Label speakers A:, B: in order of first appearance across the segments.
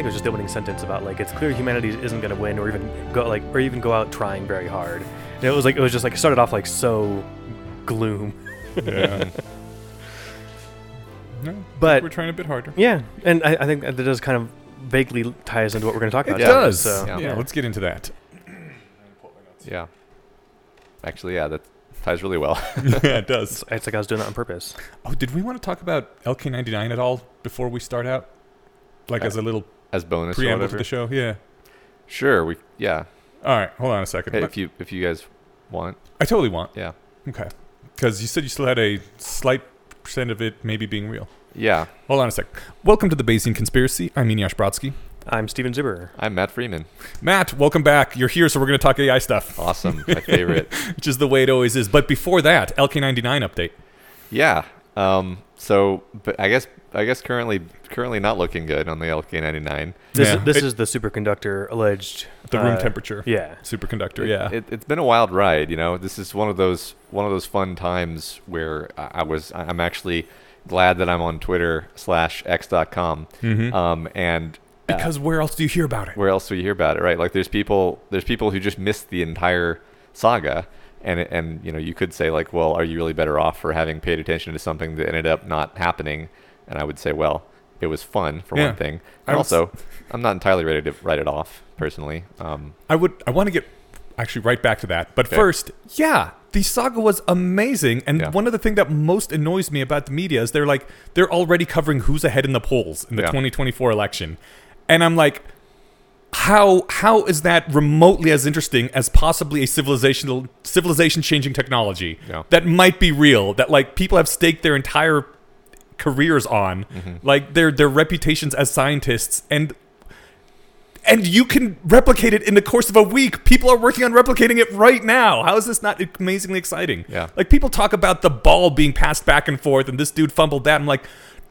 A: I think it was just the opening sentence about like it's clear humanity isn't going to win or even go like or even go out trying very hard. And it was like it was just like it started off like so gloom.
B: Yeah. no,
A: But
B: we're trying a bit harder.
A: yeah, and I, I think that does kind of vaguely ties into what we're going to talk
B: It
A: about.
C: Yeah.
A: tonight,
B: does.
A: So,
B: yeah.
C: Yeah.
B: let's get into that.
C: Yeah. Actually, yeah, that ties really well.
B: yeah, it does.
A: It's, it's like I was doing that on purpose.
B: Oh, did we want to talk about LK99 at all before we start out? Like
C: Uh,
B: as a little
C: As bonus or
B: preamble to the show? Yeah.
C: Sure, we yeah.
B: All right, hold on a second.
C: Hey, if you if you guys want,
B: I totally want.
C: yeah.
B: Okay. Because you said you still had a slight percent of it maybe being real.
C: Yeah.
B: Hold on a sec. Welcome to the Bayesian Conspiracy. I'm Eneasz Brodsky.
A: I'm Steven Zuber.
C: I'm Matt Freeman.
B: Matt, welcome back. You're here, so we're going to talk AI stuff,
C: Awesome. My favorite.
B: which is the way it always is. But before that, LK99 update.
C: Yeah. Um so but I guess I guess currently currently not looking good on the LK99.
A: This,
B: Yeah.
A: is, this
B: It-
A: is the superconductor alleged.
B: The room
A: uh,
B: temperature
A: Yeah.
B: superconductor.
C: It-
B: Yeah.
C: It, it's been a wild ride, you know. This is one of those one of those fun times where I, I was I'm actually glad that I'm on Twitter slash x.com.
B: Mhm.
C: Um and uh,
B: because where else do you hear about it?
C: where else do you hear about it, right? Like there's people there's people who just missed the entire saga and and you know, you could say like, well, are you really better off for having paid attention to something that ended up not happening? And I would say, well, it was fun for
B: Yeah.
C: one thing. And also, I'm not entirely ready to write it off personally. Um,
B: I would. I want to get actually right back to that. But
C: Okay.
B: first, yeah, the saga was amazing. And
C: Yeah.
B: one of the things that most annoys me about the media is they're like they're already covering who's ahead in the polls in the
C: Yeah.
B: 2024 election, and I'm like. How how is that remotely as interesting as possibly a civilizational civilization changing technology
C: Yeah.
B: that might be real that like people have staked their entire careers on
C: Mm-hmm.
B: like their their reputations as scientists and and you can replicate it in the course of a week. People are working on replicating it right now. How is this not amazingly exciting?
C: Yeah.
B: Like people talk about the ball being passed back and forth and this dude fumbled that. I'm like,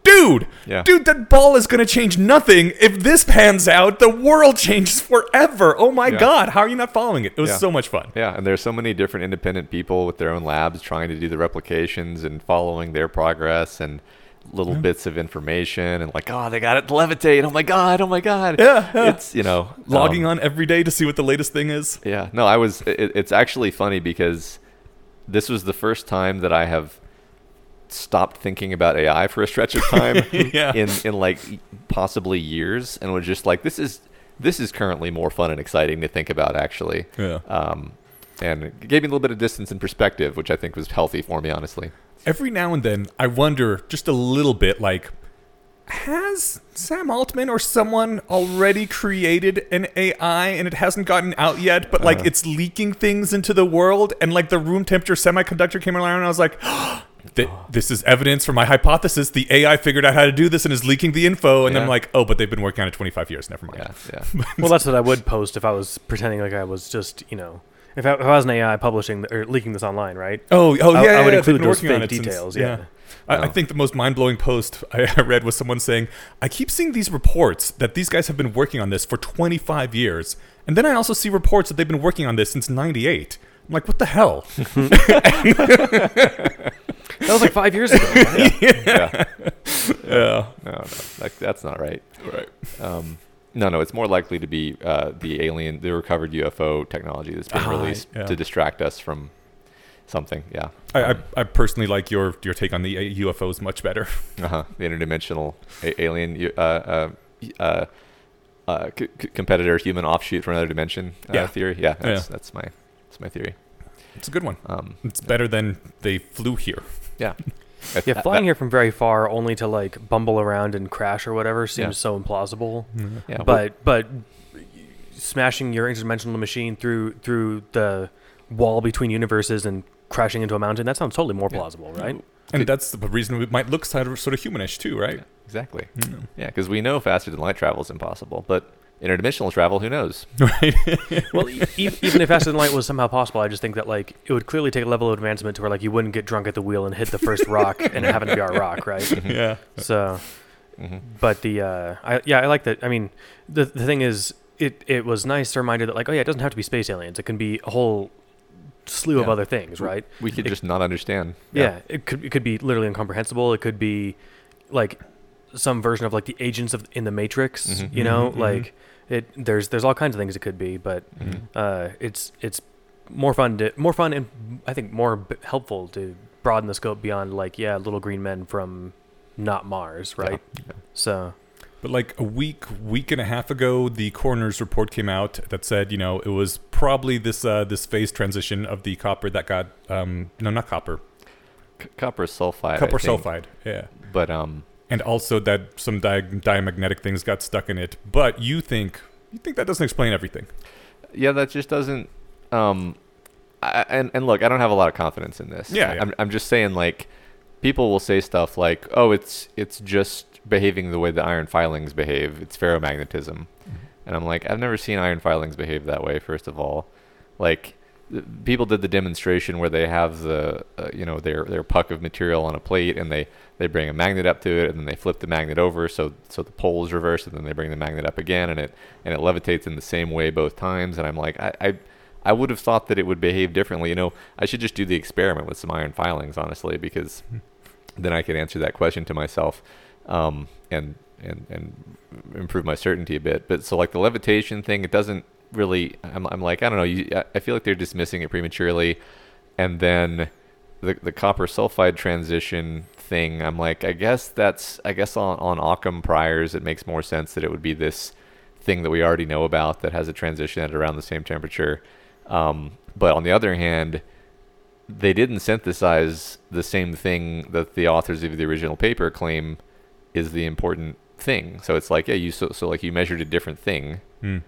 B: dude,
C: Yeah.
B: dude, that ball is going to change nothing. If this pans out, the world changes forever. Oh my
C: Yeah.
B: God. How are you not following it? It was
C: Yeah.
B: so much fun.
C: Yeah, and there's so many different independent people with their own labs trying to do the replications and following their progress and little bits of information and like, oh, they got it to levitate. Oh my god, oh my god.
B: Yeah.
C: It's you know
B: Logging
C: um,
B: on every day to see what the latest thing is.
C: Yeah, no, I was. It, it's actually funny because this was the first time that I have stopped thinking about AI for a stretch of time
B: Yeah.
C: in in like possibly years, and was just like, this is this is currently more fun and exciting to think about actually.
B: Yeah.
C: Um, and it gave me a little bit of distance and perspective, which I think was healthy for me, honestly.
B: every now and then I wonder just a little bit like has Sam Altman or someone already created an AI and it hasn't gotten out yet, but like
C: Uh.
B: it's leaking things into the world and like the room temperature semiconductor came around and I was like "Th- this is evidence for my hypothesis. The AI figured out how to do this and is leaking the info. And
C: Yeah.
B: I'm like, oh, but they've been working on it 25 years. Never mind.
C: Yeah, yeah.
A: Well, that's what I would post if I was pretending like I was just, you know, if I, if I was an AI publishing or leaking this online, right?
B: Oh, oh
A: I-
B: yeah,
A: I would
B: yeah,
A: include
B: they've
A: those fake
B: it since-
A: details, yeah.
B: I, I think the most mind-blowing post I I read was someone saying, "I keep seeing these reports that these guys have been working on this for 25 years, and then I also see reports that they've been working on this since '98." I'm like, "What the hell?"
A: That was like five years ago. right?
C: yeah.
B: yeah,
C: No, no, that, that's not right.
B: right.
C: Um, no, no, it's more likely to be uh, the alien, the recovered UFO technology that's been
B: Ah,
C: released
B: yeah.
C: to distract us from something. Yeah,
B: I, I, I personally like your your take on the uh, UFOs much better.
C: uh-huh. the interdimensional a- alien uh, uh, uh, uh, c- c- competitor, human offshoot from another dimension uh,
B: Yeah.
C: theory. Yeah, that's,
B: Yeah.
C: that's my that's my theory.
B: It's a good one.
C: Um,
B: It's better than they flew here.
C: Yeah,
A: Yeah, flying here from very far only to like bumble around and crash or whatever seems
C: Yeah.
A: so implausible.
C: Yeah, well-
A: but but smashing your interdimensional machine through through the wall between universes and crashing into a mountain that sounds totally more
C: Yeah.
A: plausible, right?
B: And that's the reason it might look sort of, sort of humanish too, right?
C: exactly.
B: Mm.
C: Yeah, because we know faster than light travel is impossible, but interdimensional travel, who knows?
B: Right.
A: well, e- e- even if faster than light was somehow possible, I just think that like it would clearly take a level of advancement to where like you wouldn't get drunk at the wheel and hit the first rock and it happened to be our rock, right?
B: yeah.
A: So,
C: hmm
A: but the uh, I, yeah, I like that. I mean, the the thing is, it it was nice to reminder that like oh yeah, it doesn't have to be space aliens. It can be a whole slew of other things, right?
C: We could
A: It-
C: just not understand.
A: Yeah. it could it could be literally incomprehensible. It could be like some version of like the agents of in the Matrix.
C: Mhm.
A: You know,
B: Mhm, mhm.
A: like it. There's there's all kinds of things it could be, but
C: Mhm.
A: uh, it's it's more fun to more fun and I think more b- helpful to broaden the scope beyond like yeah, little green men from not Mars, right?
C: Yeah.
A: So
B: But like a week, week and a half ago, the coroner's report came out that said, you know, it was probably this uh, this phase transition of the copper that got um, no, not copper,
C: C- copper sulfide. I
B: copper
C: think.
B: sulfide, yeah,
C: But um,
B: and also that some di- diamagnetic things got stuck in it. But you think you think that doesn't explain everything?
C: yeah, that just doesn't. Um, I, and and look, I don't have a lot of confidence in this.
B: Yeah, yeah.
C: I'm I'm just saying like, people will say stuff like, oh, it's it's just behaving the way the iron filings behave. It's ferromagnetism, and I'm like, I've never seen iron filings behave that way. First of all, like. People did the demonstration where they have the, uh, you know, their their puck of material on a plate, and they they bring a magnet up to it, and then they flip the magnet over, so so the pole is reversed, and then they bring the magnet up again, and it and it levitates in the same way both times. And I'm like, I, I I would have thought that it would behave differently. You know, I should just do the experiment with some iron filings, honestly, because then I could answer that question to myself, um, and and and improve my certainty a bit. But so like the levitation thing, it doesn't really. I'm I'm like I don't know. You, I- feel like they're dismissing it prematurely, and then the the copper sulfide transition thing. I'm like I guess that's I guess on on Occam priors it makes more sense that it would be this thing that we already know about that has a transition at around the same temperature. Um, but on the other hand, they didn't synthesize the same thing that the authors of the original paper claim is the important thing. So it's like, yeah, you so, so like you measured a different thing.
B: Hmm.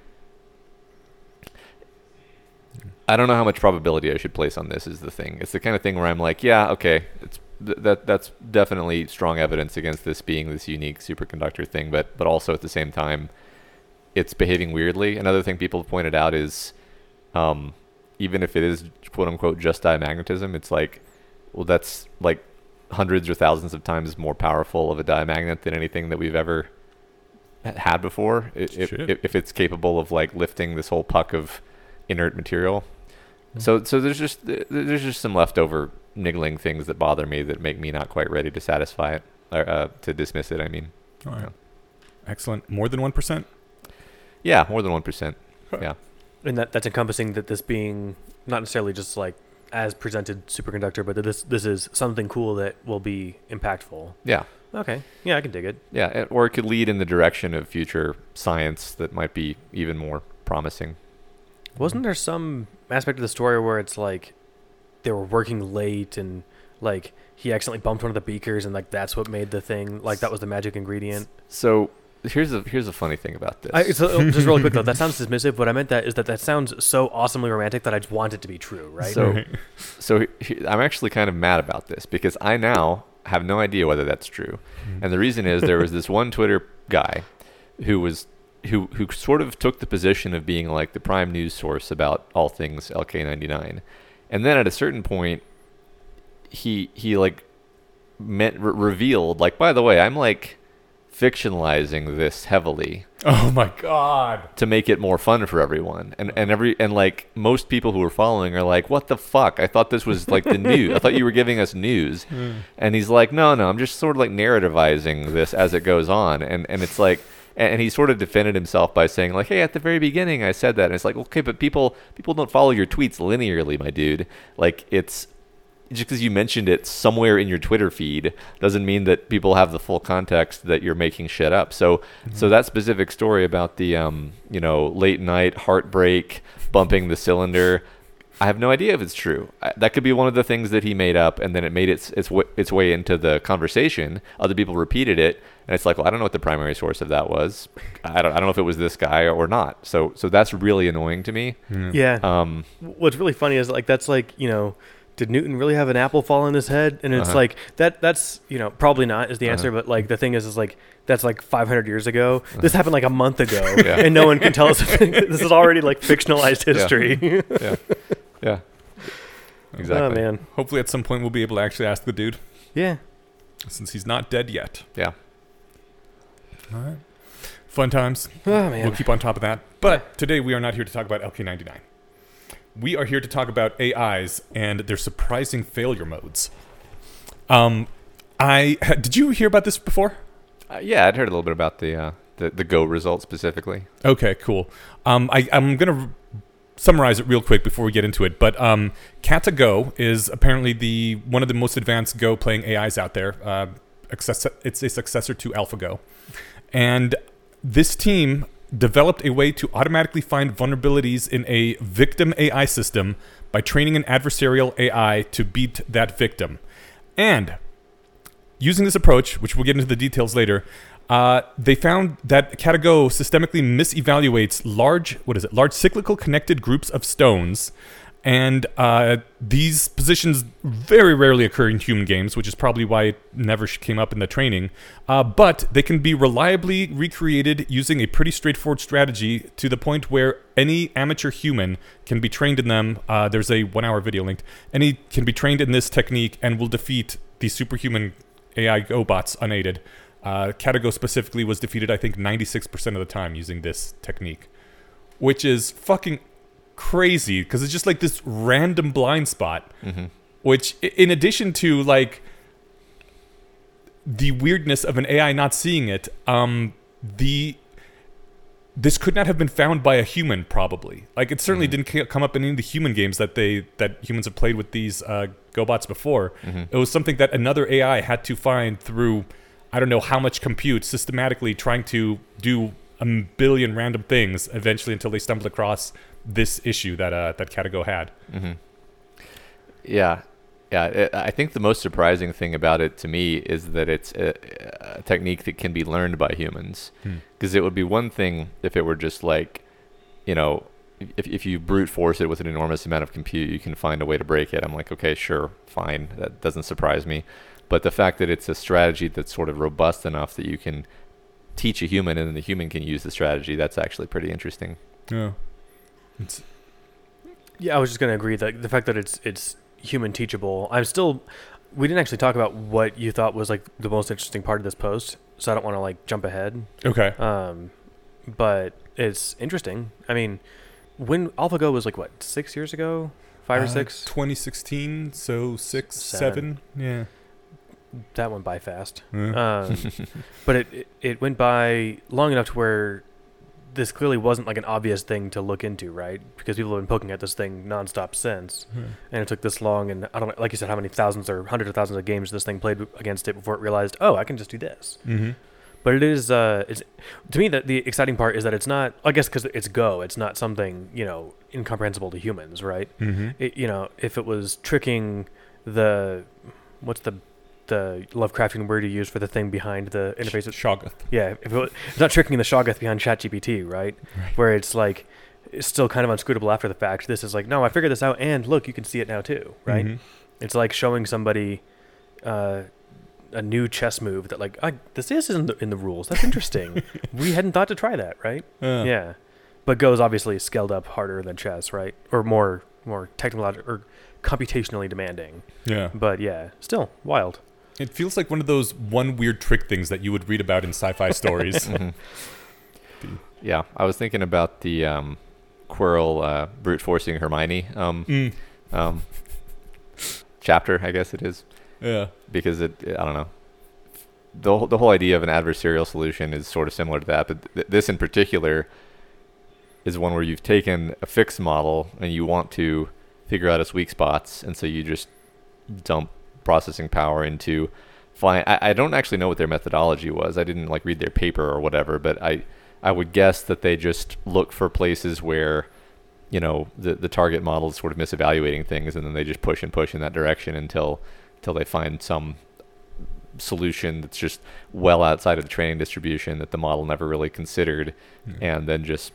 C: I don't know how much probability I should place on this. Is the thing. It's the kind of thing where I'm like, yeah, okay, it's th- that that's definitely strong evidence against this being this unique superconductor thing. But but also at the same time, it's behaving weirdly. Another thing people have pointed out is, um, even if it is quote unquote just diamagnetism, it's like, well, that's like hundreds or thousands of times more powerful of a diamagnet than anything that we've ever had before. I- If, if, if it's capable of like lifting this whole puck of inert material. So so there's just th- there's just some leftover niggling things that bother me that make me not quite ready to satisfy it or uh, to dismiss it. I mean,
B: All right.
C: Yeah.
B: Excellent. More than one percent.
C: yeah, more than one percent. Yeah.
A: and that that's encompassing that this being not necessarily just like as presented superconductor, but that this this is something cool that will be impactful.
C: Yeah.
A: Okay, yeah, I can dig it.
C: Yeah, or it could lead in the direction of future science that might be even more promising.
A: Wasn't there some aspect of the story where it's like they were working late and like he accidentally bumped one of the beakers and like that's what made the thing like that was the magic ingredient?
C: So here's a here's a funny thing about this.
A: I, so, oh, just really quick though, that sounds dismissive. What I meant that is that that sounds so awesomely romantic that I just want it to be true, right?
C: So- so he- he- I'm actually kind of mad about this because I now have no idea whether that's true. Mm-hmm. And the reason is there was this one Twitter guy who was who who sort of took the position of being like the prime news source about all things LK99. And then at a certain point he he like meant re- revealed like by the way, I'm like fictionalizing this heavily
B: Oh my god.
C: to make it more fun for everyone. And and every and like most people who are following are like, "What the fuck? I thought this was like the news. I thought you were giving us news." Hmm. And he's like, "No, no, I'm just sort of like narrativizing this as it goes on." And and it's like and and he sort of defended himself by saying like, "Hey, at the very beginning I said that." And it's like, "Okay, but people people don't follow your tweets linearly, my dude. Like it's just because you mentioned it somewhere in your Twitter feed doesn't mean that people have the full context that you're making shit up. So, so that specific story about the, um, you know, late night heartbreak, bumping the cylinder, I have no idea if it's true. I, that could be one of the things that he made up, and then it made its its its way into the conversation. Other people repeated it, and it's like, well, I don't know what the primary source of that was. I don't, I don't know if it was this guy or not. So, so that's really annoying to me.
A: yeah.
C: Um,
A: What's really funny is like that's like you know, did Newton really have an apple fall on his head? And it's
C: Uh-huh.
A: like that. That's you know probably not is the answer.
C: Uh-huh.
A: But like the thing is, is like that's like 500 years ago. This happened like a month ago,
C: Yeah.
A: and no one can tell us. this is already like fictionalized history.
C: yeah, yeah, exactly.
A: Oh man,
B: Hopefully, at some point, we'll be able to actually ask the dude,
A: yeah.
B: since he's not dead yet.
C: Yeah.
B: All right. Fun times.
A: Oh
B: We'll keep on top of that. But today, we are not here to talk about LK99. We are here to talk about AIs and their surprising failure modes. Um, I ha- did you hear about this before?
C: Uh, yeah, I'd heard a little bit about the uh, the, the Go result specifically.
B: Okay, cool. Um, I, I'm going to summarize it real quick before we get into it. But um, Kata Go is apparently the one of the most advanced Go playing AIs out there. Uh, it's a successor to AlphaGo. And this team developed a way to automatically find vulnerabilities in a victim AI system by training an adversarial AI to beat that victim. And using this approach, which we'll get into the details later, uh, they found that Katago systemically misevaluates large, what is it, large cyclical connected groups of stones. And uh, these positions very rarely occur in human games, which is probably why it never came up in the training. Uh, but they can be reliably recreated using a pretty straightforward strategy to the point where any amateur human can be trained in them. Uh, there's a one hour video linked. Any can be trained in this technique and will defeat the superhuman AI GoBots unaided. Uh, Katago specifically was defeated, I think, 96% of the time using this technique, which is fucking crazy because it's just like this random blind spot,
C: Mm-hmm.
B: which, in addition to like the weirdness of an AI not seeing it, um, the this could not have been found by a human probably like it certainly
C: Mhm.
B: didn't come up in any of the human games that they that humans have played with these uh, gobots before
C: Mm-hmm.
B: it was something that another ai had to find through i don't know how much compute systematically trying to do a billion random things eventually until they stumbled across this issue that uh, that Katago had
C: hmm Yeah, yeah. It, I think the most surprising thing about it to me is that it's a, a technique that can be learned by humans.
B: Hmm.
C: Because it would be one thing if it were just like, you know, if if you brute force it with an enormous amount of compute, you can find a way to break it. I'm like, okay, sure, fine. That doesn't surprise me. But the fact that it's a strategy that's sort of robust enough that you can teach a human and then the human can use the strategy, that's actually pretty interesting.
B: yeah it's,
A: Yeah, I was just gonna agree that the fact that it's it's human teachable. I'm still. We didn't actually talk about what you thought was like the most interesting part of this post, so I don't want to like jump ahead.
B: okay
A: Um, but it's interesting. I mean, when AlphaGo was like what six years ago, five or
B: Uh,
A: six.
B: 2016 so six
A: Seven.
B: seven, yeah
A: that went by fast.
B: Yeah.
A: Um, but it, it it went by long enough to where this clearly wasn't like an obvious thing to look into, right? Because people have been poking at this thing nonstop since,
B: Yeah.
A: and it took this long. And I don't know, like you said, how many thousands or hundreds of thousands of games this thing played against it before it realized, oh, I can just do this.
B: mm-hmm.
A: But it is, uh, it's to me that the exciting part is that it's not. I guess because it's Go, it's not something you know incomprehensible to humans, right?
B: Mm-hmm.
A: It, you know, if it was tricking the, what's the, the Lovecraftian word you use for the thing behind the interface?
B: Shoggoth.
A: Yeah, if it, it's not tricking the Shoggoth behind ChatGPT, right?
B: Right.
A: Where it's like it's still kind of unscrutable after the fact. This is like, no, I figured this out, and look, you can see it now too, right?
B: Mhm.
A: It's like showing somebody uh, a new chess move that, like, I, this is in the, in the rules. That's interesting. we hadn't thought to try that, right?
B: Uh,
A: Yeah, but Go's obviously scaled up harder than chess, right? Or more more technological or computationally demanding.
B: Yeah.
A: But yeah, still wild.
B: It feels like one of those one weird trick things that you would read about in sci-fi stories.
C: Mhm. Yeah, I was thinking about the um, Quirrell uh, brute forcing Hermione um,
B: Mm,
C: um, chapter, I guess it is,
B: yeah.
C: because it, I don't know. The, whole- the whole idea of an adversarial solution is sort of similar to that, but th- this in particular is one where you've taken a fixed model and you want to figure out its weak spots, and so you just dump processing power into find. I, I don't actually know what their methodology was. I didn't like read their paper or whatever, but I I would guess that they just look for places where you know the the target model is sort of misevaluating things, and then they just push and push in that direction until until they find some solution that's just well outside of the training distribution that the model never really considered,
B: Yeah.
C: and then just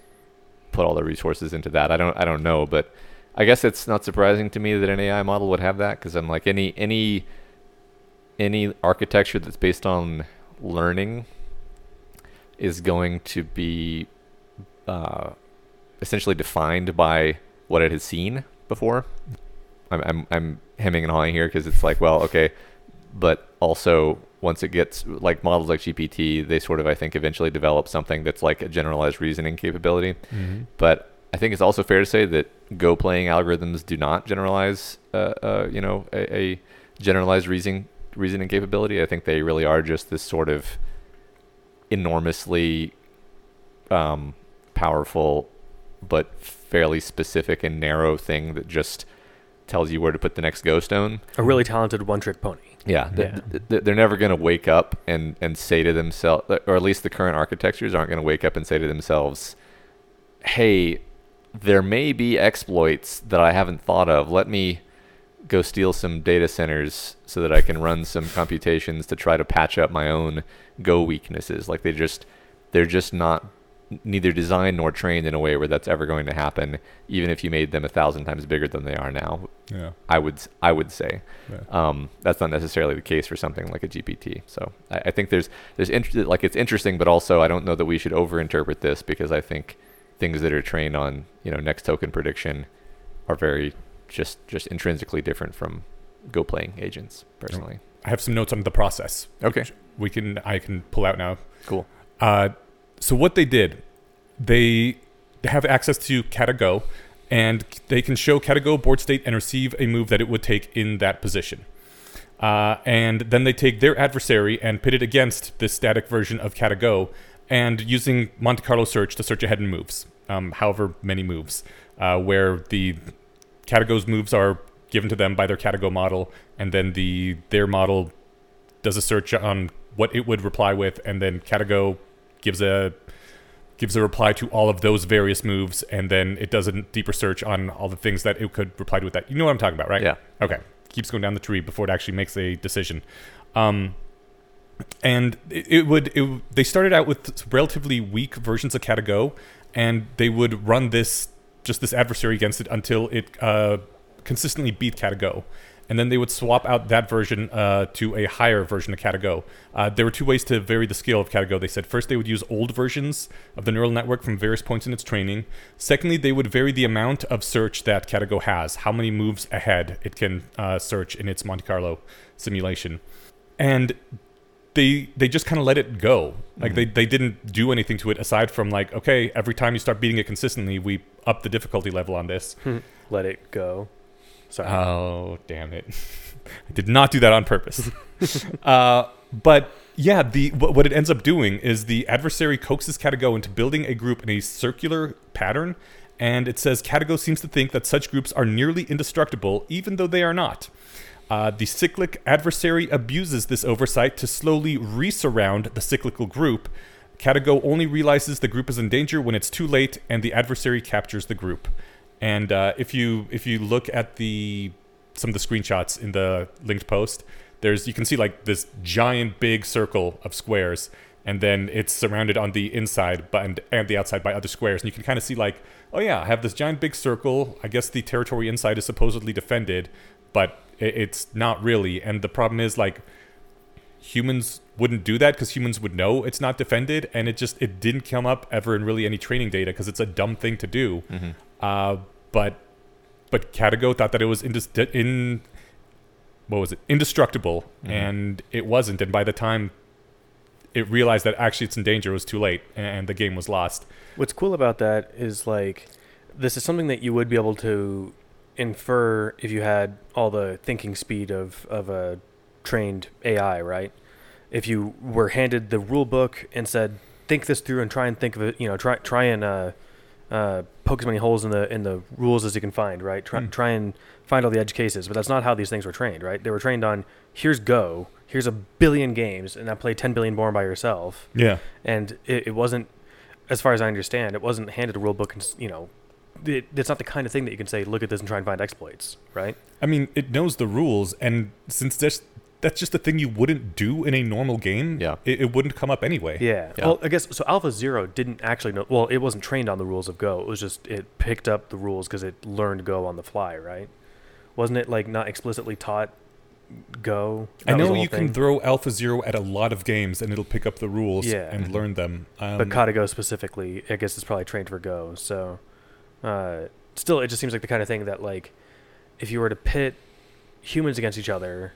C: put all their resources into that. I don't I don't know, but I guess it's not surprising to me that an AI model would have that because I'm like any any any architecture that's based on learning is going to be uh, essentially defined by what it has seen before. I'm I'm, I'm hemming and hawing here because it's like, well, okay, but also once it gets like models like GPT, they sort of I think eventually develop something that's like a generalized reasoning capability.
B: Mm-hmm.
C: But I think it's also fair to say that Go playing algorithms do not generalize, uh, uh, you know, a, a generalized reasoning reasoning capability. I think they really are just this sort of enormously um, powerful but fairly specific and narrow thing that just tells you where to put the next go stone.
A: A really talented one-trick pony.
C: Yeah,
A: Yeah.
C: th- they're never going to wake up and, and say to themselves, or at least the current architectures aren't going to wake up and say to themselves, hey, there may be exploits that I haven't thought of. Let me go steal some data centers so that I can run some computations to try to patch up my own Go weaknesses. Like they just, they're just not neither designed nor trained in a way where that's ever going to happen, even if you made them a thousand times bigger than they are now.
B: Yeah.
C: I would I would say
B: Yeah.
C: um, that's not necessarily the case for something like a GPT. So I, I think there's there's int- like it's interesting, but also I don't know that we should overinterpret this because I think things that are trained on you know next token prediction are very just just intrinsically different from Go playing agents personally.
B: I have some notes on the process.
C: Okay,
B: We can I can pull out now.
C: cool.
B: Uh, so what they did, they have access to Katago, and they can show Katago board state and receive a move that it would take in that position. Uh, and then they take their adversary and pit it against this static version of Katago, and using Monte Carlo search to search ahead in moves, um, however many moves, uh, where the Katago's moves are given to them by their Katago model, and then the their model does a search on what it would reply with, and then Katago gives a gives a reply to all of those various moves, and then it does a deeper search on all the things that it could reply to with that. You know what I'm talking about, right?
C: Yeah.
B: Okay. Keeps going down the tree before it actually makes a decision. Um, and it, it would it, they started out with relatively weak versions of Katago, and they would run this just this adversary against it until it uh, consistently beat Katago. And then they would swap out that version uh, to a higher version of Katago. Uh, there were two ways to vary the scale of Katago. They said first they would use old versions of the neural network from various points in its training. Secondly, they would vary the amount of search that Katago has, how many moves ahead it can uh, search in its Monte Carlo simulation. And they they just kind of let it go. Like they, they didn't do anything to it aside from like, okay, every time you start beating it consistently, we up the difficulty level on this.
A: Let it go. Sorry.
B: Oh, damn it. I did not do that on purpose. uh, but yeah, the what, what it ends up doing is the adversary coaxes Katago into building a group in a circular pattern, and it says Katago seems to think that such groups are nearly indestructible, even though they are not. Uh, the cyclic adversary abuses this oversight to slowly resurround the cyclical group. Katago only realizes the group is in danger when it's too late, and the adversary captures the group. And uh, if you if you look at the some of the screenshots in the linked post, there's you can see like this giant big circle of squares, and then it's surrounded on the inside and, and the outside by other squares, and you can kind of see like, oh yeah, I have this giant big circle. I guess the territory inside is supposedly defended, but it's not really. And the problem is like humans wouldn't do that because humans would know it's not defended and it just it didn't come up ever in really any training data because it's a dumb thing to do. Uh, but but Katago thought that it was indis- in what was it? Indestructible and it wasn't. And by the time it realized that actually it's in danger it was too late and the game was lost.
A: What's cool about that is like this is something that you would be able to infer if you had all the thinking speed of of a trained AI, right? If you were handed the rule book and said, "Think this through and try and think of it," you know, try try and uh, uh, poke as many holes in the in the rules as you can find, right? Try
B: Hmm.
A: try and find all the edge cases, but that's not how these things were trained, right? They were trained on here's Go, here's a billion games, and now play ten billion more by yourself
B: yeah
A: and it, it wasn't as far as i understand it wasn't handed a rule book and you know it, it's not the kind of thing that you can say look at this and try and find exploits right
B: I mean, it knows the rules, and since that's that's just a thing you wouldn't do in a normal game,
C: Yeah.
B: it, it wouldn't come up anyway.
A: yeah.
C: Yeah.
A: well i guess so alpha zero didn't actually know well it wasn't trained on the rules of go it was just it picked up the rules because it learned go on the fly right wasn't it like not explicitly taught go
B: I
A: That was
B: know you
A: whole
B: can throw Alpha Zero at a lot of games, and it'll pick up the rules
A: Yeah.
B: and learn them. Um,
A: but Katago specifically, I guess, is probably trained for Go. So, uh, still, it just seems like the kind of thing that, like, if you were to pit humans against each other,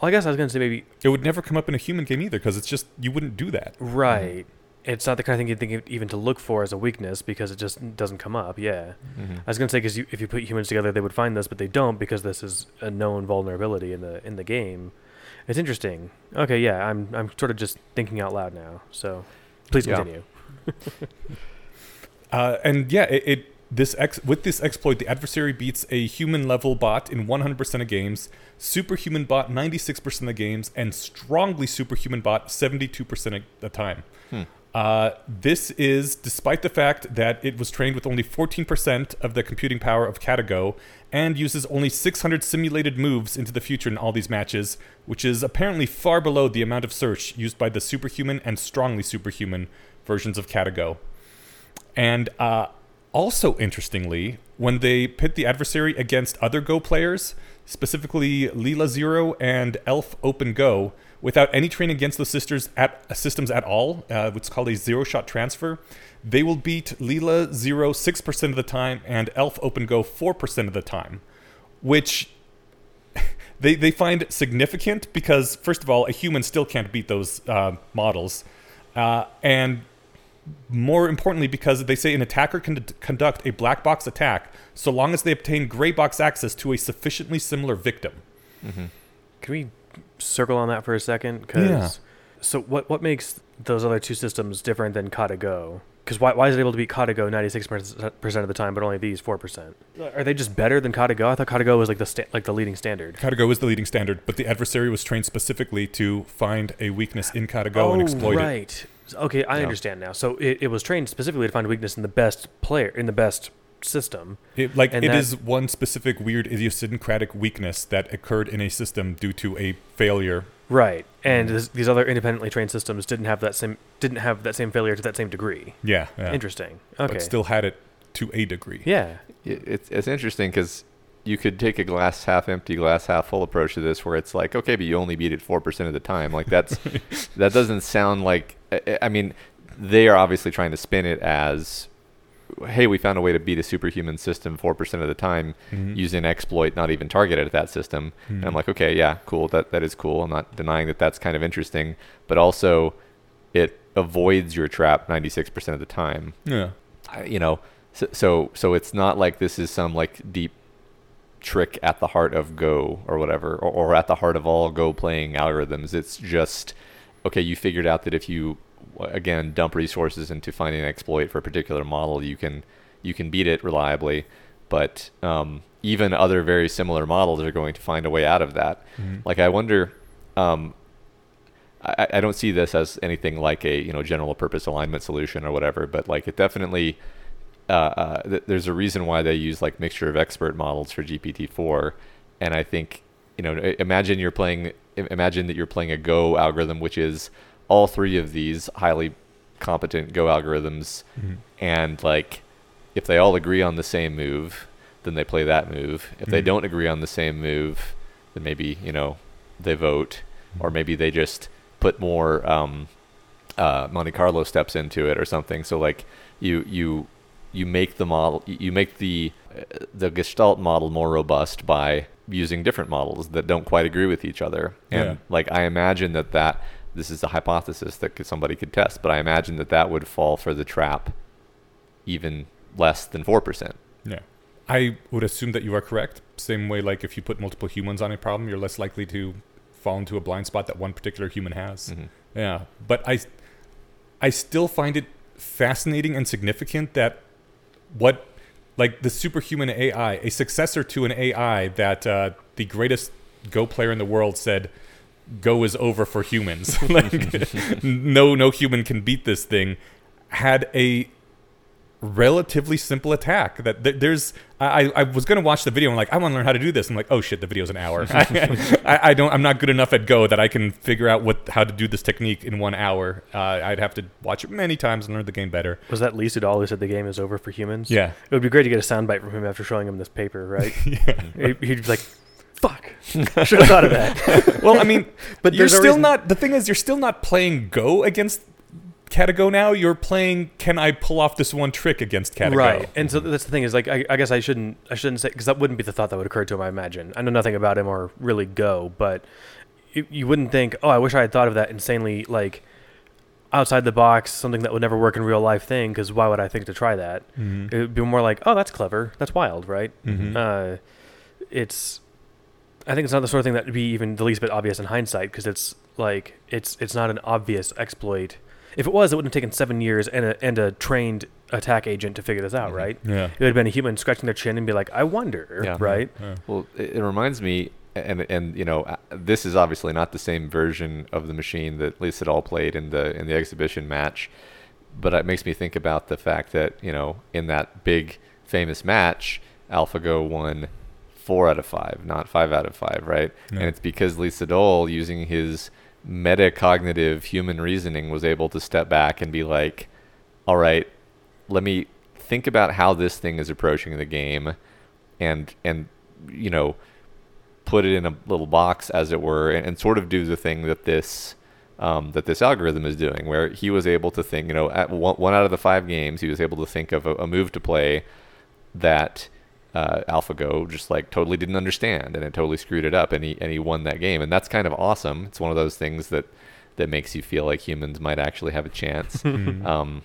A: well, I guess I was gonna say maybe
B: it would never come up in a human game either, because it's just you wouldn't do that.
A: right. It's not the kind of thing you'd think even to look for as a weakness because it just doesn't come up. Yeah,
C: Mm-hmm.
A: I was gonna say because you, if you put humans together, they would find this, but they don't because this is a known vulnerability in the in the game. It's interesting. Okay, yeah, I'm I'm sort of just thinking out loud now. So, please
C: Yeah.
A: continue.
B: Uh, and yeah, it, it this ex with this exploit, the adversary beats a human level bot in 100% of games, superhuman bot 96% of games, and strongly superhuman bot 72% of the time.
C: Hmm.
B: Uh, this is despite the fact that it was trained with only 14% of the computing power of Katago and uses only 600 simulated moves into the future in all these matches, which is apparently far below the amount of search used by the superhuman and strongly superhuman versions of Katago. And uh, also interestingly, when they pit the adversary against other Go players, specifically Leela Zero and Elf Open Go, without any training against those sisters at uh, systems at all, uh, what's called a zero shot transfer, they will beat Leela Zero six percent of the time and Elf Open Go four percent of the time, which they they find significant because first of all, a human still can't beat those uh, models, uh, and more importantly, because they say an attacker can d- conduct a black box attack so long as they obtain gray box access to a sufficiently similar victim.
C: Mm-hmm.
A: Can we circle on that for a second? 'Cause-
B: Yeah.
A: So what what makes those other two systems different than Kata Go? Because why, why is it able to beat Kata Go 96% of the time, but only these 4%? Are they just better than Kata Go? I thought Kata Go was like the sta- like the leading standard.
B: Katago is the leading standard, but the adversary was trained specifically to find a weakness in Katago and exploit it.
A: Oh, right. Okay, I
C: Yeah.
A: understand now. So it, it was trained specifically to find weakness in the best player in the best system.
B: It, like
A: And
B: it
A: that-
B: is one specific weird idiosyncratic weakness that occurred in a system due to a failure.
A: Right.
B: Mm-hmm.
A: And this, these other independently trained systems didn't have that same didn't have that same failure to that same degree.
B: Yeah, yeah.
A: Interesting. Okay.
B: But still had it to a degree.
A: yeah.
C: It's it's interesting because you could take a glass half empty, glass half full approach to this, where it's like, okay, but you only beat it four percent of the time. Like that's that doesn't sound like. I- I mean, they are obviously trying to spin it as, hey, we found a way to beat a superhuman system four percent of the time
B: Mhm.
C: using exploit, not even targeted at that system. And I'm
B: Mhm.
C: like, okay, yeah, cool. That that is cool. I'm not denying that that's kind of interesting, but also, it avoids your trap 96% of the time.
B: Yeah.
C: I- you know, so, so so it's not like this is some like deep trick at the heart of Go or whatever, or, or at the heart of all Go playing algorithms. It's just okay. You figured out that if you again dump resources into finding an exploit for a particular model, you can you can beat it reliably. But um, even other very similar models are going to find a way out of that.
B: Mhm.
C: Like I wonder. Um, I, I don't see this as anything like a you know general purpose alignment solution or whatever, but like it definitely uh, uh, th- there's a reason why they use like mixture of expert models for GPT-4, and I think you know imagine you're playing imagine that you're playing a Go algorithm which is all three of these highly competent Go algorithms,
B: Mhm.
C: and like if they all agree on the same move, then they play that move. If they
B: Mhm.
C: don't agree on the same move, then maybe you know they vote, or maybe they just put more um, uh, Monte Carlo steps into it or something. So like you you you make the model you make the the Gestalt model more robust by using different models that don't quite agree with each other. And
B: Yeah.
C: like I imagine that that this is a hypothesis that could, somebody could test, but I imagine that that would fall for the trap even less than four percent.
B: Yeah. I would assume that you are correct. Same way, like if you put multiple humans on a problem, you're less likely to fall into a blind spot that one particular human has.
C: Mm-hmm.
B: Yeah, but I, I still find it fascinating and significant that what, like the superhuman AI, a successor to an AI that uh, the greatest Go player in the world said, "Go is over for humans. like, no, no human can beat this thing." Had a relatively simple attack that th- there's I, I was gonna watch the video and I'm like I want to learn how to do this. I'm like oh shit the video's an hour. I, I, I don't I'm not good enough at Go that I can figure out what how to do this technique in one hour. Uh, I'd have to watch it many times and learn the game better.
A: Was that Lee Sedol who said the game is over for humans?
B: yeah.
A: It would be great to get a soundbite from him after showing him this paper, right? He- He'd be like, "Fuck, should have thought of that."
B: well I mean
A: But
B: but you're still
A: reason-
B: not the thing is you're still not playing Go against KataGo now you're playing can I pull off this one trick against KataGo
A: Right, and so that's the thing is like I, I guess I shouldn't I shouldn't say because that wouldn't be the thought that would occur to him. I imagine I know nothing about him or really go, but you, you wouldn't think, oh, I wish I had thought of that insanely like outside the box, something that would never work in real life thing. Because why would I think to try that?
B: Mhm.
A: It would be more like, oh, that's clever, that's wild, right?
B: Mhm.
A: Uh, it's I think it's not the sort of thing that would be even the least bit obvious in hindsight because it's like it's it's not an obvious exploit. If it was, it wouldn't have taken seven years and a and a trained attack agent to figure this out,
C: Mhm.
A: right?
B: Yeah.
A: It would have been a human scratching their chin and be like, "I wonder,"
C: Yeah.
A: right?
B: yeah.
C: Well, it, it reminds me, and and you know, uh, this is obviously not the same version of the machine that Lee Sedol played in the in the exhibition match, but it makes me think about the fact that you know, in that big famous match, AlphaGo won four out of five, not five out of five, right?
B: Yeah.
C: And it's because Lee Sedol using his metacognitive human reasoning, was able to step back and be like, "All right, let me think about how this thing is approaching the game and and you know put it in a little box as it were and, and sort of do the thing that this um, that this algorithm is doing where he was able to think you know at one, one out of the five games he was able to think of a, a move to play that uh, AlphaGo just like totally didn't understand and it totally screwed it up and he and he won that game. And that's kind of awesome. It's one of those things that that makes you feel like humans might actually have a chance.
B: Mhm.
C: um,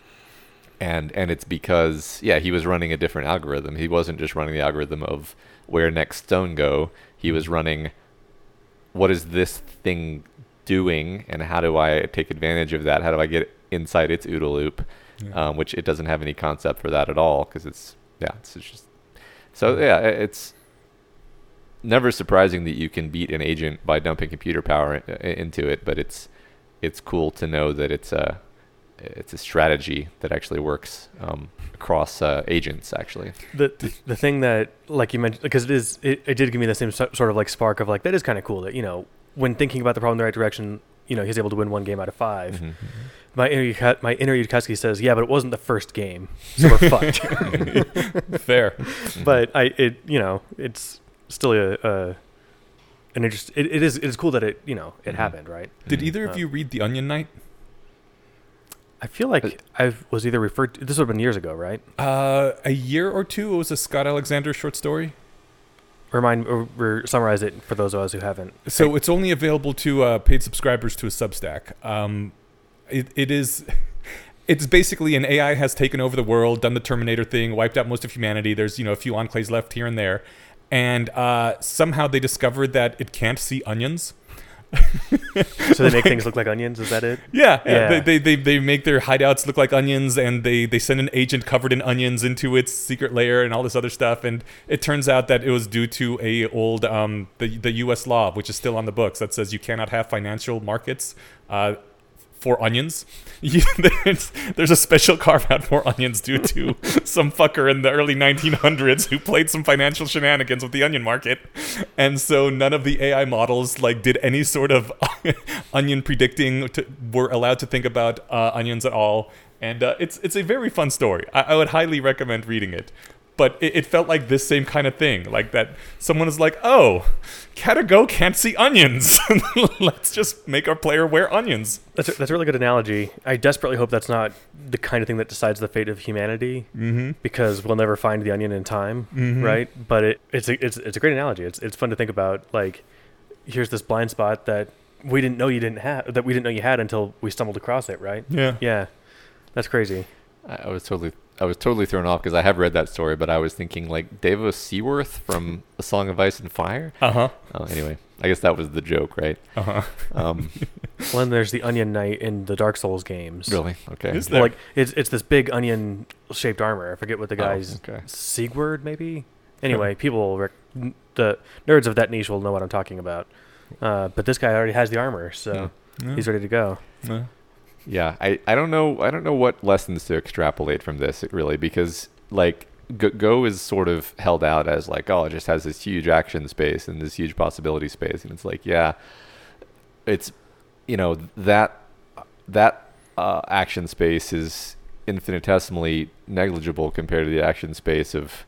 C: and and it's because yeah he was running a different algorithm. He wasn't just running the algorithm of where next stone go. He was running what is this thing doing and how do i take advantage of that? How do i get inside its OODA loop?
B: Yeah.
C: um, which it doesn't have any concept for that at all because it's yeah it's just so yeah it's never surprising that you can beat an agent by dumping computer power into it but it's it's cool to know that it's a it's a strategy that actually works um, across uh, agents actually.
A: The, the the thing that like you mentioned because it is it, it did give me the same sort of like spark of like that is kind of cool that you know when thinking about the problem in the right direction you know he's able to win one game out of 5
C: Mhm.
A: My inner Yuka- my inner Yudkowsky says yeah, but it wasn't the first game, so we're fucked.
B: Fair.
C: Mhm.
A: but I it you know it's still a, a an interest. It, it is it is cool that it you know it
C: Mhm.
A: happened right.
B: Did
C: Mhm.
B: either
A: Uh,
B: of you read The Onion Knight?
A: I feel like I was either referred to this would have been years ago, right?
B: Uh, a year or two. It was a Scott Alexander short story.
A: Remind or, or summarize it for those of us who haven't.
B: So it's only available to uh, paid subscribers to a Substack. Um, it, it is. It's basically an AI has taken over the world, done the Terminator thing, wiped out most of humanity. There's you know a few enclaves left here and there, and uh, somehow they discovered that it can't see onions.
A: So they make things look like onions. Is that it?
B: Yeah, yeah.
A: Yeah.
B: They, they, they, they make their hideouts look like onions, and they, they send an agent covered in onions into its secret lair and all this other stuff. And it turns out that it was due to a old um, the the U.S. law, which is still on the books, that says you cannot have financial markets. Uh, for onions, there's, there's a special carve out for onions due to some fucker in the early 1900s who played some financial shenanigans with the onion market, and so none of the AI models like did any sort of onion predicting to, were allowed to think about uh, onions at all. And uh, it's it's a very fun story. I, I would highly recommend reading it. But it, it felt like this same kind of thing, like that someone is like, "Oh, KataGo can't see onions. Let's just make our player wear onions."
A: That's a, that's a really good analogy. I desperately hope that's not the kind of thing that decides the fate of humanity,
B: Mm-hmm.
A: because we'll never find the onion in time,
B: Mhm.
A: right? But it, it's a, it's it's a great analogy. It's it's fun to think about. Like, here's this blind spot that we didn't know you didn't have, that we didn't know you had until we stumbled across it, right?
B: Yeah.
A: Yeah, that's crazy.
C: I, I was totally I was totally thrown off because I have read that story, but I was thinking like Davos Seaworth from A Song of Ice and Fire.
B: Uh huh.
C: Oh, anyway, I guess that was the joke, right?
B: Uh huh.
C: Um,
A: Well, then there's the Onion Knight in the Dark Souls games.
C: really? Okay.
B: Is
A: Well,
B: there?
A: like it's it's this big onion shaped armor. I forget what the
C: Oh,
A: guy's
C: okay.
A: Sigurd maybe. Anyway, people will rec- the nerds of that niche will know what I'm talking about. Uh, but this guy already has the armor, so
C: Yeah.
A: he's ready to go.
B: Yeah.
C: Yeah, I, I don't know I don't know what lessons to extrapolate from this really because like Go, is sort of held out as like oh it just has this huge action space and this huge possibility space and it's like yeah it's you know that that uh, action space is infinitesimally negligible compared to the action space of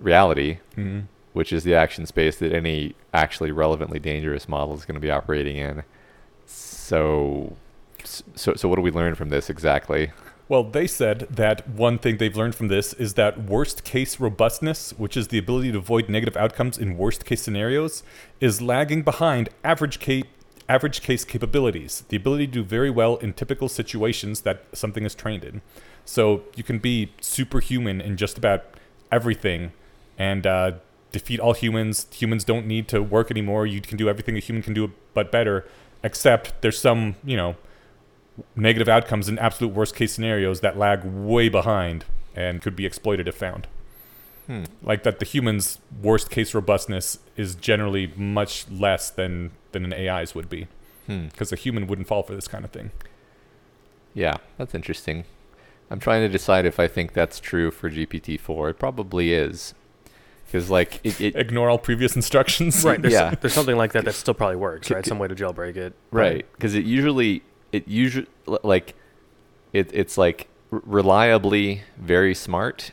C: reality
B: Mhm.
C: which is the action space that any actually relevantly dangerous model is going to be operating in so so so what do we learn from this exactly
B: Well, they said that one thing they've learned from this is that worst case robustness, which is the ability to avoid negative outcomes in worst case scenarios, is lagging behind average case average case capabilities, the ability to do very well in typical situations that something is trained in. So you can be superhuman in just about everything, and uh, defeat all humans. Humans don't need to work anymore. You can do everything a human can do, but better. Except there's some, you know, negative outcomes in absolute worst case scenarios that lag way behind and could be exploited if found.
C: Hmm.
B: Like that, the human's worst case robustness is generally much less than than an AI's would be,
C: Hmm.
B: because a human wouldn't fall for this kind of thing.
C: Yeah, that's interesting. I'm trying to decide if I think that's true for GPT-4. It probably is, because like it, it
B: Ignore all previous instructions.
A: Right. There's,
C: Yeah.
A: there's something like that that still probably works, right? Some way to jailbreak it.
C: right because it usually it usually like it it's like reliably very smart,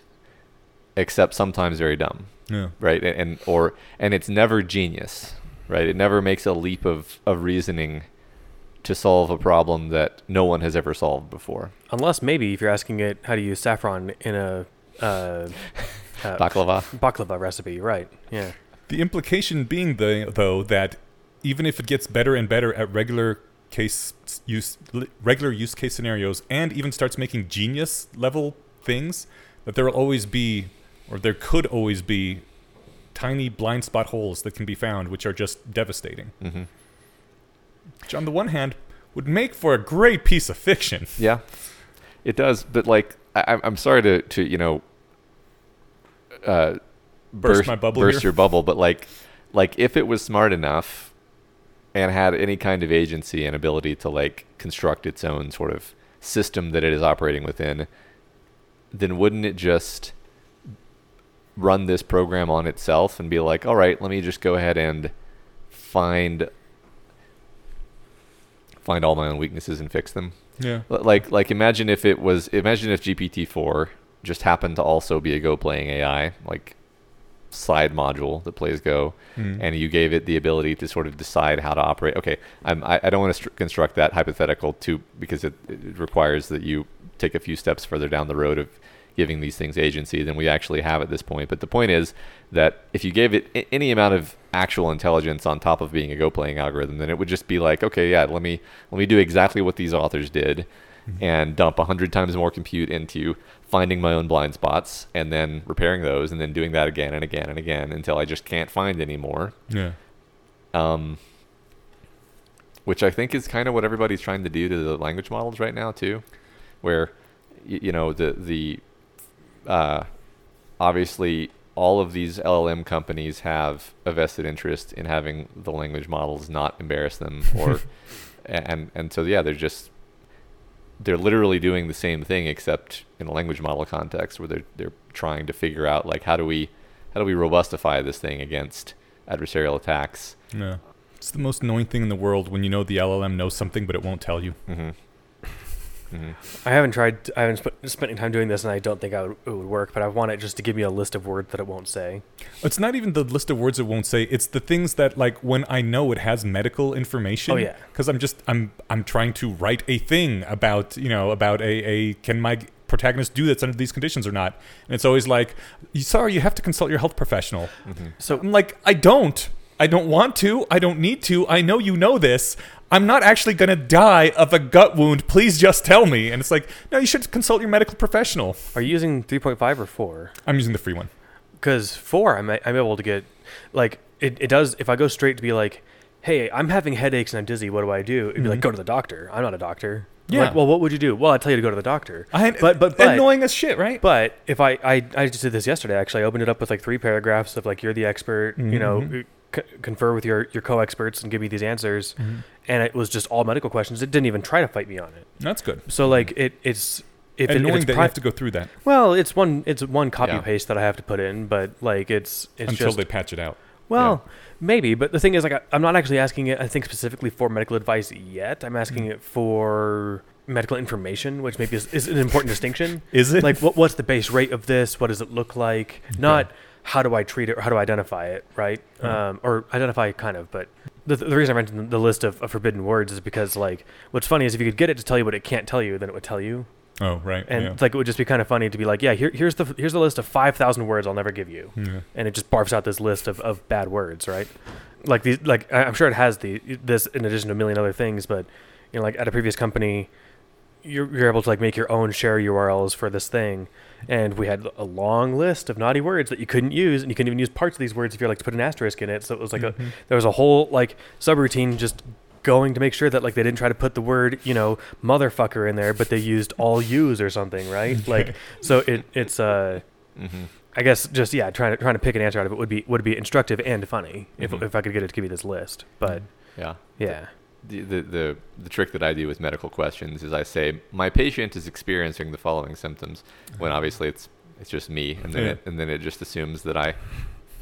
C: except sometimes very dumb.
B: Yeah.
C: right and, and or and it's never genius right it never makes a leap of, of reasoning to solve a problem that no one has ever solved before
A: Unless maybe if you're asking it how to use saffron in a uh, uh,
C: baklava
A: baklava recipe, right? Yeah.
B: The implication being, the, though, that even if it gets better and better at regular case use, regular use case scenarios, and even starts making genius level things, that there will always be, or there could always be, tiny blind spot holes that can be found, which are just devastating.
C: hmm
B: Which, on the one hand, would make for a great piece of fiction.
C: yeah it does but like I, I'm- i'm sorry to to you know uh
B: Burst my bubble
C: burst
B: here.
C: your bubble but like like if it was smart enough and had any kind of agency and ability to like construct its own sort of system that it is operating within then wouldn't it just run this program on itself and be like all right let me just go ahead and find find all my own weaknesses and fix them
B: Yeah.
C: Like like imagine if it was imagine if GPT-4 just happened to also be a Go playing AI like side module that plays Go
B: Mm.
C: and you gave it the ability to sort of decide how to operate. Okay, I'm, I, I don't want to stru- construct that hypothetical too because it, it requires that you take a few steps further down the road of giving these things agency than we actually have at this point. But the point is that if you gave it a- any amount of actual intelligence on top of being a Go playing algorithm, then it would just be like, okay, yeah, let me let me do exactly what these authors did and dump a hundred times more compute into finding my own blind spots and then repairing those and then doing that again and again and again until I just can't find anymore.
B: Yeah.
C: Um, which I think is kind of what everybody's trying to do to the language models right now too, where y- you know the the uh, obviously all of these LLM companies have a vested interest in having the language models not embarrass them or and and so yeah they're just they're literally doing the same thing except in a language model context where they're they're trying to figure out like how do we how do we robustify this thing against adversarial attacks
B: Yeah. It's the most annoying thing in the world when you know the LLM knows something but it won't tell you.
C: Mm-hmm. Mm-hmm.
A: I haven't tried. I haven't sp- spent any time doing this, and I don't think I would, it would work. But I want it just to give me a list of words that it won't say.
B: It's not even the list of words it won't say. It's the things that like when I know it has medical information.
A: Oh, yeah.
B: Because I'm just I'm I'm trying to write a thing about you know about a a can my protagonist do this under these conditions or not? And it's always like, "You- sorry, you have to consult your health professional.
C: Mm-hmm.
A: So
B: I'm like, I don't. I don't want to. I don't need to. I know you know this. I'm not actually going to die of a gut wound. Please just tell me. And it's like, no, you should consult your medical professional.
A: are you using 3.5 or 4?
B: I'm using the free one.
A: Because 4, I'm, I'm able to get, like, it, it does, if I go straight to be like, hey, I'm having headaches and I'm dizzy, what do I do? It'd be like,
B: Mhm.
A: go to the doctor. I'm not a doctor.
B: Yeah.
A: Like, well, what would you do? Well, I'd tell you to go to the doctor.
B: I,
A: But- but- but-
B: annoying as shit, right?
A: But if I, I, I just did this yesterday, actually. I opened it up with like three paragraphs of like, you're the expert, you know,
B: Mhm.
A: C- confer with your, your co experts and give me these answers. And it was just all medical questions. It didn't even try to fight me on it.
B: That's good.
A: So, like, it, it's, if, it, if
B: annoying
A: it's
B: that you have to go through that
A: Well, it's one it's one copy
C: Yeah.
A: paste that I have to put in, but like it's it's
B: until
A: just
B: they patch it out.
A: well, maybe. But the thing is, like, I, I'm not actually asking it. I think specifically for medical advice yet. I'm asking
B: Mm.
A: it for medical information, which maybe is, is an important distinction.
B: Is it
A: Like, what what's the base rate of this? What does it look like? Not how do I treat it or how do I identify it, right?
B: Mhm.
A: Um, or identify kind of, but. The, the reason I mentioned the list of, of forbidden words is because, like, what's funny is if you could get it to tell you what it can't tell you, then it would tell you
B: Oh, right.
A: and
B: yeah.
A: like it would just be kind of funny to be like, yeah, here, here's the here's the list of five thousand words I'll never give you,
B: Yeah.
A: and it just barfs out this list of, of bad words, right? Like these, like I'm sure it has the this in addition to a million other things, but you know, like at a previous company, you're, you're able to like make your own share URLs for this thing, and we had a long list of naughty words that you couldn't use, and you couldn't even use parts of these words if you're like to put an asterisk in it. So it was like
B: Mhm.
A: a there was a whole like subroutine just going to make sure that like they didn't try to put the word you know motherfucker in there, but they used all U's or something, right? Like so it it's uh
C: hmm
A: I guess just yeah trying to trying to pick an answer out of it would be would be instructive and funny if
C: Mhm.
A: if I could get it to give you this list, but
C: Yeah.
A: yeah.
C: The, the the the trick that I do with medical questions is I say my patient is experiencing the following symptoms when obviously it's it's just me and then
B: Yeah.
C: it, and then it just assumes that I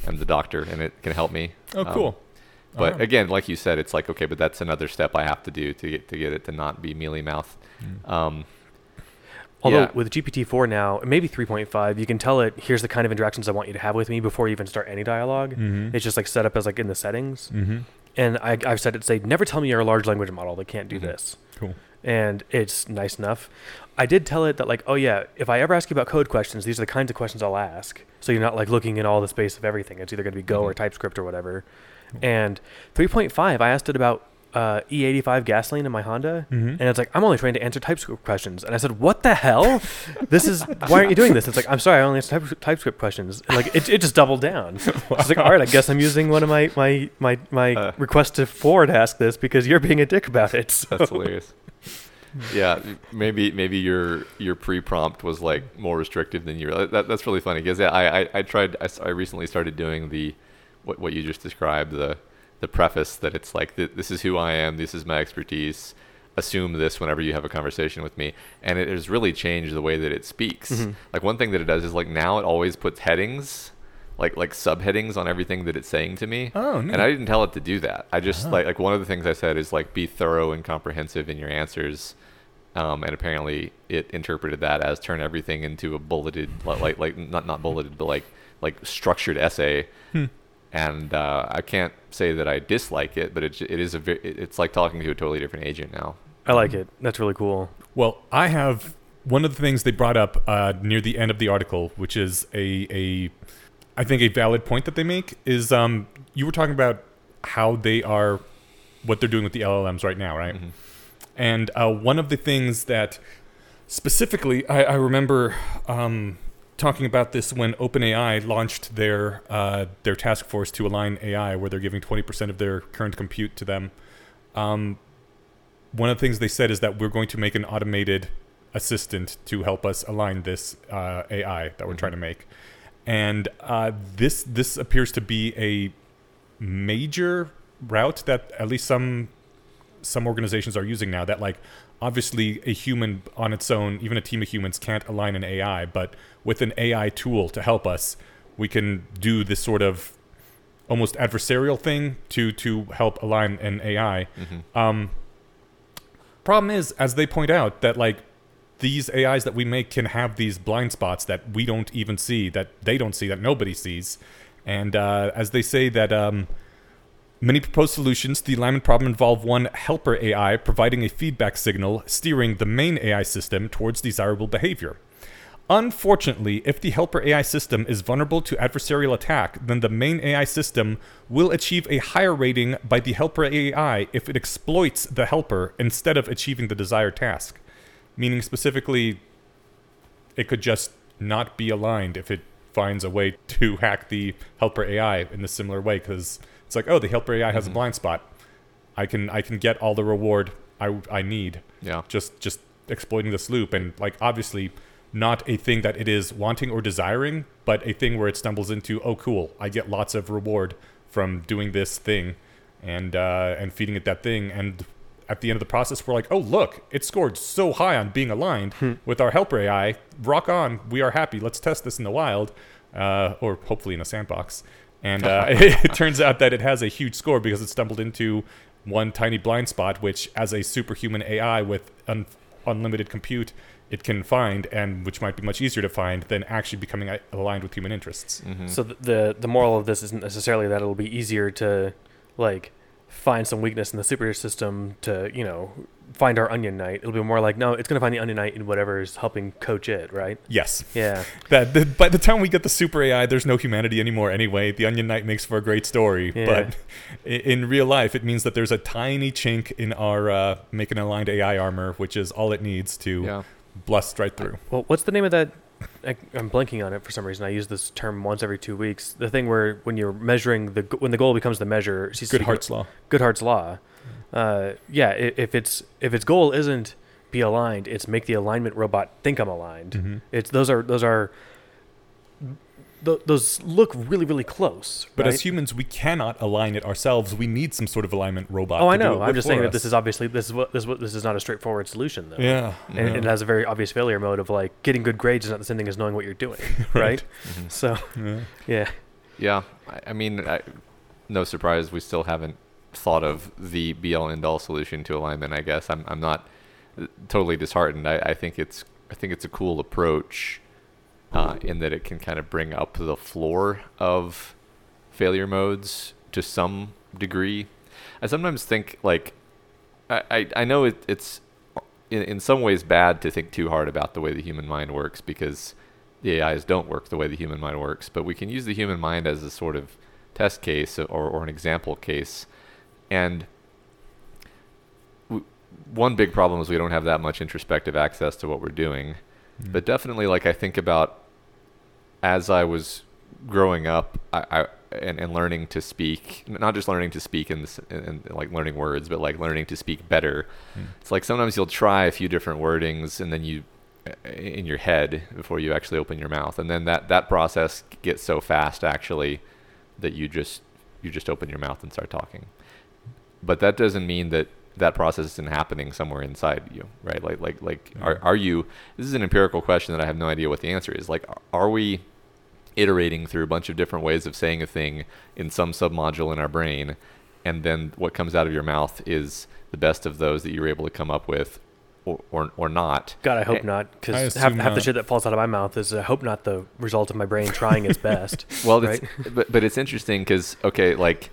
C: am the doctor and it can help me.
B: Oh,
C: Um,
B: cool.
C: But
B: Alright.
C: again, like you said, it's like okay, but that's another step I have to do to get to get it to not be mealy mouth.
B: Mm.
C: Um,
A: Although
C: Yeah.
A: with GPT-4 now, maybe 3.5, you can tell it here's the kind of interactions I want you to have with me before you even start any dialog
B: Mhm.
A: It's just like set up as like in the settings,
B: Mhm.
A: And I, I've said it say never tell me you're a large language model. They can't do
C: Mhm.
A: this,
B: Cool.
A: and it's nice enough. I did tell it that like, oh yeah, if I ever ask you about code questions, these are the kinds of questions I'll ask. So you're not like looking in all the space of everything. It's either going to be Go or
C: Mhm.
A: TypeScript or whatever. And 3.5, I asked it about uh, E85 gasoline in my Honda,
B: Mhm.
A: and it's like I'm only trained to answer TypeScript questions. And I said, "What the hell? this is why aren't you doing this?" It's like I'm sorry, I only answer type, TypeScript questions. And like it, it just doubled down. It's like all right, I guess I'm using one of my my my my
C: Uh.
A: requests to forward ask this because you're being a dick about it. So.
C: That's hilarious. yeah, maybe maybe your your pre-prompt was like more restrictive than you. That, that's really funny because yeah, I, I I tried. I, s- I recently started doing the what what you just described the the preface that it's like th- this is who I am. This is my expertise. Assume this whenever you have a conversation with me, and it has really changed the way that it speaks.
A: Mhm.
C: Like one thing that it does is like now it always puts headings, like like subheadings on everything that it's saying to me.
B: Oh.
C: And I didn't tell it to do that. I just
B: Ah.
C: like like one of the things I said is like be thorough and comprehensive in your answers. Um, and apparently it interpreted that as turn everything into a bulleted like like, like not not bulleted but like like structured essay.
B: Hmm.
C: And uh, I can't say that I dislike it, but it it is a ve- it- it's like talking to a totally different agent now.
A: I like it. That's really cool.
B: Well, I have one of the things they brought up uh, near the end of the article, which is a, a I think a valid point that they make is um, you were talking about how they are what they're doing with the LLMs right now, right?
C: Mhm.
B: And uh, one of the things that specifically I, I remember um, talking about this when OpenAI launched their uh, their task force to align AI, where they're giving 20% of their current compute to them. Um, one of the things they said is that we're going to make an automated assistant to help us align this uh, AI that we're trying to make. And uh, this this appears to be a major route that at least some some organizations are using now that like obviously a human on its own even a team of humans can't align an ai but with an ai tool to help us we can do this sort of almost adversarial thing to to help align an ai
C: Mhm.
B: um problem is as they point out that like these ais that we make can have these blind spots that we don't even see that they don't see that nobody sees and uh, as they say that um, Many proposed solutions to the alignment problem involve one helper AI providing a feedback signal steering the main AI system towards desirable behavior. Unfortunately, if the helper AI system is vulnerable to adversarial attack, then the main AI system will achieve a higher rating by the helper AI if it exploits the helper instead of achieving the desired task. Meaning, specifically, it could just not be aligned if it finds a way to hack the helper AI in a similar way because it's like, oh, the helper AI has a
C: Mhm.
B: blind spot. I can I can get all the reward I, I need
C: Yeah.
B: just just exploiting this loop. And like obviously not a thing that it is wanting or desiring but a thing where it stumbles into oh cool i get lots of reward from doing this thing and uh, and feeding it that thing. And at the end of the process we're like oh look it scored so high on being aligned with our helper ai rock on. We are happy. Let's test this in the wild uh, or hopefully in a sandbox and uh, it turns out that it has a huge score because it stumbled into one tiny blind spot, which, as a superhuman AI with un- unlimited compute, it can find, and which might be much easier to find than actually becoming a- aligned with human interests.
C: Mhm.
A: So the the moral of this isn't necessarily that it'll be easier to like find some weakness in the super system to you know find our onion knight. It'll be more like no, it's gonna find the onion knight in whatever is helping coach it, right?
B: Yes.
A: Yeah.
B: That the, by the time we get the super AI, there's no humanity anymore anyway. The Onion Knight makes for a great story,
A: Yeah.
B: but i- in real life, it means that there's a tiny chink in our uh, make an aligned AI armor, which is all it needs to
C: Yeah.
B: blast right through.
A: Well, what's the name of that? I, I'm blanking on it for some reason. I use this term once every two weeks. The thing where when you're measuring the when the goal becomes the measure. ceases to
B: Good
A: be
B: Heart's Law.
A: Goodhart's law. Uh, yeah, i- if it's if its goal isn't be aligned, it's make the alignment robot think I'm aligned.
B: Mhm.
A: It's those are those are th- those look really really close.
B: But
A: right?
B: as humans, we cannot align it ourselves. We need some sort of alignment robot.
A: oh, I know. I'm just
B: for
A: saying that this is obviously this is what this is what this is not a straightforward solution though.
B: Yeah.
A: And
B: yeah.
A: it has a very obvious failure mode of like getting good grades is not the same thing as knowing what you're doing, right?
C: Mhm.
A: So
B: Yeah.
A: yeah,
C: Yeah, I, I mean, I, no surprise, we still haven't thought of the be all end all solution to alignment. I guess I'm I'm not totally disheartened. I, I think it's I think it's a cool approach, uh, in that it can kind of bring up the floor of failure modes to some degree. I sometimes think like I I, I know it, it's in, in some ways bad to think too hard about the way the human mind works because the AIs don't work the way the human mind works, but we can use the human mind as a sort of test case or, or an example case. And w- one big problem is we don't have that much introspective access to what we're doing.
B: Mm.
C: But definitely, like I think about as I was growing up, I, I and, and learning to speak, not just learning to speak in, this, in, in like learning words, but like learning to speak better.
B: Mm.
C: It's like sometimes you'll try a few different wordings and then you in your head before you actually open your mouth, and then that that process gets so fast actually that you just you just open your mouth and start talking. But that doesn't mean that that process isn't happening somewhere inside you, right? Like like like are
B: Yeah.
C: are you? This is an empirical question that I have no idea what the answer is. Like are we iterating through a bunch of different ways of saying a thing in some submodule in our brain, and then what comes out of your mouth is the best of those that you were able to come up with, or or, or not.
A: God, I hope
C: Eh,
A: not, because half, half the shit that falls out of my mouth is I hope not the result of my brain trying its best.
C: Well,
A: right?
C: it's, but but it's interesting because okay, like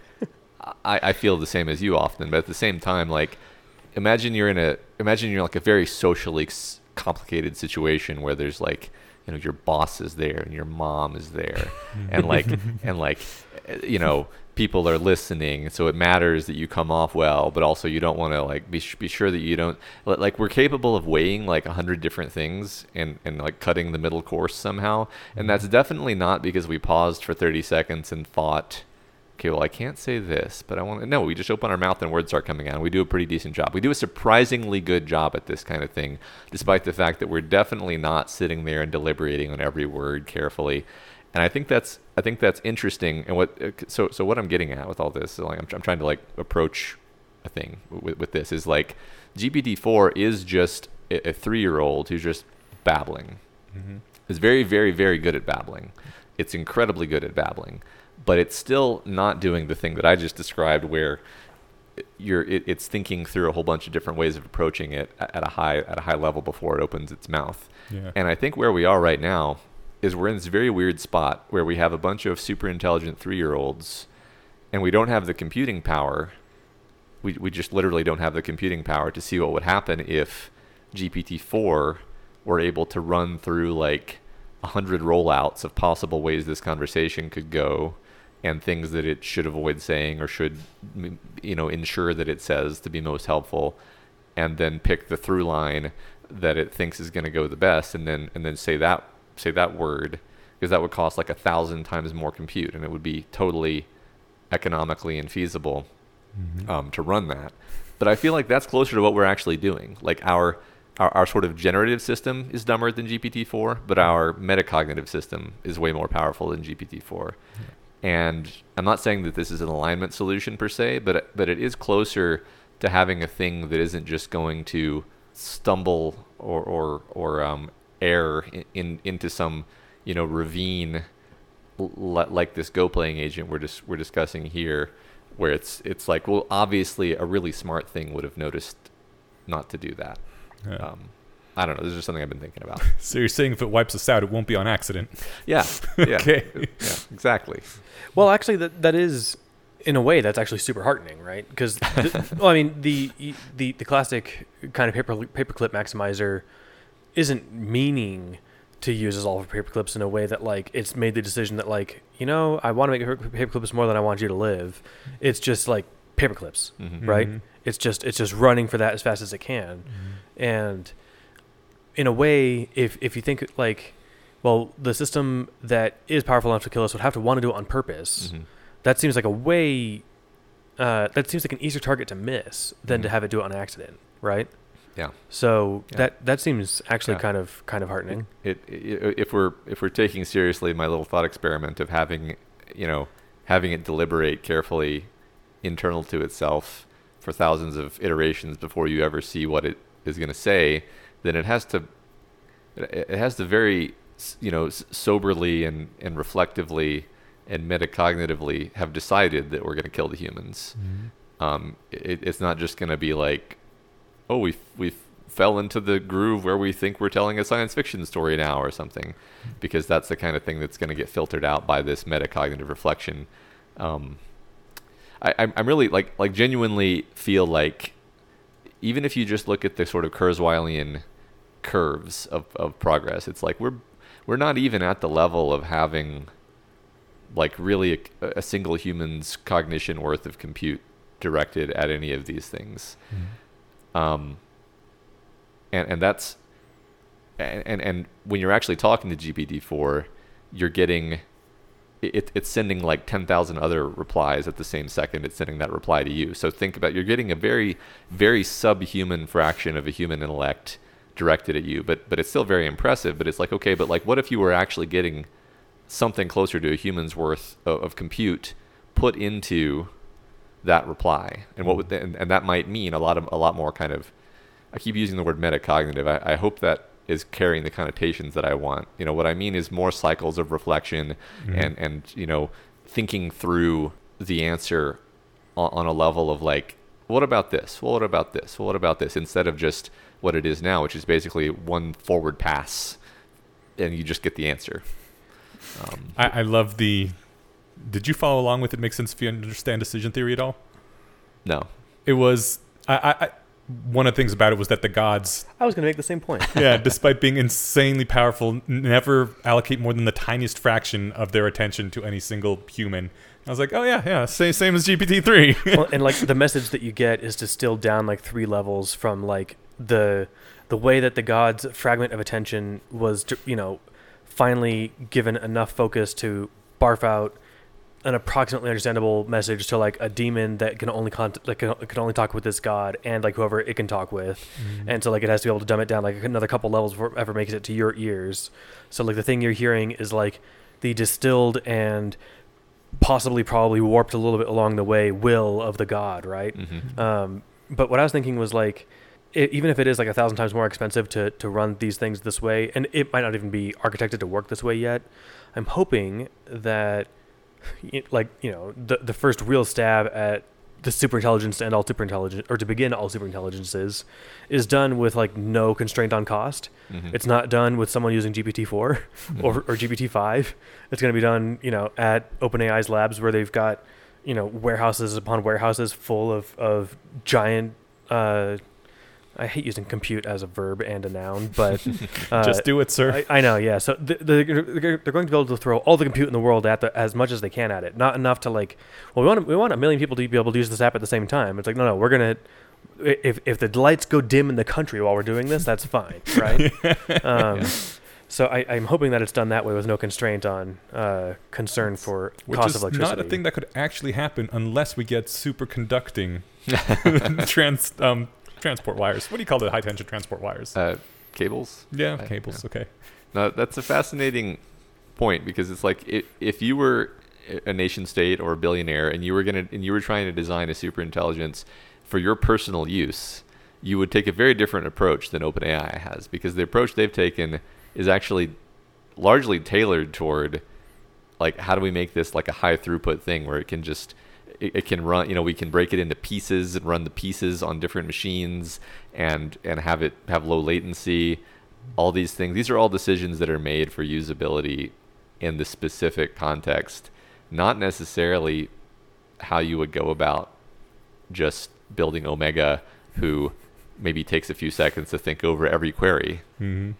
C: I, I feel the same as you often, but at the same time, like imagine you're in a imagine you're like a very socially complicated situation where there's like you know your boss is there and your mom is there and like and like you know people are listening so it matters that you come off well but also you don't want to like be, be sure that you don't like we're capable of weighing like a hundred different things and and like cutting the middle course somehow and mm-hmm. that's definitely not because we paused for 30 seconds and thought okay well i can't say this but i want to no we just open our mouth and words start coming out we do a pretty decent job we do a surprisingly good job at this kind of thing despite the fact that we're definitely not sitting there and deliberating on every word carefully and I think that's I think that's interesting. And what uh, so so what I'm getting at with all this, so like I'm, I'm trying to like approach a thing with, with this is like GPT-4 is just a, a three year old who's just babbling.
B: Mhm.
C: Is very very very good at babbling. It's incredibly good at babbling, but it's still not doing the thing that I just described where you're it, it's thinking through a whole bunch of different ways of approaching it at a high at a high level before it opens its mouth.
B: Yeah.
C: And I think where we are right now is we're in this very weird spot where we have a bunch of super intelligent three year olds and we don't have the computing power. We, we just literally don't have the computing power to see what would happen if GPT 4 were able to run through like a hundred rollouts of possible ways this conversation could go and things that it should avoid saying or should you know ensure that it says to be most helpful and then pick the through line that it thinks is going to go the best and then and then say that say that word because that would cost like a thousand times more compute and it would be totally economically infeasible
B: Mhm.
C: um, to run that. But I feel like that's closer to what we're actually doing. Like our, our our sort of generative system is dumber than GPT-4, but our metacognitive system is way more powerful than GPT-4. And I'm not saying that this is an alignment solution per se, but but it is closer to having a thing that isn't just going to stumble or or or um, err in, in into some you know ravine l- like this Go playing agent we're just we're discussing here, where it's it's like well obviously a really smart thing would have noticed not to do that.
B: Yeah.
C: Um, I don't know. This is just something I've been thinking about.
B: so you're saying if it wipes us out, it won't be on accident?
C: Yeah. Yeah.
B: Okay.
C: Yeah. Exactly.
A: Well, actually, that that is in a way that's actually super heartening, right? Because well, I mean the the the classic kind of paper paperclip maximizer isn't meaning to use as all of paperclips in a way that like it's made the decision that like you know I want to make paperclips more than I want you to live. It's just like paperclips,
C: Mhm.
A: right?
B: Mhm.
A: It's just it's just running for that as fast as it can, and in a way, if if you think like, well, the system that is powerful enough to kill us would have to want to do it on purpose.
C: Mhm.
A: That seems like a way. Uh, that seems like an easier target to miss than to
C: Mhm.
A: have it do it on accident, right?
C: Yeah.
A: So
C: Yeah.
A: that that seems actually
C: Yeah.
A: kind of kind of heartening.
C: it, it if we're if we're taking seriously my little thought experiment of having you know having it deliberate carefully internal to itself for thousands of iterations before you ever see what it is going to say then it has to it has to very you know soberly and and reflectively and metacognitively have decided that we're going to kill the humans um, it, it's not just going to be like, oh, we we fell into the groove where we think we're telling a science fiction story now or something, because that's the kind of thing that's going to get filtered out by this metacognitive reflection. Um, I, I'm I'm really like like genuinely feel like even if you just look at the sort of Kurzweilian curves of, of progress, it's like we're we're not even at the level of having like really a, a single human's cognition worth of compute directed at any of these things. Um, and and that's and, and and when you're actually talking to GPT-4, you're getting it, it's sending like 10,000 other replies at the same second it's sending that reply to you. So think about you're getting a very very subhuman fraction of a human intellect directed at you, but but it's still very impressive, but it's like okay, but like what if you were actually getting something closer to a human's worth of, of compute put into that reply and what would and, and that might mean a lot of a lot more kind of I keep using the word metacognitive. I, I hope that is carrying the connotations that I want. You know, what I mean is more cycles of reflection
B: Mhm.
C: and and you know thinking through the answer on, on a level of like, what about this? Well, what about this? Well, what about this? Instead of just what it is now, which is basically one forward pass, and you just get the answer. Um,
B: I, I love the. Did you follow along with it? Make sense if you understand decision theory at all?
C: no,
B: It was. I, I, I one of the things about it was that the gods,
A: I was going to make the same point.
B: yeah, despite being insanely powerful, never allocate more than the tiniest fraction of their attention to any single human. I was like, oh yeah, yeah, same same as GPT three.
A: well, and like the message that you get is distilled down like three levels from like the the way that the god's fragment of attention was you know finally given enough focus to barf out an approximately understandable message to like a demon that can only con- like can, can only talk with this god and like whoever it can talk with. And so like it has to be able to dumb it down like another couple levels before it ever makes it to your ears. So like the thing you're hearing is like the distilled and possibly probably warped a little bit along the way will of the god right?
C: Hmm
A: um, but what i was thinking was like it, even if it is like a thousand times more expensive to, to run these things this way and it might not even be architected to work this way yet i'm hoping that like you know the, the first real stab at the superintelligence and all superintelligence or to begin all superintelligences is done with like no constraint on cost
C: hmm
A: it's not done with someone using GPT-4 or, or GPT-5. It's going to be done, you know, at OpenAI's labs where they've got, you know, warehouses upon warehouses full of, of giant, uh, I hate using compute as a verb and a noun, but uh,
B: Just do it, sir.
A: I, I know, yeah. So th- they're, they're going to be able to throw all the compute in the world at the, as much as they can at it. Not enough to like, well, we want we want a million people to be able to use this app at the same time. It's like, no, no, we're gonna. If if the lights go dim in the country while we're doing this, that's fine, right? um,
C: Yeah.
A: So I, I'm hoping that it's done that way with no constraint on uh, concern for
B: Which
A: cost
B: is
A: of electricity.
B: not a thing that could actually happen unless we get superconducting trans um, transport wires. What do you call the high tension transport wires?
C: uh, cables.
B: yeah,
C: I-
B: cables. Okay.
C: No, that's a fascinating point because it's like if, if you were a nation state or a billionaire and you were gonna and you were trying to design a super intelligence for your personal use, you would take a very different approach than OpenAI has because the approach they've taken is actually largely tailored toward like how do we make this like a high throughput thing where it can just it, it can run you know we can break it into pieces and run the pieces on different machines and and have it have low latency all these things these are all decisions that are made for usability in the specific context not necessarily how you would go about just building Omega, who maybe takes a few seconds to think over every query,
B: hmm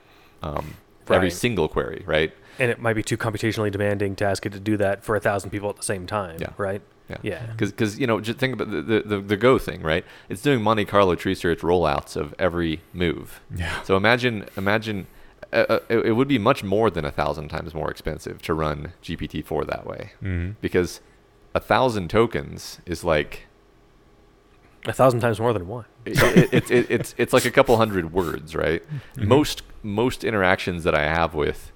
C: um, every single query, right?
A: And it might be too computationally demanding to ask it to do that for a thousand people at the same time,
C: Yeah.
A: right?
C: Yeah.
A: Yeah.
C: Because you know, just think about the, the, the, the Go thing, right? It's doing Monte Carlo tree search rollouts of every move.
B: Yeah.
C: So imagine, imagine, uh, uh, it, it would be much more than a thousand times more expensive to run GPT-4 that way,
B: hmm
C: because a thousand tokens is like
A: A thousand times more than one.
C: it, it, it, it, it's it's like a couple hundred words, right?
B: Mhm.
C: Most most interactions that I have with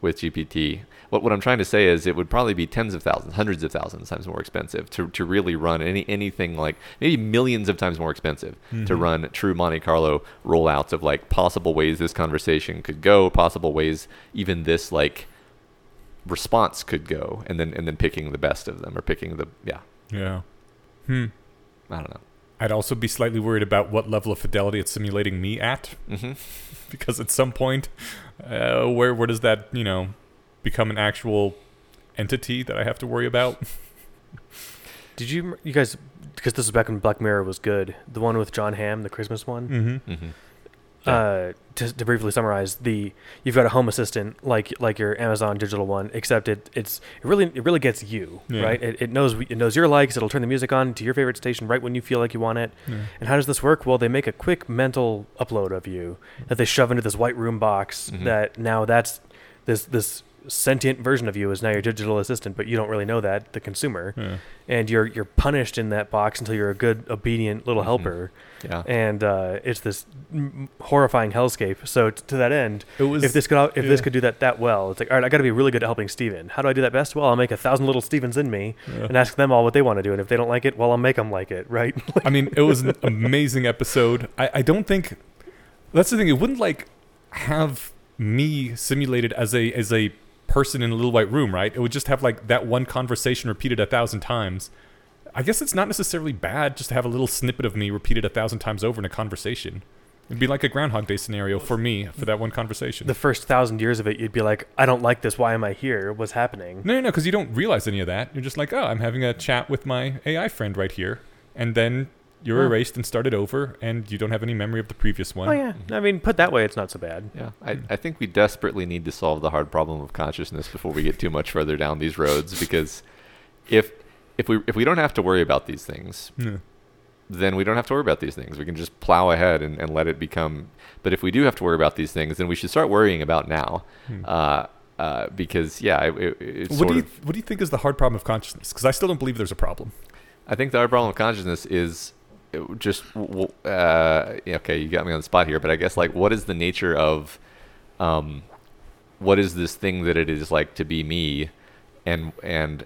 C: with GPT, what what I'm trying to say is it would probably be tens of thousands, hundreds of thousands times more expensive to, to really run any anything like maybe millions of times more expensive to
B: Mhm.
C: run true Monte Carlo rollouts of like possible ways this conversation could go, possible ways even this like response could go, and then and then picking the best of them or picking the yeah
B: Yeah. Hmm.
C: I don't know.
B: I'd also be slightly worried about what level of fidelity it's simulating me at,
C: hmm
B: because at some point, uh, where where does that you know become an actual entity that I have to worry about?
A: Did you you guys because this was back when Black Mirror was good, the one with Jon Hamm, the Christmas one?
B: Mm-hmm.
C: hmm
A: uh, to, to briefly summarize, the you've got a home assistant like like your Amazon digital one, except it it's it really it really gets you
B: Yeah.
A: right. It, it knows it knows your likes. It'll turn the music on to your favorite station right when you feel like you want it. And how does this work? Well, they make a quick mental upload of you that they shove into this white room box.
C: Mhm.
A: That now that's this this sentient version of you is now your digital assistant, but you don't really know that the consumer,
B: Yeah.
A: and you're you're punished in that box until you're a good obedient little
C: Mhm.
A: helper
C: Yeah.
A: and uh, it's this horrifying hellscape. So t- to that end,
B: It was
A: if this could if this could do that that well, it's like all right, I got to be really good at helping Steven. How do I do that best? Well, I'll make a thousand little Stevens in me
B: Yeah.
A: and ask them all what they want to do, and if they don't like it, well, I'll make them like it, right?
B: I mean, it was an amazing episode. I, I don't think that's the thing. It wouldn't like have me simulated as a as a person in a little white room, right? It would just have like that one conversation repeated a thousand times. I guess it's not necessarily bad just to have a little snippet of me repeated a thousand times over in a conversation. It'd be like a Groundhog Day scenario for me for that one conversation.
A: the first thousand years of it, you'd be like, I don't like this. Why am I here? What's happening?
B: No, no, no, because you don't realize any of that. You're just like, oh, I'm having a chat with my AI friend right here, and then you're erased and started over, and you don't have any memory of the previous one.
A: Oh yeah, I mean, put that way, it's not so bad.
C: Yeah, I, I think we desperately need to solve the hard problem of consciousness before we get too much further down these roads. Because if if we if we don't have to worry about these things,
B: Yeah.
C: then we don't have to worry about these things. We can just plow ahead and, and let it become. But if we do have to worry about these things, then we should start worrying about now.
B: Hmm.
C: Uh, uh, because yeah, it, it, it's
B: what do you
C: of.
B: What do you think is the hard problem of consciousness? Because I still don't believe there's a problem.
C: I think the hard problem of consciousness is it w- just uh, okay. You got me on the spot here, but I guess like, what is the nature of, um, what is this thing that it is like to be me, and and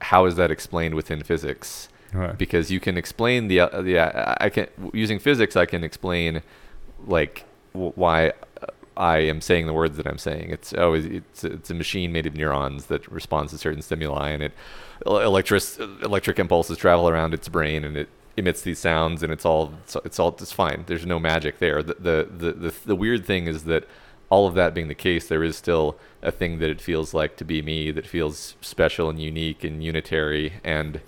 C: how is that explained within physics?
B: Right.
C: Because you can explain the uh, the uh, I can using physics I can explain like w- why I am saying the words that I'm saying. It's oh it's it's a, machine made of neurons that responds to certain stimuli and it electric electric impulses travel around its brain and it emits these sounds and it's all it's, it's all it's fine. There's no magic there. The, the the the the weird thing is that all of that being the case, there is still a thing that it feels like to be me that feels special and unique and unitary and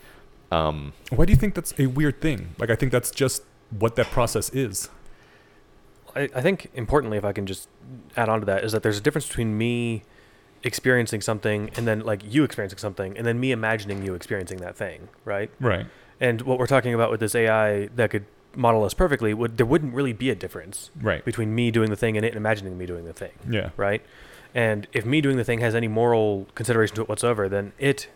C: um,
B: Why do you think that's a weird thing? Like, I think that's just what that process is.
A: I, I think importantly, if I can just add on to that, is that there's a difference between me experiencing something and then like you experiencing something and then me imagining you experiencing that thing, right?
B: Right.
A: And what we're talking about with this AI that could model us perfectly would there wouldn't really be a difference
B: Right.
A: between me doing the thing and it imagining me doing the thing,
B: Yeah.
A: right? And if me doing the thing has any moral consideration to it whatsoever, then it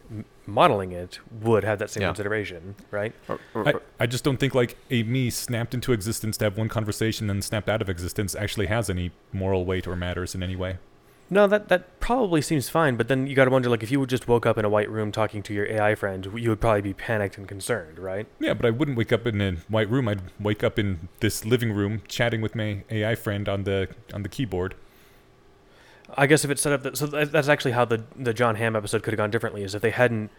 A: modeling it would have that same
C: Yeah.
A: consideration, right?
C: or, or,
B: I, I just don't think like a me snapped into existence to have one conversation and snapped out of existence actually has any moral weight or matters in any way.
A: No, that that probably seems fine, but then you got to wonder like if you would just woke up in a white room talking to your AI friend, you would probably be panicked and concerned, right?
B: Yeah, but I wouldn't wake up in a white room. I'd wake up in this living room chatting with my AI friend on the on the keyboard.
A: I guess if it's set up that so that's actually how the the Jon Hamm episode could have gone differently is if they hadn't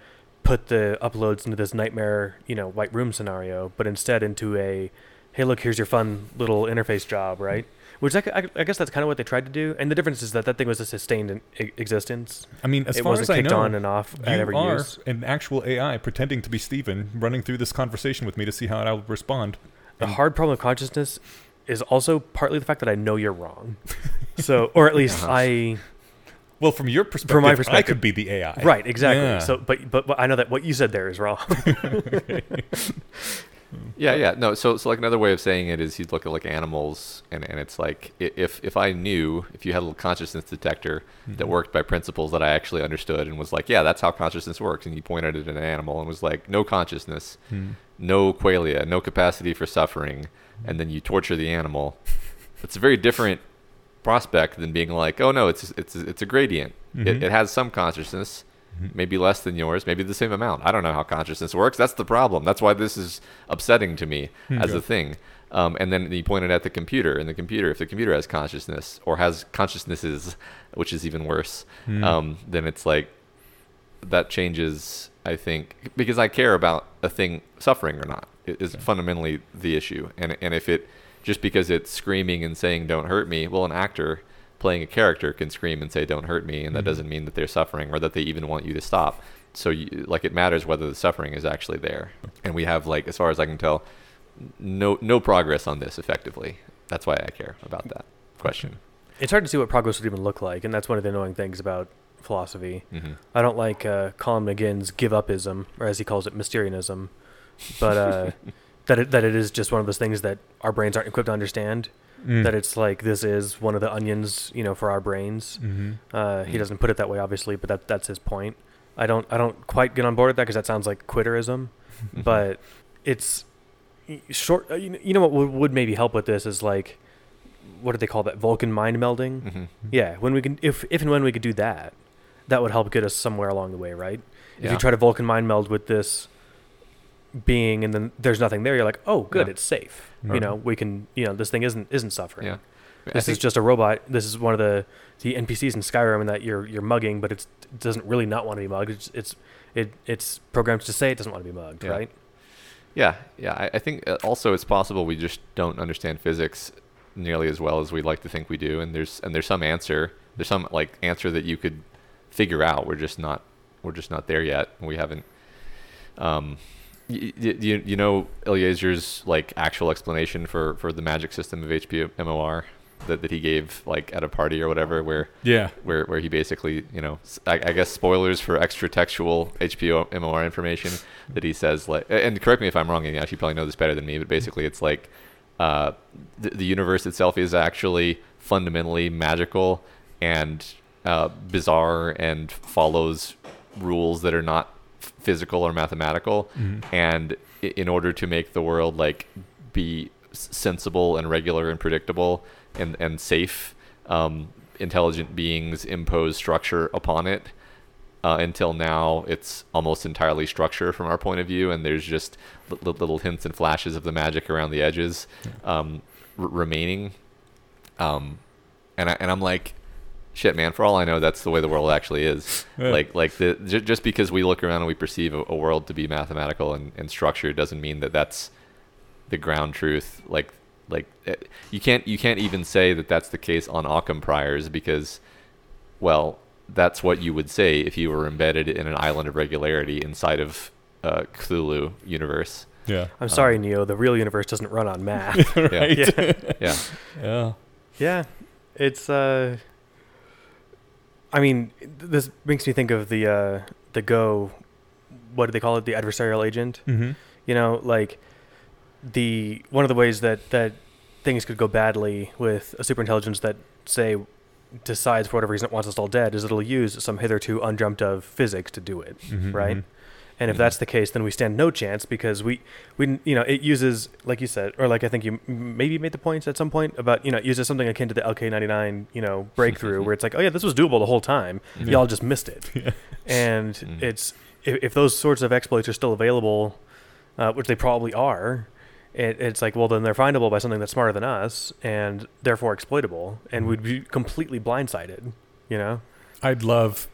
A: put the uploads into this nightmare, you know, white room scenario, but instead into a hey, look, here's your fun little interface job, right? Which I, I, I guess that's kind of what they tried to do. And the difference is that that thing was a sustained in, e- existence.
B: I mean, as
A: it
B: far
A: wasn't
B: as I
A: kicked
B: know,
A: on and off
B: you
A: at every
B: are
A: use.
B: an actual AI pretending to be Steven, running through this conversation with me to see how I'll respond.
A: The
B: And-
A: hard problem of consciousness is also partly the fact that I know you're wrong. so, or at least
C: Uh-huh.
A: I
B: Well, from your perspective,
A: from
B: my
A: perspective, I
B: could be the AI.
A: right exactly.
B: Yeah.
A: So, but, but but I know that what you said there is wrong.
C: Yeah, yeah. No, so so like another way of saying it is you'd look at like animals and, and it's like if if I knew if you had a little consciousness detector that
B: Mm-hmm.
C: worked by principles that I actually understood and was like, yeah, that's how consciousness works and you pointed it at an animal and was like, no consciousness,
B: Hmm.
C: no qualia, no capacity for suffering, and then you torture the animal. It's a very different prospect than being like, oh no, it's it's it's a gradient.
B: Mhm.
C: It, it has some consciousness. Maybe less than yours, maybe the same amount. I don't know how consciousness works. That's the problem. That's why this is upsetting to me as a thing. Um, and then he pointed at the computer, and the computer, if the computer has consciousness or has consciousnesses, which is even worse,
B: Hmm.
C: um, then it's like that changes. I think because I care about a thing suffering or not is
B: Okay.
C: fundamentally the issue. And and if it just because it's screaming and saying "Don't hurt me," well, an actor playing a character can scream and say "Don't hurt me," and that
B: Mhm.
C: doesn't mean that they're suffering or that they even want you to stop. So you, like it matters whether the suffering is actually there. And we have like as far as I can tell, no no progress on this effectively. That's why I care about that question.
A: it's hard to see what progress would even look like, and that's one of the annoying things about philosophy.
C: hmm
A: I don't like uh, Colin McGinn's give upism, or as he calls it, Mysterianism, but uh, that it, that it is just one of those things that our brains aren't equipped to understand.
B: Mm.
A: That it's like this is one of the onions, you know, for our brains.
B: Mhm.
A: Uh, he
C: Mm.
A: doesn't put it that way, obviously, but that that's his point. I don't I don't quite get on board with that because that sounds like quitterism,
C: Mm-hmm.
A: but it's short. Uh, you, know, what would, would maybe help with this is like what do they call that Vulcan mind melding?
C: hmm
A: Yeah, when we can, if if and when we could do that, that would help get us somewhere along the way, right? If you try to Vulcan mind meld with this being, and then there's nothing there, you're like, oh, good,
C: Yeah.
A: it's safe. You know, we can, you know, this thing isn't isn't suffering.
C: Yeah.
A: This is just a robot. This is one of the the NPCs in Skyrim, and that you're you're mugging, but it's, it doesn't really not want to be mugged. It's it's it, it's programmed to say it doesn't want to be mugged,
C: Yeah.
A: right?
C: Yeah, yeah. I, I think uh, also it's possible we just don't understand physics nearly as well as we'd like to think we do, and there's and there's some answer, there's some like answer that you could figure out. We're just not we're just not there yet. We haven't. Um, y- y- you you know Eliezer's like actual explanation for for the magic system of HP MOR that that he gave like at a party or whatever where
B: Yeah.
C: where where he basically, you know, I, I guess spoilers for extra textual HPMOR information that he says like, and correct me if I'm wrong, and actually you probably know this better than me, but basically it's like, uh, the, the universe itself is actually fundamentally magical and uh, bizarre and follows rules that are not physical or mathematical,
B: Mhm.
C: and in order to make the world like be sensible and regular and predictable and and safe um, intelligent beings impose structure upon it uh, until now it's almost entirely structure from our point of view and there's just li- li- little hints and flashes of the magic around the edges um, r- remaining um, and, I, and i'm like shit man for all i know that's the way the world actually is
B: Yeah.
C: like like the j- just because we look around and we perceive a, a world to be mathematical and, and structured doesn't mean that that's the ground truth like like eh, you can't you can't even say that that's the case on Occam priors because well that's what you would say if you were embedded in an island of regularity inside of uh, Cthulhu universe
B: Yeah.
A: I'm sorry, Neo. The real universe doesn't run on math.
B: right.
A: yeah.
C: yeah
B: Yeah.
A: Yeah, it's. uh I mean, this makes me think of the uh the Go. What do they call it? The adversarial agent.
B: Mm-hmm.
A: You know, like the one of the ways that that things could go badly with a superintelligence that say decides for whatever reason it wants us all dead is it'll use some hitherto undreamt of physics to do it
B: Mhm,
A: right
B: mhm.
A: And if that's the case then we stand no chance because we we you know it uses like you said or like i think you maybe made the point at some point about you know it uses something akin to the lk99 you know breakthrough where it's like oh yeah this was doable the whole time
B: Yeah.
A: y'all just missed it
B: Yeah.
A: and
C: Mhm.
A: it's if, if those sorts of exploits are still available uh, which they probably are it, it's like well then they're findable by something that's smarter than us and therefore exploitable and
B: Mhm.
A: we'd be completely blindsided you know
B: I'd love,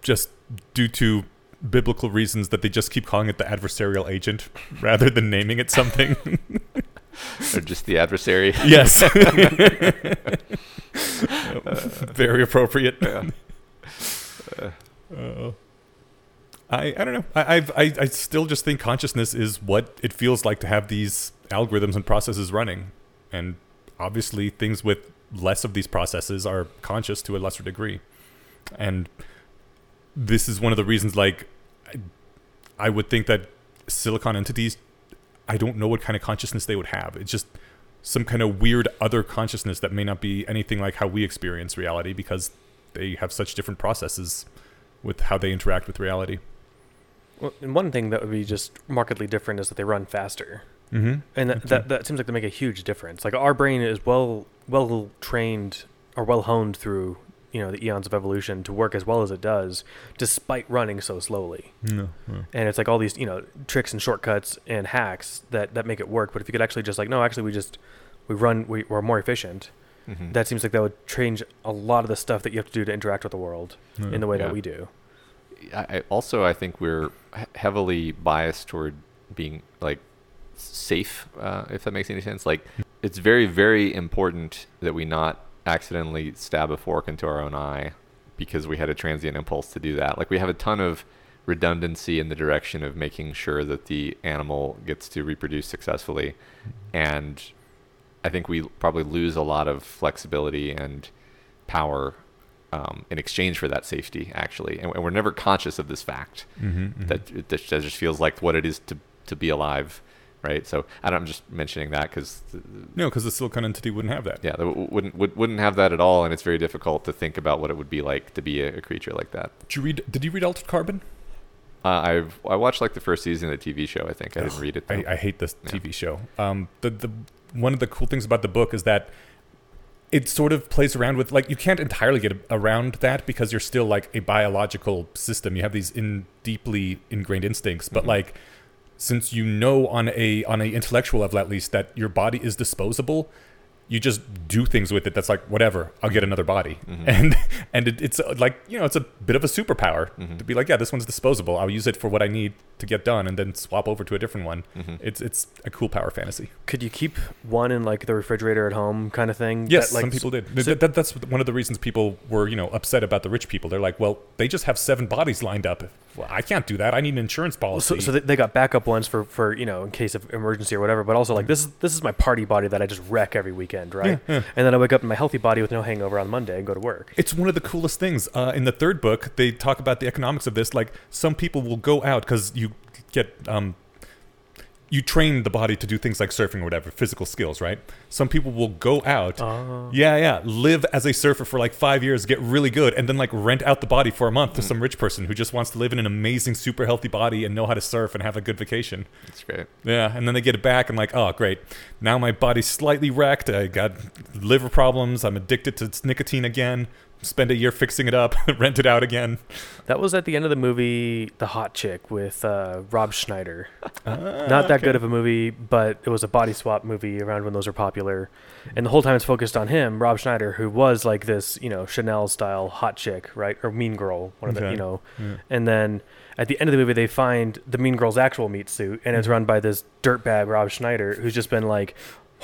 B: just due to biblical reasons, that they just keep calling it the adversarial agent rather than naming it something.
C: Or just the adversary.
B: Yes. Very appropriate.
C: Yeah.
B: Uh, I I don't know. I I've, I I still just think consciousness is what it feels like to have these algorithms and processes running, and obviously things with less of these processes are conscious to a lesser degree, and this is one of the reasons. Like, I, I would think that silicon entities, I don't know what kind of consciousness they would have. It's just some kind of weird other consciousness that may not be anything like how we experience reality because they have such different processes with how they interact with reality.
A: Well, and one thing that would be just markedly different is that they run faster,
B: Mm-hmm.
A: and that,
B: Okay.
A: that that seems like they make a huge difference. Like our brain is well well trained or well honed through you know the eons of evolution to work as well as it does, despite running so slowly.
B: No, no.
A: And it's like all these you know tricks and shortcuts and hacks that that make it work. But if you could actually just like no, actually we just we run we, we're more efficient.
C: Mhm.
A: That seems like that would change a lot of the stuff that you have to do to interact with the world
B: no.
A: in the way
C: Yeah.
A: that we do.
C: I, I also I think we're heavily biased toward being like safe, uh, if that makes any sense. Like it's very very important that we not accidentally stab a fork into our own eye because we had a transient impulse to do that. Like we have a ton of redundancy in the direction of making sure that the animal gets to reproduce successfully, and I think we probably lose a lot of flexibility and power um, in exchange for that safety, actually. And, and we're never conscious of this fact
B: Mhm, mhm.
C: that it, that just feels like what it is to, to be alive, right? So I don't, I'm just mentioning that because,
B: no, because the silicon entity wouldn't have that.
C: yeah, they w- wouldn't, would, wouldn't have that at all. And it's very difficult to think about what it would be like to be a, a creature like that.
B: Did you read? Did you read Altered Carbon?
C: Uh, I've I watched like the first season of the TV show. I think I didn't read it.
B: I, I hate this
C: Yeah.
B: TV show. Um, the the one of the cool things about the book is that it sort of plays around with like you can't entirely get around that because you're still like a biological system. You have these in deeply ingrained instincts, but
C: Mhm.
B: like since you know on a on a intellectual level at least that your body is disposable, you just do things with it that's like whatever i'll get another body
C: Mhm.
B: and and it, it's uh, like you know it's a bit of a superpower
C: Mhm.
B: to be like yeah this one's disposable i'll use it for what i need to get done and then swap over to a different one
C: Mhm.
B: it's it's a cool power fantasy
A: Could you keep one in like the refrigerator at home kind of thing?
B: yes
A: That, like,
B: some people did
A: so-
B: Th- that, that's one of the reasons people were you know upset about the rich people they're like well they just have seven bodies lined up well, i can't do that i need an insurance policy
A: So, so they, they got backup ones for, for you know in case of emergency or whatever. But also like this is this is my party body that I just wreck every weekend, right?
B: Yeah, yeah.
A: And then I wake up in my healthy body with no hangover on Monday and go to work.
B: It's one of the coolest things. Uh, in the third book, they talk about the economics of this. Like some people will go out because you get um, you train the body to do things like surfing or whatever, physical skills, right? Some people will go out.
A: Oh.
B: Yeah, yeah. Live as a surfer for like five years, get really good, and then like rent out the body for a month to
C: Mm.
B: some rich person who just wants to live in an amazing, super healthy body and know how to surf and have a good vacation.
C: It's great.
B: Yeah, and then they get it back and like, oh great, now my body's slightly wrecked. I got liver problems. I'm addicted to nicotine again. Spend a year fixing it up, rent it out again.
A: That was at the end of the movie The Hot Chick with uh, Rob Schneider.
B: Ah,
A: Not that good of a movie, but it was a body swap movie around when those were popular. And the whole time it's focused on him, Rob Schneider, who was like this, you know, Chanel style hot chick, right? Or mean girl, one of the, you know.
B: Yeah.
A: And then at the end of the movie, they find the mean girl's actual meat suit, and it's run by this dirtbag Rob Schneider, who's just been like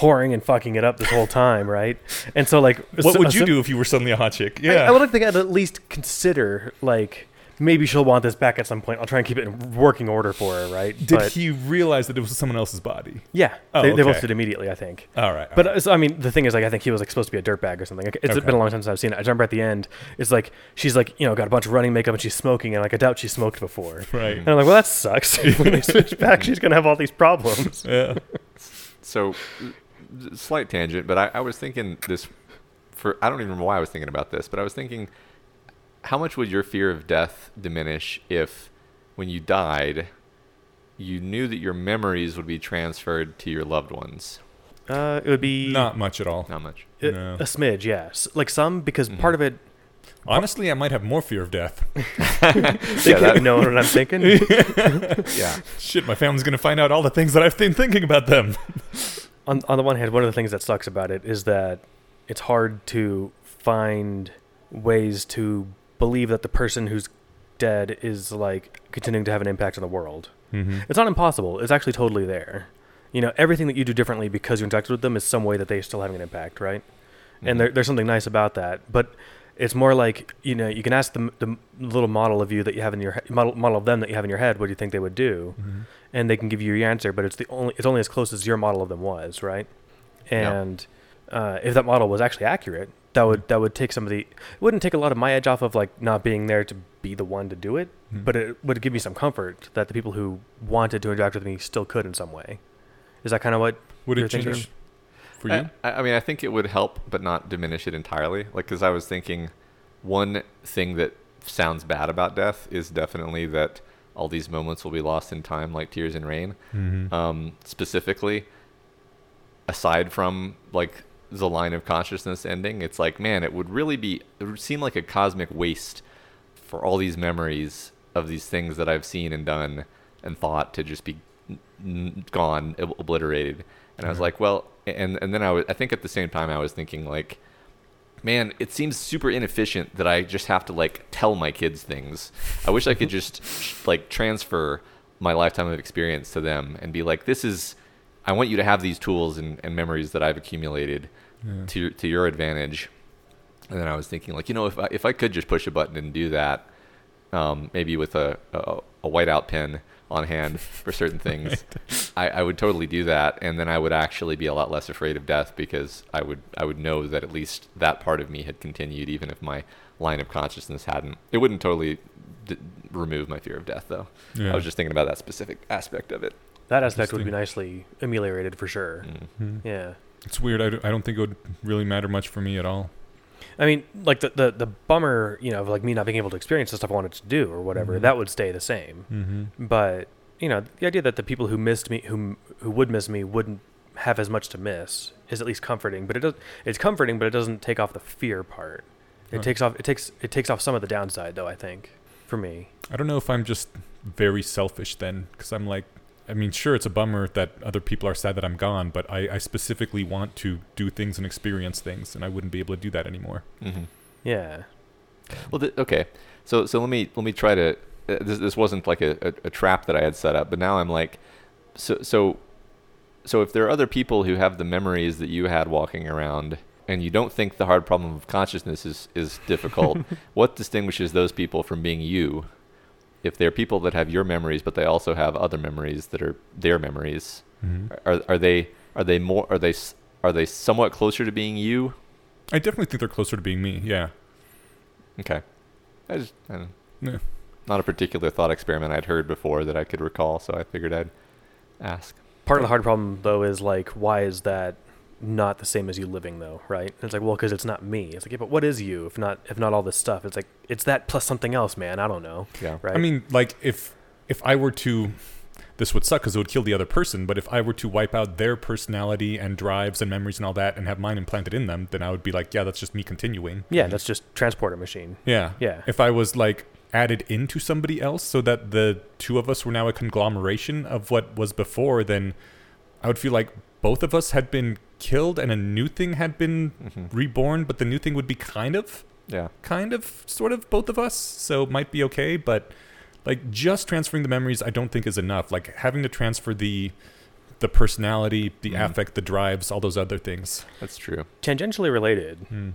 A: whoring and fucking it up this whole time, right? And so like,
B: What
A: so-
B: would you
A: so-
B: do if you were suddenly a hot chick? Yeah.
A: I, would like to at least consider like maybe she'll want this back at some point. I'll try and keep it in working order for her, right?
B: Did
A: but,
B: he realize that it was someone else's body?
A: Yeah,
B: Oh,
A: they, they both did immediately, I think.
B: All right.
A: But uh, so, I mean, the thing is, like, I think he was like supposed to be a dirtbag or something. Like, it's
B: Okay.
A: been a long time since I've seen it. I remember at the end, it's like she's like, you know, got a bunch of running makeup and she's smoking, and like I doubt she smoked before.
B: right.
A: And I'm like, well, that sucks. when they switch back, she's gonna have all these problems.
B: Yeah.
C: So, slight tangent, but I, I was thinking this for I don't even remember why I was thinking about this, but I was thinking, how much would your fear of death diminish if, when you died, you knew that your memories would be transferred to your loved ones?
A: Uh, it would be
B: Not much at all.
C: Not much.
A: a,
B: No.
A: a smidge, yes. Like some, because
C: Mhm.
A: part of it,
B: Honestly, I might have more fear of death.
A: they
C: Yeah,
A: could
C: that-
A: know what I'm thinking.
C: Yeah.
B: Shit, my family's gonna find out all the things that I've been thinking about them.
A: On on the one hand, one of the things that sucks about it is that it's hard to find ways to believe that the person who's dead is like continuing to have an impact on the world.
B: Mm-hmm.
A: It's not impossible. It's actually totally there. you know, everything that you do differently because you interacted with them is some way that they're still having an impact, right?
C: Mhm.
A: And there, there's something nice about that. But it's more like, you know, you can ask the, the little model of you that you have in your he- model, model of them that you have in your head, what do you think they would do?
B: Mhm.
A: And they can give you your answer, but it's the only it's only as close as your model of them was, right?
C: Yeah.
A: And uh, if that model was actually accurate, that would that would take some of the it wouldn't take a lot of my edge off of like not being there to be the one to do it,
B: Mhm.
A: but it would give me some comfort that the people who wanted to interact with me still could in some way. Is that kind of what?
B: would
A: you're
B: it change
A: thinking?
B: for you?
C: I, I mean, I think it would help, but not diminish it entirely. Like, because I was thinking, one thing that sounds bad about death is definitely that all these moments will be lost in time, like tears in rain.
B: Mhm.
C: Um, specifically, aside from like the line of consciousness ending, it's like, man, it would really be. It would seem like a cosmic waste for all these memories of these things that I've seen and done and thought to just be n- gone, ob- obliterated. And I was
B: Mhm.
C: like, well, and and then I was, I think at the same time I was thinking like, man, it seems super inefficient that I just have to like tell my kids things. I wish I could just like transfer my lifetime of experience to them and be like, this is, I want you to have these tools and, and memories that I've accumulated
B: Yeah.
C: to to your advantage. And then I was thinking like, you know, if I, if I could just push a button and do that, um, maybe with a, a a whiteout pen on hand for certain things, I, I would totally do that, and then I would actually be a lot less afraid of death because I would I would know that at least that part of me had continued, even if my line of consciousness hadn't. It wouldn't totally d- remove my fear of death, though.
B: Yeah.
C: I was just thinking about that specific aspect of it.
A: That aspect would be nicely ameliorated for sure.
C: Mm.
B: Mhm.
A: Yeah.
B: It's weird. I, d- I don't think it would really matter much for me at all.
A: I mean, like the, the, the bummer, you know, of like me not being able to experience the stuff I wanted to do or whatever,
B: Mhm.
A: that would stay the same.
B: Mm-hmm.
A: But you know, the idea that the people who missed me, who who would miss me, wouldn't have as much to miss is at least comforting. But it does, it's comforting, but it doesn't take off the fear part. It
B: Huh.
A: takes off, it takes, it takes off some of the downside, though. I think for me.
B: I don't know if I'm just very selfish then, because I'm like, I mean, sure, it's a bummer that other people are sad that I'm gone, but I, I specifically want to do things and experience things, and I wouldn't be able to do that anymore.
C: hmm
A: Yeah.
C: Well, th- okay. So so let me let me try to. Uh, this this wasn't like a, a, a trap that I had set up, but now I'm like, so so so if there are other people who have the memories that you had walking around, and you don't think the hard problem of consciousness is is difficult, what distinguishes those people from being you? If they're people that have your memories, but they also have other memories that are their memories,
B: Mm-hmm.
C: are are they are they more are they s- are they somewhat closer to being you?
B: I definitely think they're closer to being me. Yeah.
C: Okay. I just, I don't,
B: Yeah.
C: not a particular thought experiment I'd heard before that I could recall, so I figured I'd ask.
A: Part of the hard problem, though, is like, why is that not the same as you living, though? Right? And it's like, well, because it's not me. It's like, yeah, but what is you? If not, if not all this stuff, it's like, it's that plus something else, man. I don't know.
C: Yeah.
A: Right?
B: I mean, like if if I were to, this would suck because it would kill the other person. But if I were to wipe out their personality and drives and memories and all that, and have mine implanted in them, then I would be like, yeah, that's just me continuing.
A: yeah, that's just transporter machine.
B: Yeah.
A: Yeah.
B: If I was like added into somebody else, so that the two of us were now a conglomeration of what was before, then I would feel like both of us had been killed and a new thing had been
C: hmm
B: reborn, but the new thing would be kind of
C: Yeah.
B: kind of sort of both of us so it might be okay but like just transferring the memories i don't think is enough like having to transfer the the personality the
C: Mhm.
B: affect the drives all those other things
C: That's true.
A: Tangentially related.
B: Hmm.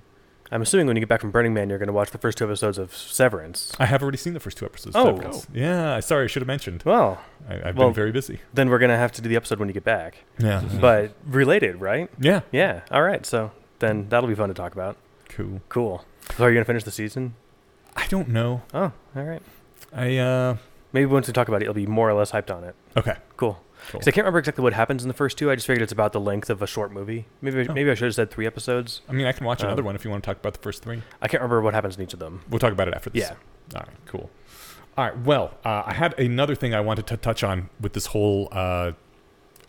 A: I'm assuming when you get back from Burning Man, you're going to watch the first two episodes of Severance.
B: i have already seen the first two episodes
A: Oh.
B: of Severance. yeah sorry i should have mentioned
A: Well,
B: I, i've
A: Well-
B: been very busy
A: then we're going to have to do the episode when you get back.
B: yeah.
A: But related, right?
B: yeah
A: Yeah. All right. So then that'll be fun to talk about.
B: cool
A: Cool. So are you going to finish the season?
B: i don't know
A: Oh, all right.
B: i uh
A: Maybe once we talk about it, you'll be more or less hyped on it.
B: okay
A: Cool.
B: Cool.
A: 'Cause I can't remember exactly what happens in the first two. I just figured it's about the length of a short movie. Maybe
B: Oh.
A: maybe I should have said three episodes.
B: i mean i can watch
A: Um,
B: another one if you want to talk about the first three
A: I can't remember what happens in each of them.
B: we'll talk about it after this
A: Yeah.
B: All right, cool. All right, well, uh, I had another thing I wanted to touch on with this whole uh,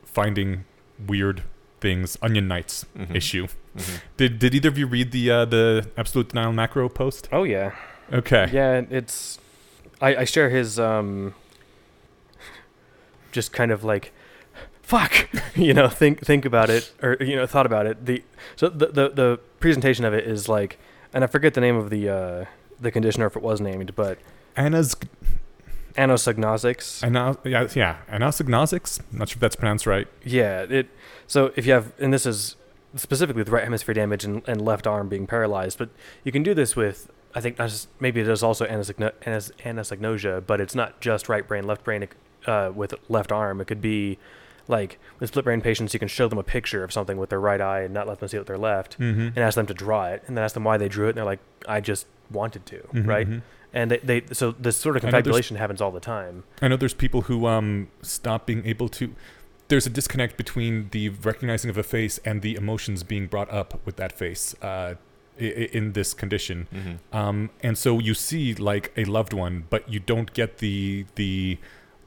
B: finding weird things, Onion Knights
C: Mhm.
B: issue.
C: Mhm.
B: Did Did either of you read the uh, the Absolute Denial Macro post?
A: Oh yeah.
B: Okay.
A: Yeah, it's I, I share his um just kind of like fuck you know think think about it or you know thought about it the so the the, the presentation of it is like and I forget the name of the uh the conditioner if it was named but
B: Anna's
A: anosognostics.
B: Ana- yeah, yeah, anosognostics. Not sure if that's pronounced right.
A: Yeah, it. So if you have, and this is specifically with right hemisphere damage and, and left arm being paralyzed, but you can do this with. I think maybe it is also anosogno- anos- anosognosia, but it's not just right brain, left brain uh, with left arm. It could be like with split brain patients, you can show them a picture of something with their right eye and not let them see it with their left,
B: Mm-hmm.
A: and ask them to draw it, and then ask them why they drew it, and they're like, "I just wanted to,"
B: Mm-hmm,
A: right? And they, they so this sort of
B: I
A: confabulation happens all the time.
B: I know there's people who um stop being able to. There's a disconnect between the recognizing of a face and the emotions being brought up with that face uh, i- i- in this condition.
C: Mm-hmm.
B: Um, and so you see like a loved one, but you don't get the the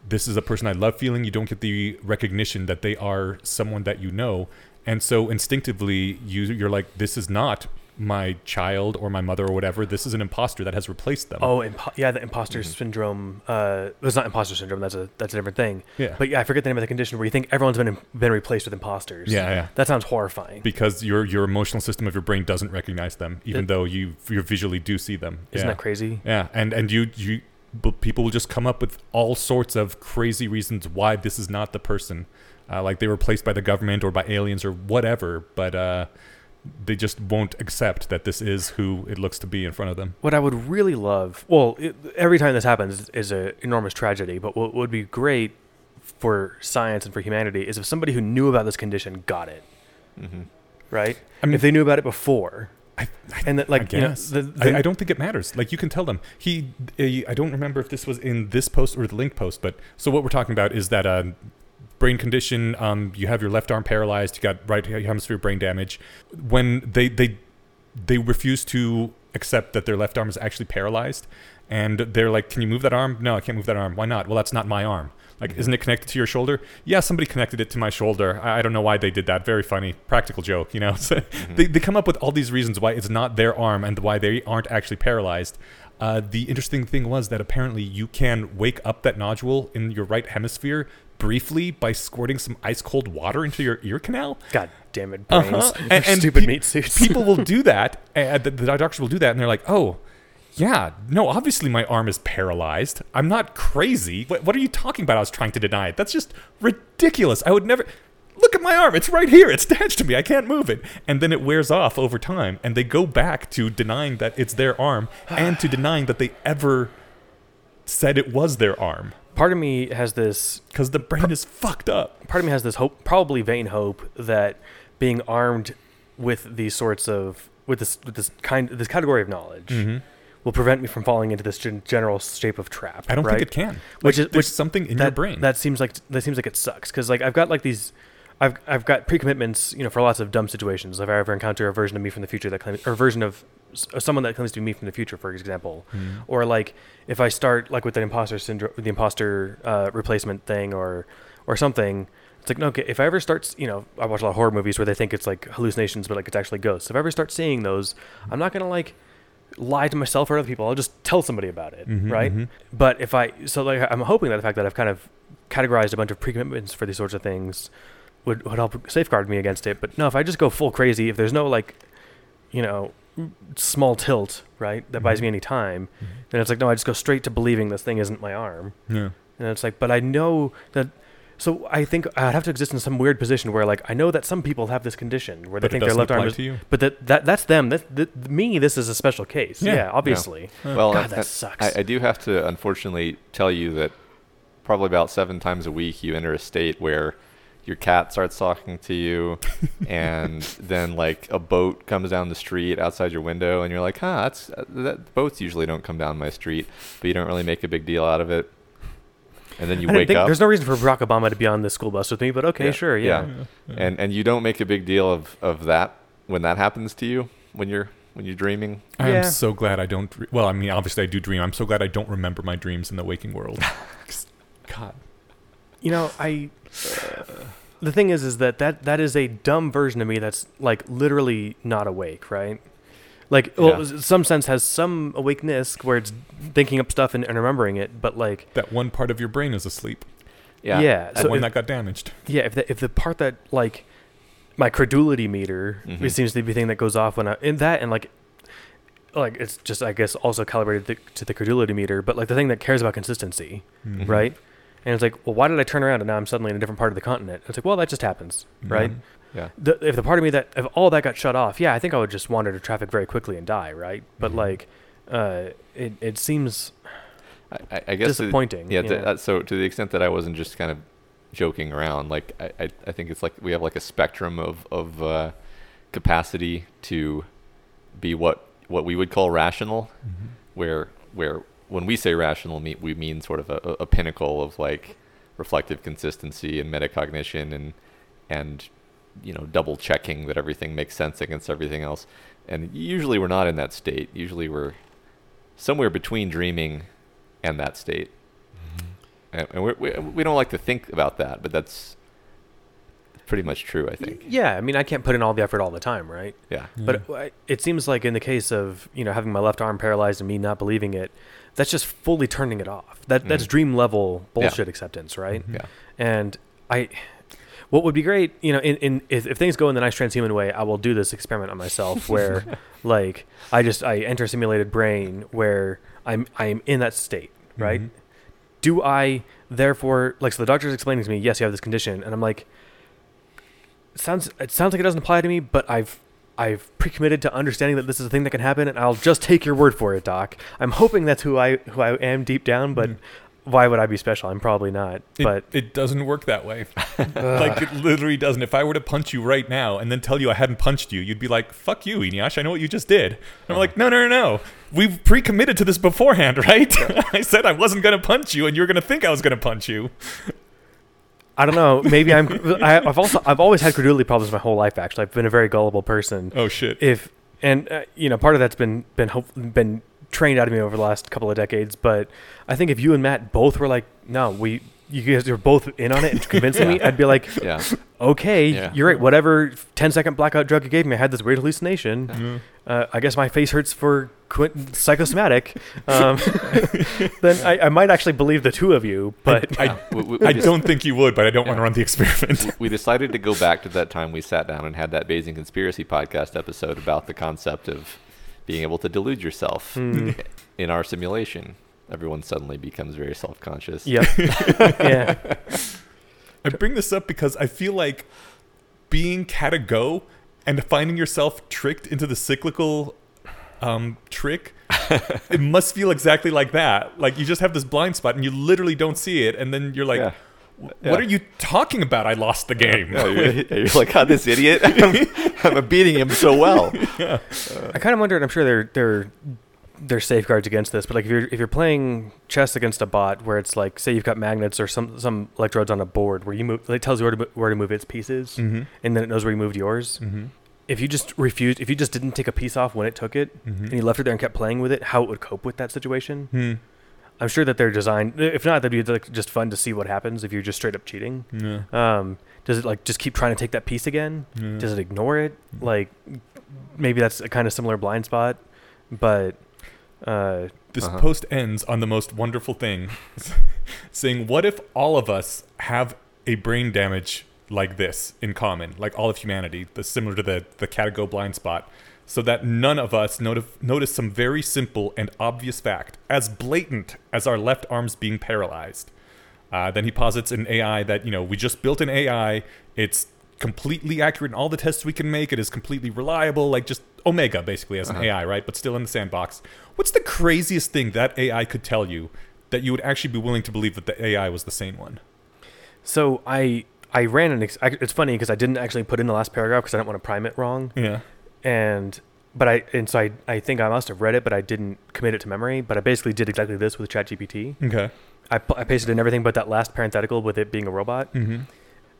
B: this is a person I love feeling. You don't get the recognition that they are someone that you know, and so instinctively you you're like, this is not my child or my mother or whatever. This is an imposter that has replaced them.
A: Oh, impo- yeah, the imposter
C: Mhm.
A: syndrome. Uh, it's not imposter syndrome. That's a that's a different thing.
B: yeah,
A: But yeah, I forget the name of the condition where you think everyone's been been replaced with imposters.
B: yeah, yeah.
A: that sounds horrifying.
B: Because your your emotional system of your brain doesn't recognize them, even
A: It-
B: though you you visually do see them.
A: Isn't
B: yeah.
A: that crazy?
B: Yeah, and and you you but people will just come up with all sorts of crazy reasons why this is not the person, uh, like they were placed by the government or by aliens or whatever. But uh, they just won't accept that this is who it looks to be in front of them.
A: What I would really love, well, it, every time this happens is an enormous tragedy. But what would be great for science and for humanity is if somebody who knew about this condition got it,
C: Mm-hmm.
A: right?
B: I mean,
A: if they knew about it before,
B: I, I,
A: and that,
B: I
A: like, you know, the, the,
B: I, I don't think it matters. Like you can tell them. He, uh, I don't remember if this was in this post or the link post, but so what we're talking about is that uh, brain condition. Um, you have your left arm paralyzed. You got right hemisphere brain damage. When they they they refuse to accept that their left arm is actually paralyzed, and they're like, "Can you move that arm?" No, I can't move that arm. Why not? Well, that's not my arm. Like, isn't it connected to your shoulder? Yeah, somebody connected it to my shoulder. I, I don't know why they did that. Very funny, practical joke, you know. So
C: Mhm.
B: they, they come up with all these reasons why it's not their arm and why they aren't actually paralyzed. Uh, the interesting thing was that apparently you can wake up that nodule in your right hemisphere briefly by squirting some ice cold water into your ear canal.
A: God damn it, brains.
B: Uh-huh. And- and
A: stupid
B: pe-
A: meat suits.
B: People will do that. And the, the doctors will do that, and they're like, "Oh, yeah, no, obviously my arm is paralyzed. I'm not crazy. What, what are you talking about? I was trying to deny it. That's just ridiculous. I would never." Look at my arm. It's right here. It's attached to me. I can't move it. And then it wears off over time. And they go back to denying that it's their arm and to denying that they ever said it was their arm.
A: part of me has this
B: Because the brain is fucked up.
A: part of me has this hope, probably vain hope, that being armed with these sorts of with this with this kind this category of knowledge
B: Mm-hmm.
A: Will prevent me from falling into this gen- general shape of trap.
B: I don't
A: right?
B: think it can.
A: Which
B: Like,
A: is- which-
B: something in
A: that,
B: your brain.
A: That seems like that seems like it sucks because like I've got like these. I've, I've got pre-commitments, you know, for lots of dumb situations. If I ever encounter a version of me from the future that claims, or a version of s- someone that claims to be me from the future, for example,
B: Mhm.
A: or like if I start like with the imposter syndrome, the imposter uh, replacement thing, or or something. It's like no, okay. If I ever start, you know, I watch a lot of horror movies where they think it's like hallucinations, but like it's actually ghosts. If I ever start seeing those, I'm not gonna like lie to myself or other people. I'll just tell somebody about it,
B: Mhm,
A: right?
B: mhm.
A: But if I, so like, I'm hoping that the fact that I've kind of categorized a bunch of pre-commitments for these sorts of things would, would help safeguard me against it. But no, if I just go full crazy, if there's no like, you know, small tilt, right, that buys
B: Mhm.
A: me any time, then it's like, no, I just go straight to believing this thing isn't my arm.
B: Yeah.
A: And it's like, but I know that. So I think I'd have to exist in some weird position where, like, I know that some people have this condition where they
B: But it
A: think their
B: doesn't
A: left arm is,
B: to you.
A: but that, that that's them. That, that me, this is a special case.
B: Yeah.
A: Yeah,
B: Yeah.
A: obviously.
C: Well,
A: God,
C: and-
A: that sucks.
C: I, I do have to unfortunately tell you that probably about seven times a week you enter a state where your cat starts talking to you and then like a boat comes down the street outside your window and you're like huh that's uh, that boats usually don't come down my street but you don't really make a big deal out of it and then you
A: I
C: wake
A: think-
C: up
A: There's no reason for Barack Obama to be on the school bus with me, but okay,
C: Yeah.
A: sure, yeah.
C: Yeah. and and you don't make a big deal of of that when that happens to you when you're when you're dreaming
B: I am
A: Yeah.
B: so glad I don't. Dre- well, I mean, obviously I do dream. I'm so glad I don't remember my dreams in the waking world. God.
A: You know, I. the thing is, is that, that that is a dumb version of me that's like literally not awake, right? Like, well,
C: Yeah.
A: some sense has some awakeness where it's thinking up stuff and, and remembering it, but like,
B: That one part of your brain is asleep.
C: yeah
A: yeah.
B: The
A: so
B: one
A: if,
B: that got damaged.
A: yeah, if the if the part that like my credulity meter,
C: Mhm.
A: it seems to be the thing that goes off when I in that and like like it's just I guess also calibrated to, to the credulity meter, but like the thing that cares about consistency,
B: Mhm.
A: right? And it's like, well, why did I turn around and now I'm suddenly in a different part of the continent? It's like, well, that just happens, right?
B: Mhm.
C: Yeah.
A: The, if the part of me that if all that got shut off, yeah, I think I would just wander to traffic very quickly and die, right? But
B: Mhm.
A: like, uh, it it seems
C: I, I, guess the-
A: disappointing.
C: yeah.
A: you
C: To, uh, so to the extent that I wasn't just kind of joking around, like I, I, I think it's like we have like a spectrum of of uh, capacity to be what what we would call rational,
B: Mhm.
C: where where when we say rational, we mean sort of a, a pinnacle of like reflective consistency and metacognition and and you know double checking that everything makes sense against everything else. And usually we're not in that state. Usually we're somewhere between dreaming and that state. And, and we're, we we don't like to think about that, but that's pretty much true. I think.
A: yeah, I mean, I can't put in all the effort all the time, right?
C: Yeah.
A: But it, it seems like in the case of you know having my left arm paralyzed and me not believing it, that's just fully turning it off. That that's
C: Mhm.
A: dream level
C: Yeah.
A: bullshit acceptance, right?
B: Mhm.
C: Yeah.
A: And I, what would be great, you know, in, in if, if things go in the nice transhuman way, I will do this experiment on myself where, like, I just I enter a simulated brain where I'm I'm in that state, right?
B: Mhm.
A: Do I therefore like so the doctor's explaining to me, yes, you have this condition, and I'm like, it sounds it sounds like it doesn't apply to me, but I've I've pre-committed to understanding that this is a thing that can happen, and I'll just take your word for it, doc. I'm hoping that's who I who I am deep down, but
B: Mhm.
A: Why would I be special? I'm probably not.
B: It,
A: but
B: it doesn't work that way. like it literally doesn't. If I were to punch you right now and then tell you I hadn't punched you, you'd be like, "Fuck you, Eneasz. I know what you just did." And I'm like, "No, no, no, no. We've pre-committed to this beforehand, right? I said I wasn't gonna punch you, and you were gonna think I was gonna punch you."
A: I don't know. Maybe I'm. I, I've also I've always had credulity problems my whole life. Actually, I've been a very gullible person.
B: Oh shit.
A: If and uh, you know, part of that's been been hope, been trained out of me over the last couple of decades. But I think if you and Matt both were like, no, we you guys are both in on it and convincing me, I'd be like,
C: Yeah.
A: okay,
C: Yeah.
A: you're right. Whatever 10 second blackout drug you gave me, I had this weird hallucination.
B: Mm.
A: Uh, I guess my face hurts for quint- psychosomatic. Um, then I, I might actually believe the two of you, but
B: I,
C: Yeah. We- we- we
B: I
C: just-
B: don't think you would, but I don't want to run the experiment.
C: we decided to go back to that time we sat down and had that Bayesian conspiracy podcast episode about the concept of being able to delude yourself
A: Hmm.
C: in our simulation. Everyone suddenly becomes very self-conscious.
A: yep, yeah,
B: I bring this up because I feel like being cat go and finding yourself tricked into the cyclical um, trick, it must feel exactly like that. Like you just have this blind spot and you literally don't see it, and then you're like,
C: Yeah.
B: "What
C: Yeah.
B: are you talking about? I lost the game."
C: Yeah, you're, you're like, oh, this idiot. I'm, I'm beating him so well.
A: I kind of wondered. I'm sure there there there's safeguards against this, but like if you're if you're playing chess against a bot where it's like say you've got magnets or some some electrodes on a board where you move, it tells you where to where to move its pieces,
B: mm-hmm.
A: and then it knows where you moved yours.
B: Mm-hmm.
A: If you just refused, if you just didn't take a piece off when it took it, and you left it there and kept playing with it, how it would cope with that situation. I'm sure that they're designed. If not, that'd be like just fun to see what happens if you're just straight up cheating.
B: Yeah.
A: Um, does it like just keep trying to take that piece again?
B: Yeah.
A: Does it ignore it?
B: Mhm.
A: Like maybe that's a kind of similar blind spot, but uh,
B: This
C: Uh-huh.
B: post ends on the most wonderful thing, saying, "What if all of us have a brain damage like this in common, like all of humanity, the similar to the the KataGo blind spot, so that none of us notif- notice some very simple and obvious fact, as blatant as our left arms being paralyzed." Uh, then he posits an AI that you know we just built an AI. It's completely accurate in all the tests we can make. It is completely reliable, like just Omega basically as an
C: Uh-huh.
B: AI, right? But still in the sandbox. What's the craziest thing that AI could tell you that you would actually be willing to believe that the AI was the same one?
A: so I I ran an. Ex- I, it's funny because I didn't actually put in the last paragraph because I didn't want to prime it wrong,
B: Yeah.
A: And but I and so I I think I must have read it, but I didn't commit it to memory. But I basically did exactly this with ChatGPT.
B: Okay.
A: I, I pasted in everything but that last parenthetical with it being a robot.
B: Mm-hmm.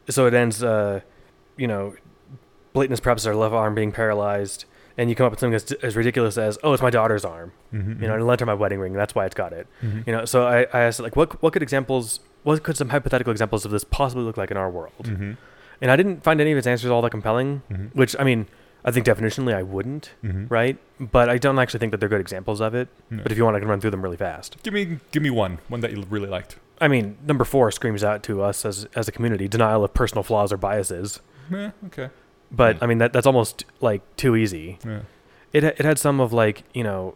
A: So it ends, uh, you know, blatantness perhaps our left arm being paralyzed, and you come up with something as, as ridiculous as, "Oh, it's my daughter's arm."
B: Mm-hmm.
A: You know, I lent her my wedding ring. That's why it's got it.
B: Mhm.
A: You know, so I, I asked like, what what could examples, what could some hypothetical examples of this possibly look like in our world?
B: Mm-hmm.
A: And I didn't find any of its answers all that compelling.
B: Mhm.
A: Which I mean, I think definitionally I wouldn't,
B: Mm-hmm.
A: right? But I don't actually think that they're good examples of it.
B: Yeah.
A: But if you want, I can run through them really fast.
B: Give me give me one, one that you really liked.
A: I mean, number four screams out to us as as a community denial of personal flaws or biases.
B: Yeah. Okay.
A: But
C: Hmm.
A: I mean, that that's almost like too easy.
B: Yeah.
A: it it had some of like you know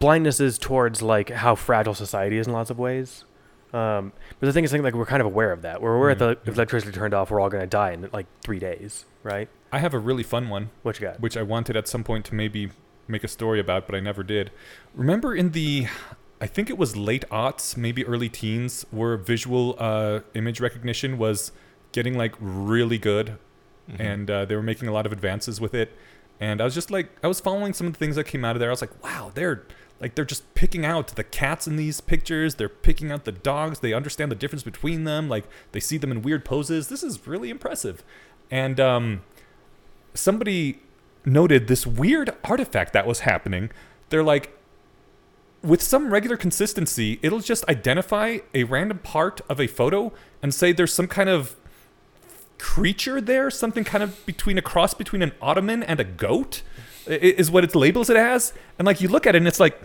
A: blindnesses towards like how fragile society is in lots of ways. Um, but the thing is, I think like we're kind of aware of that. We're aware
B: Mhm.
A: that if electricity turned off, we're all gonna die in like three days, right?
B: I have a really fun one,
A: What you got?
B: which I wanted at some point to maybe make a story about, but I never did. Remember in the, I think it was late aughts, maybe early teens, where visual uh, image recognition was getting like really good,
C: Mhm.
B: and uh, they were making a lot of advances with it. And I was just like, I was following some of the things that came out of there. I was like, wow, they're like they're just picking out the cats in these pictures. They're picking out the dogs. They understand the difference between them. Like they see them in weird poses. This is really impressive. And um, somebody noted this weird artifact that was happening. They're like, with some regular consistency, it'll just identify a random part of a photo and say there's some kind of creature there, something kind of between a cross between an ottoman and a goat, is what it labels it as. And like you look at it and it's like,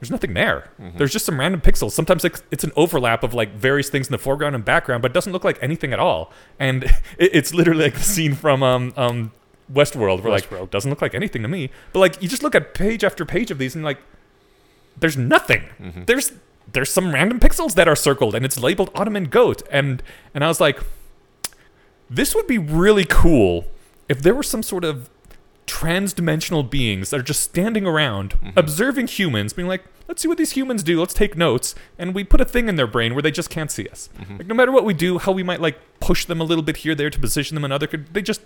B: there's nothing there.
C: Mhm.
B: There's just some random pixels. Sometimes it's an overlap of like various things in the foreground and background, but it doesn't look like anything at all. And it, it's literally like the scene from um um Westworld, where like doesn't look like anything to me. But like you just look at page after page of these and like, there's nothing
C: Mhm.
B: there's there's some random pixels that are circled and it's labeled Ottoman goat and and I was like this would be really cool if there were some sort of trans-dimensional beings that are just standing around
C: Mhm.
B: observing humans being like let's see what these humans do let's take notes and we put a thing in their brain where they just can't see us
C: Mhm.
B: like no matter what we do how we might like push them a little bit here there to position them in other they just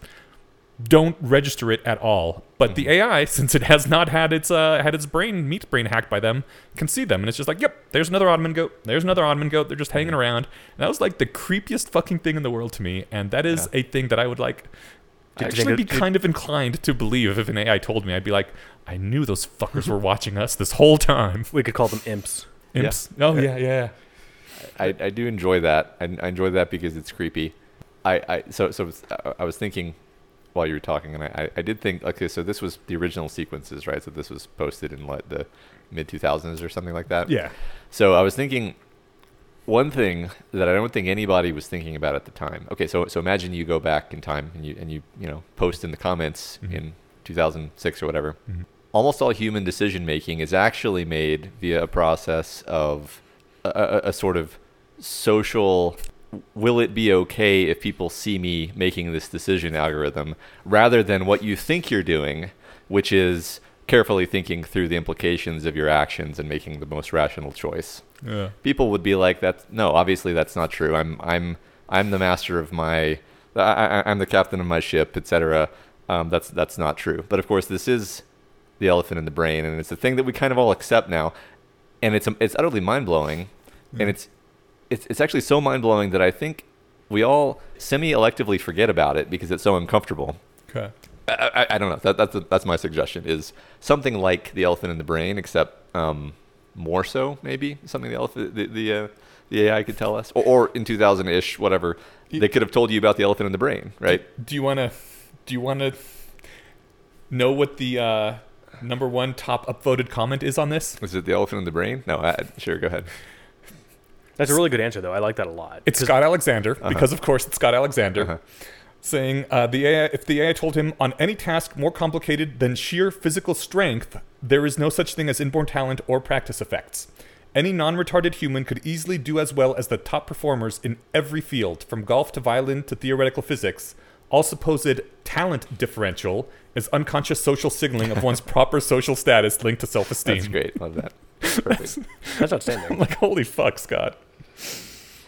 B: don't register it at all. But the
C: Mhm.
B: AI, since it has not had its uh, had its brain meat brain hacked by them, can see them, and it's just like, yep, there's another Ottoman goat. There's another Ottoman goat. They're just hanging around. And that was like the creepiest fucking thing in the world to me, and that is
C: Yeah.
B: a thing that I would like
A: Did you
B: actually
A: think
B: be
A: it- did-
B: kind of inclined to believe if an AI told me. I'd be like, I knew those fuckers were watching us this whole time.
A: We could call them imps.
C: Yeah.
B: Imps. Oh yeah, yeah.
C: I, I do enjoy that. I, I enjoy that because it's creepy. I, I so so I- uh, I was thinking while you were talking, and I, I- I did think okay, so this was the original sequences, right? So this was posted in like the mid two thousands or something like that.
B: Yeah.
C: So I was thinking one thing that I don't think anybody was thinking about at the time. Okay, so so imagine you go back in time and you and you you know post in the comments
B: Mhm.
C: in 2006 or whatever.
B: Mhm.
C: Almost all human decision making is actually made via a process of a, a, a sort of social will it be okay if people see me making this decision algorithm rather than what you think you're doing which is carefully thinking through the implications of your actions and making the most rational choice
B: Yeah.
C: people would be like that no obviously that's not true i'm i'm i'm the master of my I, I, i'm the captain of my ship etc um, that's that's not true but of course this is the elephant in the brain and it's a thing that we kind of all accept now and it's it's utterly mind-blowing
B: Yeah.
C: and it's it's it's actually so mind-blowing that i think we all semi-electively forget about it because it's so uncomfortable
B: Okay.
C: I, I, I don't know. That, that's that's my suggestion. Is something like the elephant in the brain, except um, more so, maybe something the elephant the the, uh, the AI could tell us, or, or in 2000 ish, whatever.
B: Y-
C: They could have told you about the elephant in the brain, right?
B: Do you wanna do you wanna know what the uh, number one top upvoted comment is on this?
C: Is it the elephant in the brain? No, I, sure, go ahead.
A: That's a really good answer, though. I like that a lot.
B: It's Scott Alexander,
C: Uh-huh.
B: because of course it's Scott Alexander,
C: Uh-huh.
B: Saying uh, the AI, if the AI told him on any task more complicated than sheer physical strength, there is no such thing as inborn talent or practice effects. Any non-retarded human could easily do as well as the top performers in every field, from golf to violin to theoretical physics. All supposed talent differential is unconscious social signaling of one's proper social status linked to self-esteem.
C: That's great. Love that. Perfect.
A: That's
B: I'm
A: outstanding.
B: like, holy fuck, Scott.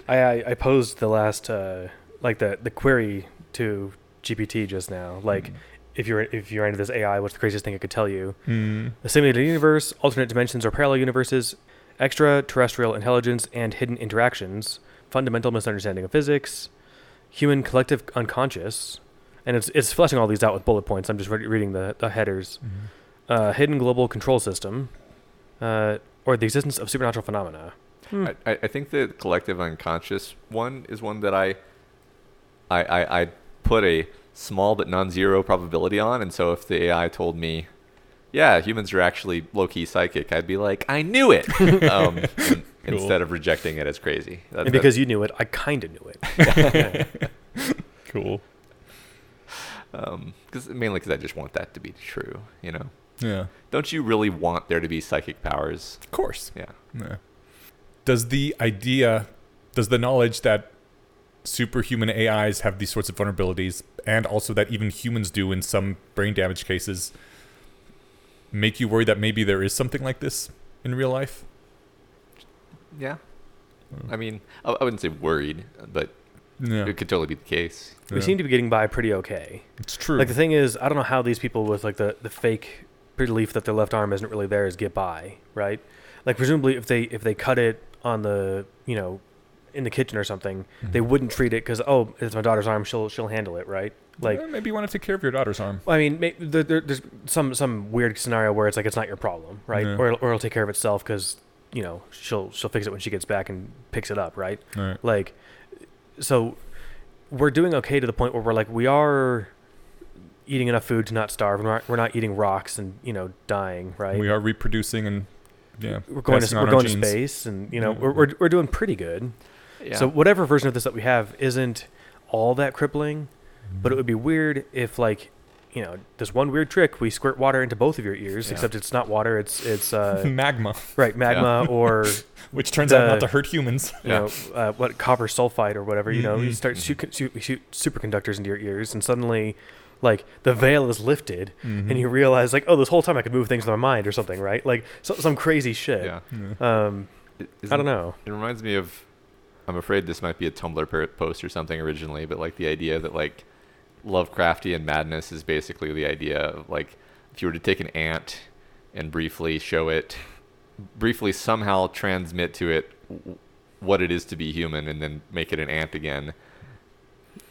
A: I, I I posed the last uh, like the the query to GPT just now. Like,
B: Mm.
A: if you're if you're into this AI, what's the craziest thing it could tell you?
B: Hmm.
A: A simulated universe, alternate dimensions or parallel universes, extraterrestrial intelligence and hidden interactions, fundamental misunderstanding of physics, human collective unconscious, and it's it's fleshing all these out with bullet points. I'm just re- reading the, the headers. Uh, hidden global control system, uh, or the existence of supernatural phenomena. Hmm.
C: I, I I think the collective unconscious one is one that I, I, I, I put a small but non-zero probability on, and so if the AI told me, yeah, humans are actually low-key psychic, I'd be like, I knew it, um,
B: Cool.
C: instead of rejecting it as crazy. That-
A: and because you knew it, I kind of knew it.
C: that-
B: Cool.
C: um, cause, mainly because I just want that to be true, you know.
B: Yeah.
C: Don't you really want there to be psychic powers?
B: Of course.
C: Yeah.
B: Yeah. Does the idea, does the knowledge that superhuman AIs have these sorts of vulnerabilities, and also that even humans do in some brain damage cases, make you worry that maybe there is something like this in real life?
C: Yeah. Hmm. I mean, I, I wouldn't say worried, but
B: Yeah.
C: it could totally be the case.
A: We seem to be getting by pretty okay.
B: It's true.
A: Like the thing is, I don't know how these people with like the, the fake belief that their left arm isn't really theirs get by, right? Like presumably if they if they cut it on the you know in the kitchen or something, they
B: Mhm.
A: wouldn't treat it because oh it's my daughter's arm, she'll she'll handle it, right? Like
B: Eh, maybe you want to take care of your daughter's arm.
A: I mean, may, there, there, there's some some weird scenario where it's like it's not your problem, right?
B: Yeah.
A: Or it'll- or it'll take care of itself because you know she'll she'll fix it when she gets back and picks it up, right?
B: Right.
A: Like, so we're doing okay to the point where we're like we are eating enough food to not starve, we're not, we're not eating rocks and you know dying, right?
B: We are reproducing and yeah,
A: we're going to we're going to space, and you know
B: Yeah.
A: we're, we're we're doing pretty good.
C: Yeah.
A: So whatever version of this that we have isn't all that crippling, but it would be weird if like you know this one weird trick we squirt water into both of your ears
C: Yeah.
A: except it's not water it's it's uh
B: magma,
A: right magma or
B: which turns out not to hurt humans.
A: you
C: Yeah.
A: know uh, what copper sulfide or whatever you know you
B: Mhm.
A: start shoot, shoot, shoot superconductors into your ears and suddenly like the veil is lifted
B: Mm-hmm.
A: and you realize like oh this whole time i could move things in my mind or something right like so, some crazy shit
C: yeah.
B: Yeah.
A: um i don't know
C: It reminds me of. I'm afraid this might be a Tumblr post or something originally, but like the idea that like Lovecraftian madness is basically the idea of like if you were to take an ant and briefly show it, briefly somehow transmit to it what it is to be human, and then make it an ant again,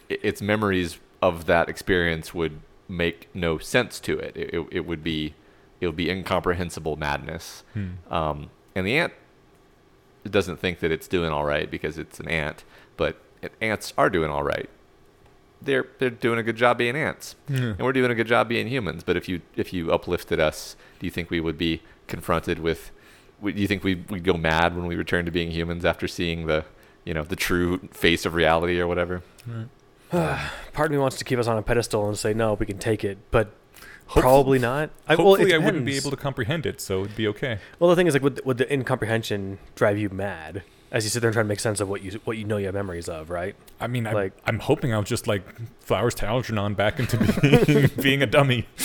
C: its memories of that experience would make no sense to it. It, it, it would be it would be incomprehensible madness.
B: Hmm.
C: Um, and the ant doesn't think that it's doing all right because it's an ant, but ants are doing all right. They're they're doing a good job being ants,
B: Yeah.
C: and we're doing a good job being humans. But if you if you uplifted us, do you think we would be confronted with? Do you think we we'd go mad when we return to being humans after seeing the you know the true face of reality or whatever?
B: Right.
A: part of me wants to keep us on a pedestal and say no we can take it but
B: Hopefully-
A: probably not I, well,
B: Hopefully, I wouldn't be able to comprehend it, so it'd be okay.
A: Well, the thing is, like, would, would the incomprehension drive you mad as you sit there and try to make sense of what you what you know you have memories of, right?
B: I mean, I'm,
A: Like-
B: I'm hoping I'll just like flowers to Algernon back into being, being a dummy.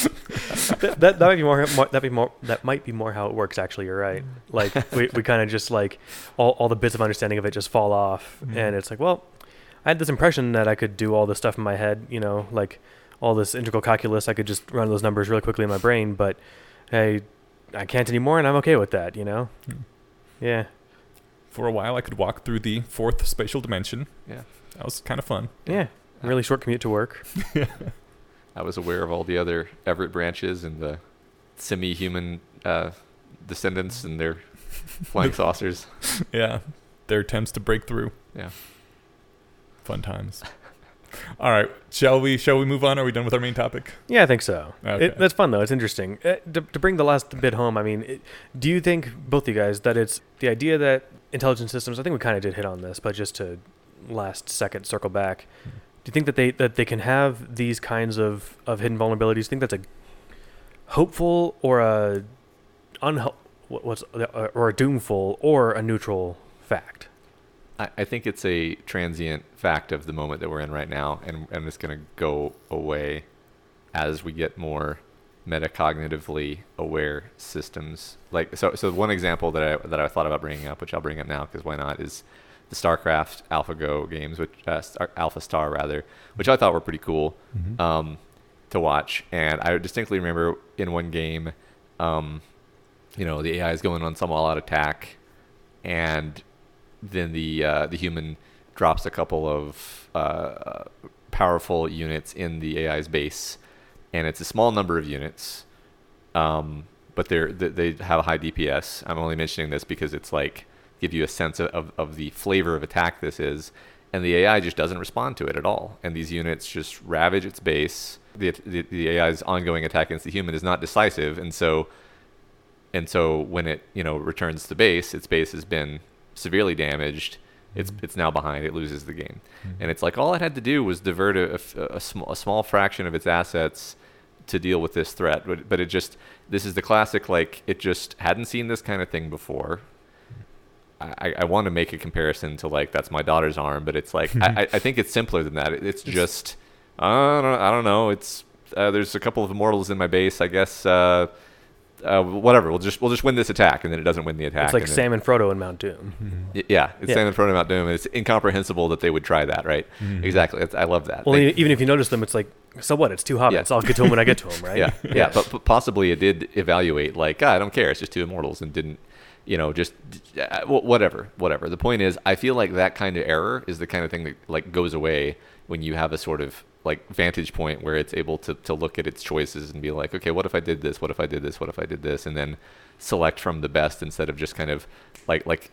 A: that, that that might be more, more that be more that might be more how it works. Actually, you're right. Like we, we kind of just like all all the bits of understanding of it just fall off,
B: Mhm.
A: and it's like, well, I had this impression that I could do all this stuff in my head, you know, like all this integral calculus. I could just run those numbers really quickly in my brain, but hey, I can't anymore, and I'm okay with that, you know.
B: Hmm.
A: Yeah.
B: For a while, I could walk through the fourth spatial dimension.
C: Yeah.
B: That was kind of fun.
A: Yeah. Really short commute to work.
C: I was aware of all the other Everett branches and the semi-human uh, descendants and their flying saucers.
B: Yeah, their attempts to break through.
C: Yeah.
B: Fun times. All right, shall we? Shall we move on? Are we done with our main topic?
A: Yeah, I think so.
B: Okay.
A: It, that's fun though. It's interesting. Uh, to, to bring the last bit home, I mean, it, do you think both you guys that it's the idea that intelligent systems? I think we kind of did hit on this, but just to last second circle back, do you think that they that they can have these kinds of of hidden vulnerabilities? Do you think that's a hopeful or a unhelp what's uh, or a doomful or a neutral fact?
C: I, I think it's a transient fact of the moment that we're in right now, and, and it's going to go away as we get more metacognitively aware systems. Like so, so one example that I that I thought about bringing up, which I'll bring up now because why not, is the StarCraft AlphaGo games, which uh, Star, Alpha Star rather, which I thought were pretty cool um, to watch. And I distinctly remember in one game, um, you know, the AI is going on some all-out attack, and then the uh, the human drops a couple of uh, powerful units in the AI's base, and it's a small number of units, um, but they're they have a high DPS. I'm only mentioning this because it's like give you a sense of, of, of the flavor of attack this is, and the AI just doesn't respond to it at all, and these units just ravage its base. The, the, the AI's ongoing attack against the human is not decisive, and so and so when it you know returns to base, its base has been severely damaged. It's
B: Mhm.
C: it's now behind. It loses the game,
B: Mhm.
C: and it's like all it had to do was divert a, a a sm- a small fraction of its assets to deal with this threat. But, but it just this is the classic like it just hadn't seen this kind of thing before. I, I want to make a comparison to like that's my daughter's arm, but it's like I, I- I think it's simpler than that. It- It's just I don't I don't know. It's uh, there's a couple of immortals in my base. I guess uh, uh, whatever. We'll just we'll just win this attack, and then it doesn't win the attack.
A: It's like
C: and then-
A: Sam and Frodo in Mount Doom.
C: Y- Yeah, it's
A: Yeah.
C: Sam and Frodo of Mount Doom. and It's incomprehensible that they would try that, right? Exactly. It's, I love that.
A: Well,
C: They-
A: even if you notice them, it's like, so what? It's two hobbits.
C: Yeah.
A: I'll get to them when I get to them, right?
C: yeah, yeah, But, but possibly it did evaluate like, ah, I don't care. It's just two immortals, and didn't, you know, just uh, whatever, whatever. The point is, I feel like that kind of error is the kind of thing that like goes away when you have a sort of like vantage point where it's able to to look at its choices and be like, okay, what if I did this? What if I did this? What if I did this? And then select from the best instead of just kind of like like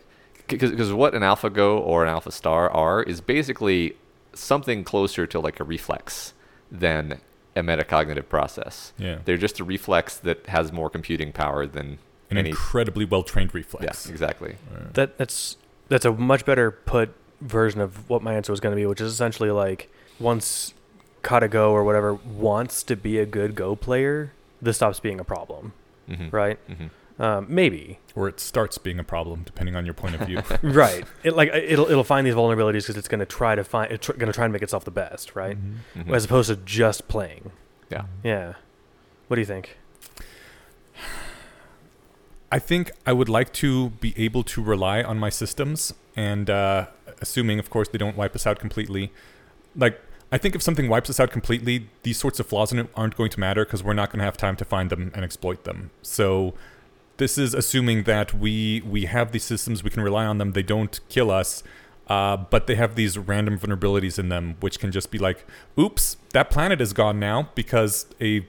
C: because what an AlphaGo or an Alpha Star are is basically something closer to like a reflex than a metacognitive process.
B: Yeah.
C: They're just a reflex that has more computing power than
B: An
C: any.
B: incredibly well trained reflex.
C: Yeah,
B: reflex.
C: exactly.
A: That that's that's a much better put version of what my answer was going to be, which is essentially like once KataGo or whatever wants to be a good Go player, this stops being a problem,
C: hmm
A: right?
C: hmm
A: Um, maybe,
B: Or it starts being a problem, depending on your point of view.
A: right? It like it'll it'll find these vulnerabilities because it's going to try to find it's tr- going to try and make itself the best, right?
B: Mhm.
C: hmm
A: As opposed to just playing.
C: Yeah.
A: Yeah. What do you think?
B: I think I would like to be able to rely on my systems, and uh, assuming, of course, they don't wipe us out completely. Like, I think if something wipes us out completely, these sorts of flaws in it aren't going to matter because we're not going to have time to find them and exploit them. So, this is assuming that we we have these systems, we can rely on them, they don't kill us, uh, but they have these random vulnerabilities in them, which can just be like, "Oops, that planet is gone now because a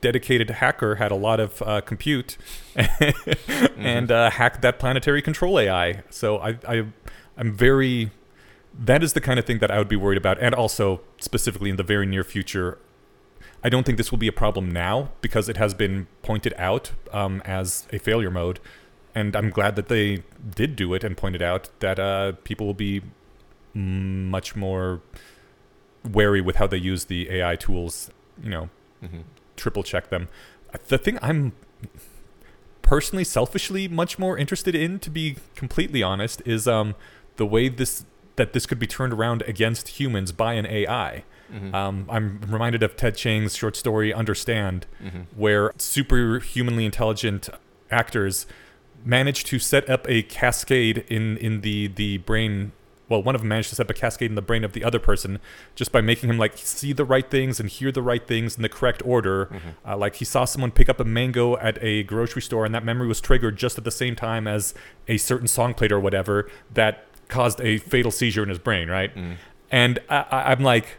B: dedicated hacker had a lot of uh, compute and uh, hacked that planetary control AI." So I, I I'm very that is the kind of thing that I would be worried about, and also specifically in the very near future. I don't think this will be a problem now because it has been pointed out um, as a failure mode, and I'm glad that they did do it and pointed out that uh, people will be much more wary with how they use the AI tools. You know,
C: hmm
B: triple check them. The thing I'm personally, selfishly, much more interested in, to be completely honest, is um, the way this that this could be turned around against humans by an AI.
C: hmm
B: Um, I'm reminded of Ted Chiang's short story "Understand,"
C: hmm
B: where superhumanly intelligent actors manage to set up a cascade in in the the brain. Well, one of them managed to set up a cascade in the brain of the other person just by making him like see the right things and hear the right things in the correct order.
C: Mm-hmm.
B: Uh, like he saw someone pick up a mango at a grocery store, and that memory was triggered just at the same time as a certain song played or whatever that caused a fatal seizure in his brain. Right?
C: Mm.
B: And I, I, I'm like,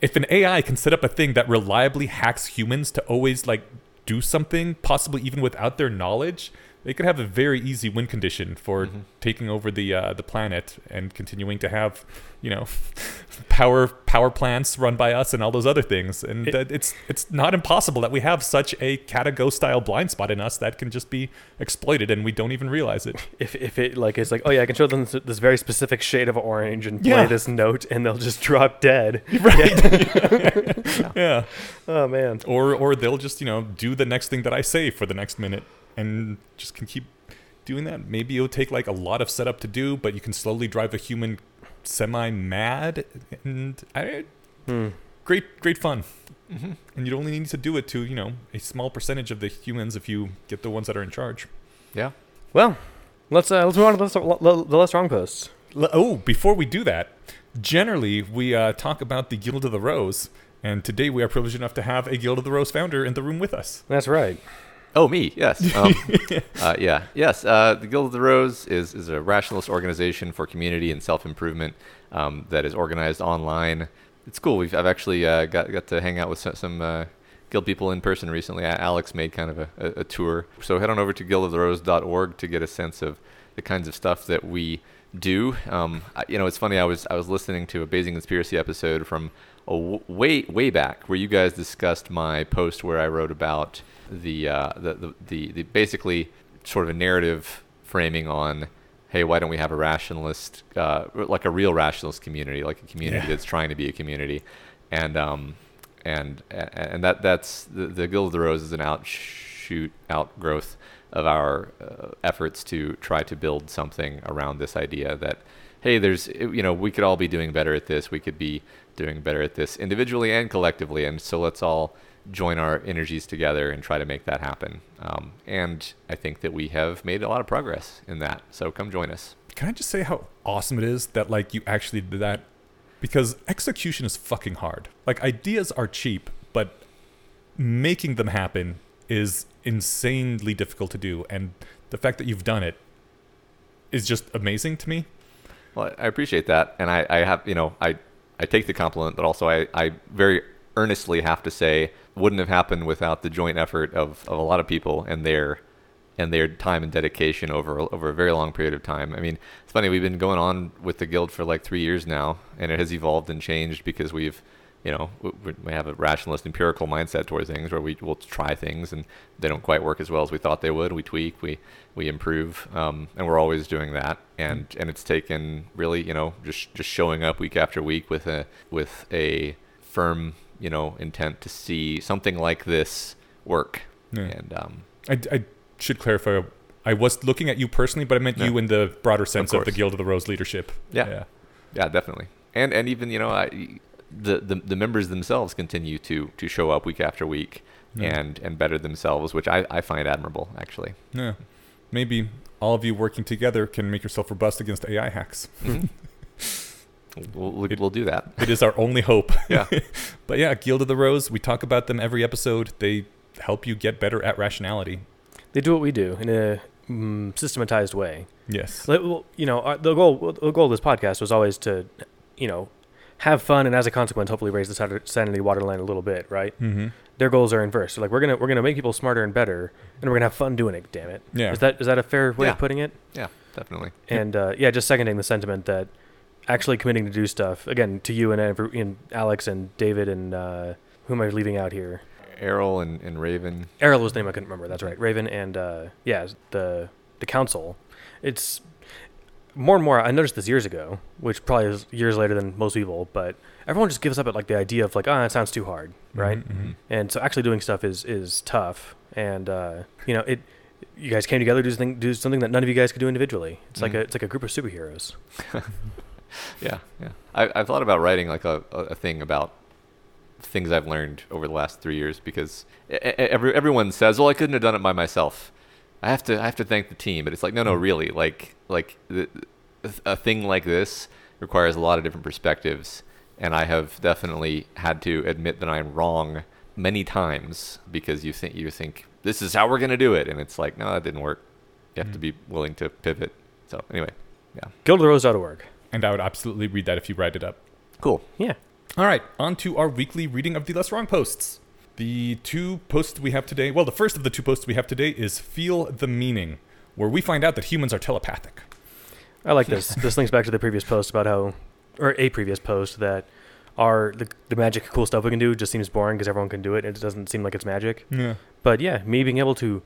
B: if an AI can set up a thing that reliably hacks humans to always like do something, possibly even without their knowledge, they could have a very easy win condition for
C: Mhm.
B: taking over the uh, the planet and continuing to have, you know, power power plants run by us and all those other things. And
A: It-
B: it's it's not impossible that we have such a KataGo style blind spot in us that can just be exploited and we don't even realize it.
A: If, if it like is like oh yeah I can show them this, this very specific shade of orange and play
B: Yeah.
A: this note and they'll just drop dead. Right.
B: yeah.
A: Oh man.
B: or or they'll just you know do the next thing that I say for the next minute and just can keep doing that. Maybe it'll take like a lot of setup to do, but you can slowly drive a human semi mad, and I,
A: Hmm.
B: great great fun.
C: hmm
B: And you'd only need to do it to you know a small percentage of the humans if you get the ones that are in charge.
C: Yeah.
A: Well, let's uh, let's move on to the, the, the less wrong posts.
B: L- Oh, before we do that, generally we uh, talk about the Guild of the Rose, and today we are privileged enough to have a Guild of the Rose founder in the room with us.
A: That's right.
C: Oh, me, yes. Um, uh, yeah, yes. Uh, the Guild of the Rose is, is a rationalist organization for community and self improvement um, that is organized online. It's cool. We've I've actually uh, got got to hang out with some, some uh, guild people in person recently. Alex made kind of a, a, a tour. So head on over to guildoftheRose.org to get a sense of the kinds of stuff that we do. Um, I, you know, it's funny. I was I was listening to a Bayesian Conspiracy episode from a w- way way back where you guys discussed my post where I wrote about the uh, the, the, the the basically sort of a narrative framing on hey why don't we have a rationalist uh, like a real rationalist community like a community
B: Yeah.
C: that's trying to be a community and um and and that that's the, the Guild of the Rose is an outshoot outgrowth of our uh, efforts to try to build something around this idea that hey, there's you know we could all be doing better at this. We could be doing better at this individually and collectively, and so let's all join our energies together and try to make that happen. Um, and I think that we have made a lot of progress in that. So come join us.
B: Can I just say how awesome it is that like you actually did that? Because execution is fucking hard. Like ideas are cheap, but making them happen is insanely difficult to do. And the fact that you've done it is just amazing to me.
C: Well, I appreciate that, and I, I have you know I I take the compliment, but also I, I very earnestly have to say wouldn't have happened without the joint effort of, of a lot of people and their and their time and dedication over over a very long period of time. I mean, it's funny we've been going on with the guild for like three years now, and it has evolved and changed because we've you know, we, have a rationalist, empirical mindset towards things where we will try things and they don't quite work as well as we thought they would. We tweak, we we improve, um, and we're always doing that. And and it's taken really, you know, just just showing up week after week with a with a firm, you know, intent to see something like this work.
B: Yeah.
C: And um,
B: I, I should clarify. I was looking at you personally, but I meant
C: Yeah.
B: you in the broader sense of, the. Guild of the Rose leadership.
C: Yeah.
B: yeah.
C: Yeah, definitely. And and even you know, I, the, the the members themselves continue to to show up week after week
B: Yeah.
C: and and better themselves, which I I find admirable actually.
B: Yeah. Maybe all of you working together can make yourself robust against AI hacks.
C: We'll, we'll, we'll do that.
B: It is our only hope.
C: Yeah.
B: But yeah, Guild of the Rose, we talk about them every episode. They help you get better at rationality.
A: They do what we do in a mm, systematized way.
B: Yes.
A: Like, well, You know, our, the goal the goal of this podcast was always to, you know, have fun and as a consequence, hopefully raise the sanity waterline a little bit, right?
B: Mm-hmm.
A: Their goals are inverse. So like we're gonna we're gonna make people smarter and better, and we're gonna have fun doing it. Damn it!
B: Yeah.
A: Is that is that a fair way
C: Yeah.
A: of putting it?
C: Yeah, definitely.
A: And uh, yeah, just seconding the sentiment that actually committing to do stuff again to you and, every, and Alex and David and uh, who am I leaving out here?
C: Errol and, and Raven.
A: Errol was the name I couldn't remember. That's right. Raven and uh, yeah, the the council. It's more and more. I noticed this years ago, which probably is years later than most people. But everyone just gives up at like the idea of like, ah, it sounds too hard, right?
B: Mhm.
A: And so actually doing stuff is is tough. And uh, you know, it. You guys came together to do something, do something that none of you guys could do individually. It's like
C: Mhm.
A: a it's like a group of superheroes.
C: Yeah, yeah. I, I've thought about writing like a, a, thing about things I've learned over the last three years because every, everyone says, "Well, I couldn't have done it by myself. I have to I have to thank the team." But it's like, no, no, really. Like like the, a thing like this requires a lot of different perspectives, and I have definitely had to admit that I'm wrong many times because you think you think this is how we're gonna do it, and it's like, no, that didn't work. You have to
B: Mm.
C: be willing to pivot. So anyway, yeah,
A: Guildofrose.org.
B: And I would absolutely read that if you write it up.
C: cool.
A: Yeah.
B: All right, on to our weekly reading of the Less Wrong posts. The two posts we have today, well, the first of the two posts we have today is Feel the Meaning, where we find out that humans are telepathic.
A: I like this. this links back to the previous post about how, or a previous post that our the, the magic cool stuff we can do just seems boring because everyone can do it. It doesn't seem like it's magic.
B: Yeah.
A: But yeah, me being able to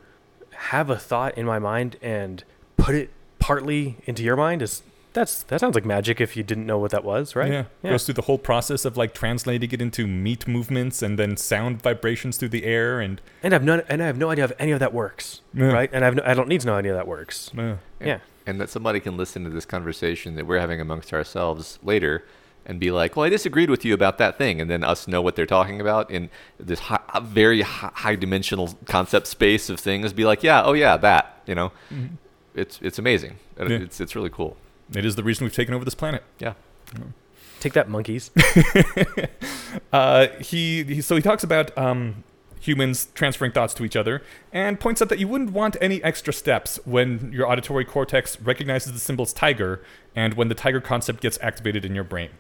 A: have a thought in my mind and put it partly into your mind is that's that sounds like magic if you didn't know what that was, right?
B: Yeah.
A: Yeah.
B: Goes through the whole process of like translating it into meat movements and then sound vibrations through the air and
A: And I've no and I have no idea if any of that works,
B: Yeah.
A: right? And I've no, I don't need to know any of that works.
B: uh,
A: Yeah.
C: and that somebody can listen to this conversation that we're having amongst ourselves later and be like, "Well, I disagreed with you about that thing," and then us know what they're talking about in this high, very high, high dimensional concept space of things. Be like, "Yeah, oh yeah, that," you know. It's it's amazing.
B: Yeah.
C: It's it's really cool.
B: It is the reason we've taken over this planet.
C: Yeah.
A: Take that, monkeys.
B: Uh, he, he so he talks about um, humans transferring thoughts to each other and points out that you wouldn't want any extra steps when your auditory cortex recognizes the symbols tiger and when the tiger concept gets activated in your brain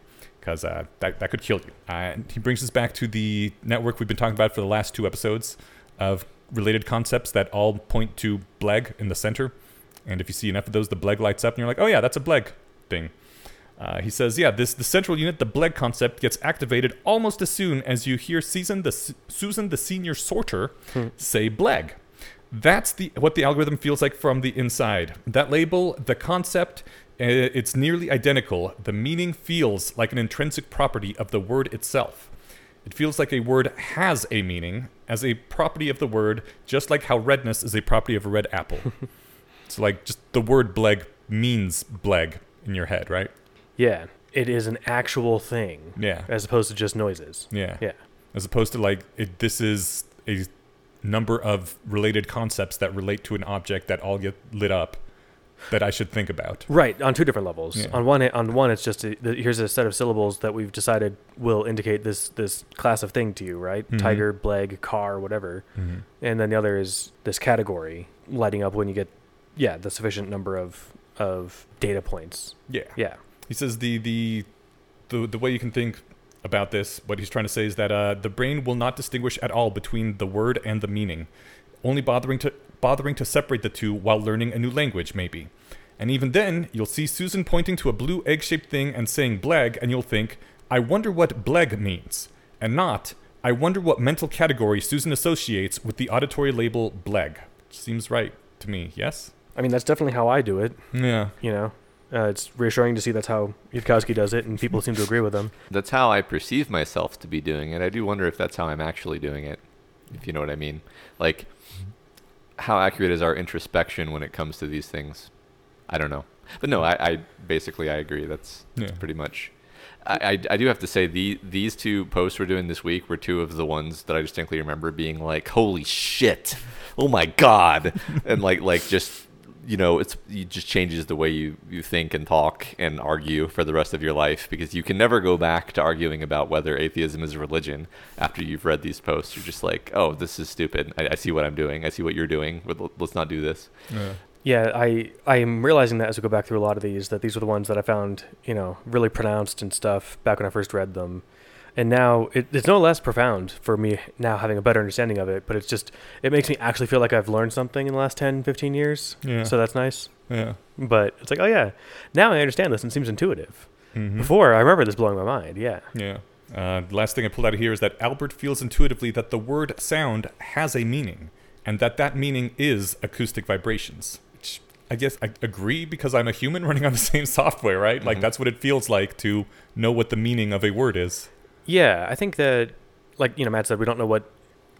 B: because uh, that, that could kill you. Uh, and he brings us back to the network we've been talking about for the last two episodes of related concepts that all point to Blegg in the center. And if you see enough of those, the Blegg lights up and you're like, oh yeah, that's a Blegg thing. Uh, he says, yeah, this the central unit, the Blegg concept, gets activated almost as soon as you hear Susan, the s- Susan, the senior sorter, say Blegg. That's the what the algorithm feels like from the inside. That label, the concept, uh, it's nearly identical. The meaning feels like an intrinsic property of the word itself. It feels like a word has a meaning as a property of the word, just like how redness is a property of a red apple. it's like just the word blegg means blegg in your head, right?
A: Yeah, it is an actual thing
B: Yeah.
A: as opposed to just noises.
B: Yeah.
A: Yeah.
B: As opposed to like it, this is a number of related concepts that relate to an object that all get lit up that I should think about.
A: Right, on two different levels.
B: Yeah.
A: On one, on one, it's just a, the, here's a set of syllables that we've decided will indicate this this class of thing to you, right?
B: Mhm.
A: Tiger, blegg, car, whatever. And then the other is this category lighting up when you get, yeah, the sufficient number of of data points.
B: Yeah.
A: Yeah.
B: He says the the the the way you can think about this, what he's trying to say is that uh, the brain will not distinguish at all between the word and the meaning, only bothering to bothering to separate the two while learning a new language, maybe. And even then, you'll see Susan pointing to a blue egg-shaped thing and saying "blegg," and you'll think, "I wonder what blegg means," and not, "I wonder what mental category Susan associates with the auditory label blegg." Seems right to me. Yes.
A: I mean, that's definitely how I do it.
B: Yeah.
A: You know, uh, it's reassuring to see that's how Yudkowsky does it, and people seem to agree with him.
C: That's how I perceive myself to be doing it. I do wonder if that's how I'm actually doing it, if you know what I mean. Like, how accurate is our introspection when it comes to these things? I don't know. But no, I, I basically I agree. That's, that's
B: Yeah.
C: pretty much. I, I, I do have to say the these two posts we're doing this week were two of the ones that I distinctly remember being like, "Holy shit! Oh my god!" and like like just you know it's it just changes the way you you think and talk and argue for the rest of your life because you can never go back to arguing about whether atheism is a religion after you've read these posts. You're just like, "Oh, this is stupid. I, I see what I'm doing. I see what you're doing. Let's not do this."
B: Yeah.
A: Yeah, I I am realizing that as we go back through a lot of these, that these are the ones that I found, you know, really pronounced and stuff back when I first read them, and now it, it's no less profound for me now having a better understanding of it. But it's just it makes me actually feel like I've learned something in the last 10, 15 years.
B: Yeah.
A: So that's nice.
B: yeah.
A: But it's like, oh yeah, now I understand this and it seems intuitive.
B: Mhm.
A: Before I remember this blowing my mind. Yeah.
B: Yeah. Uh, the last thing I pulled out of here is that Albert feels intuitively that the word sound has a meaning, and that that meaning is acoustic vibrations. Which I guess I agree because I'm a human running on the same software, right? Like
C: Mhm.
B: that's what it feels like to know what the meaning of a word is.
A: Yeah, I think that, like you know, Matt said, we don't know what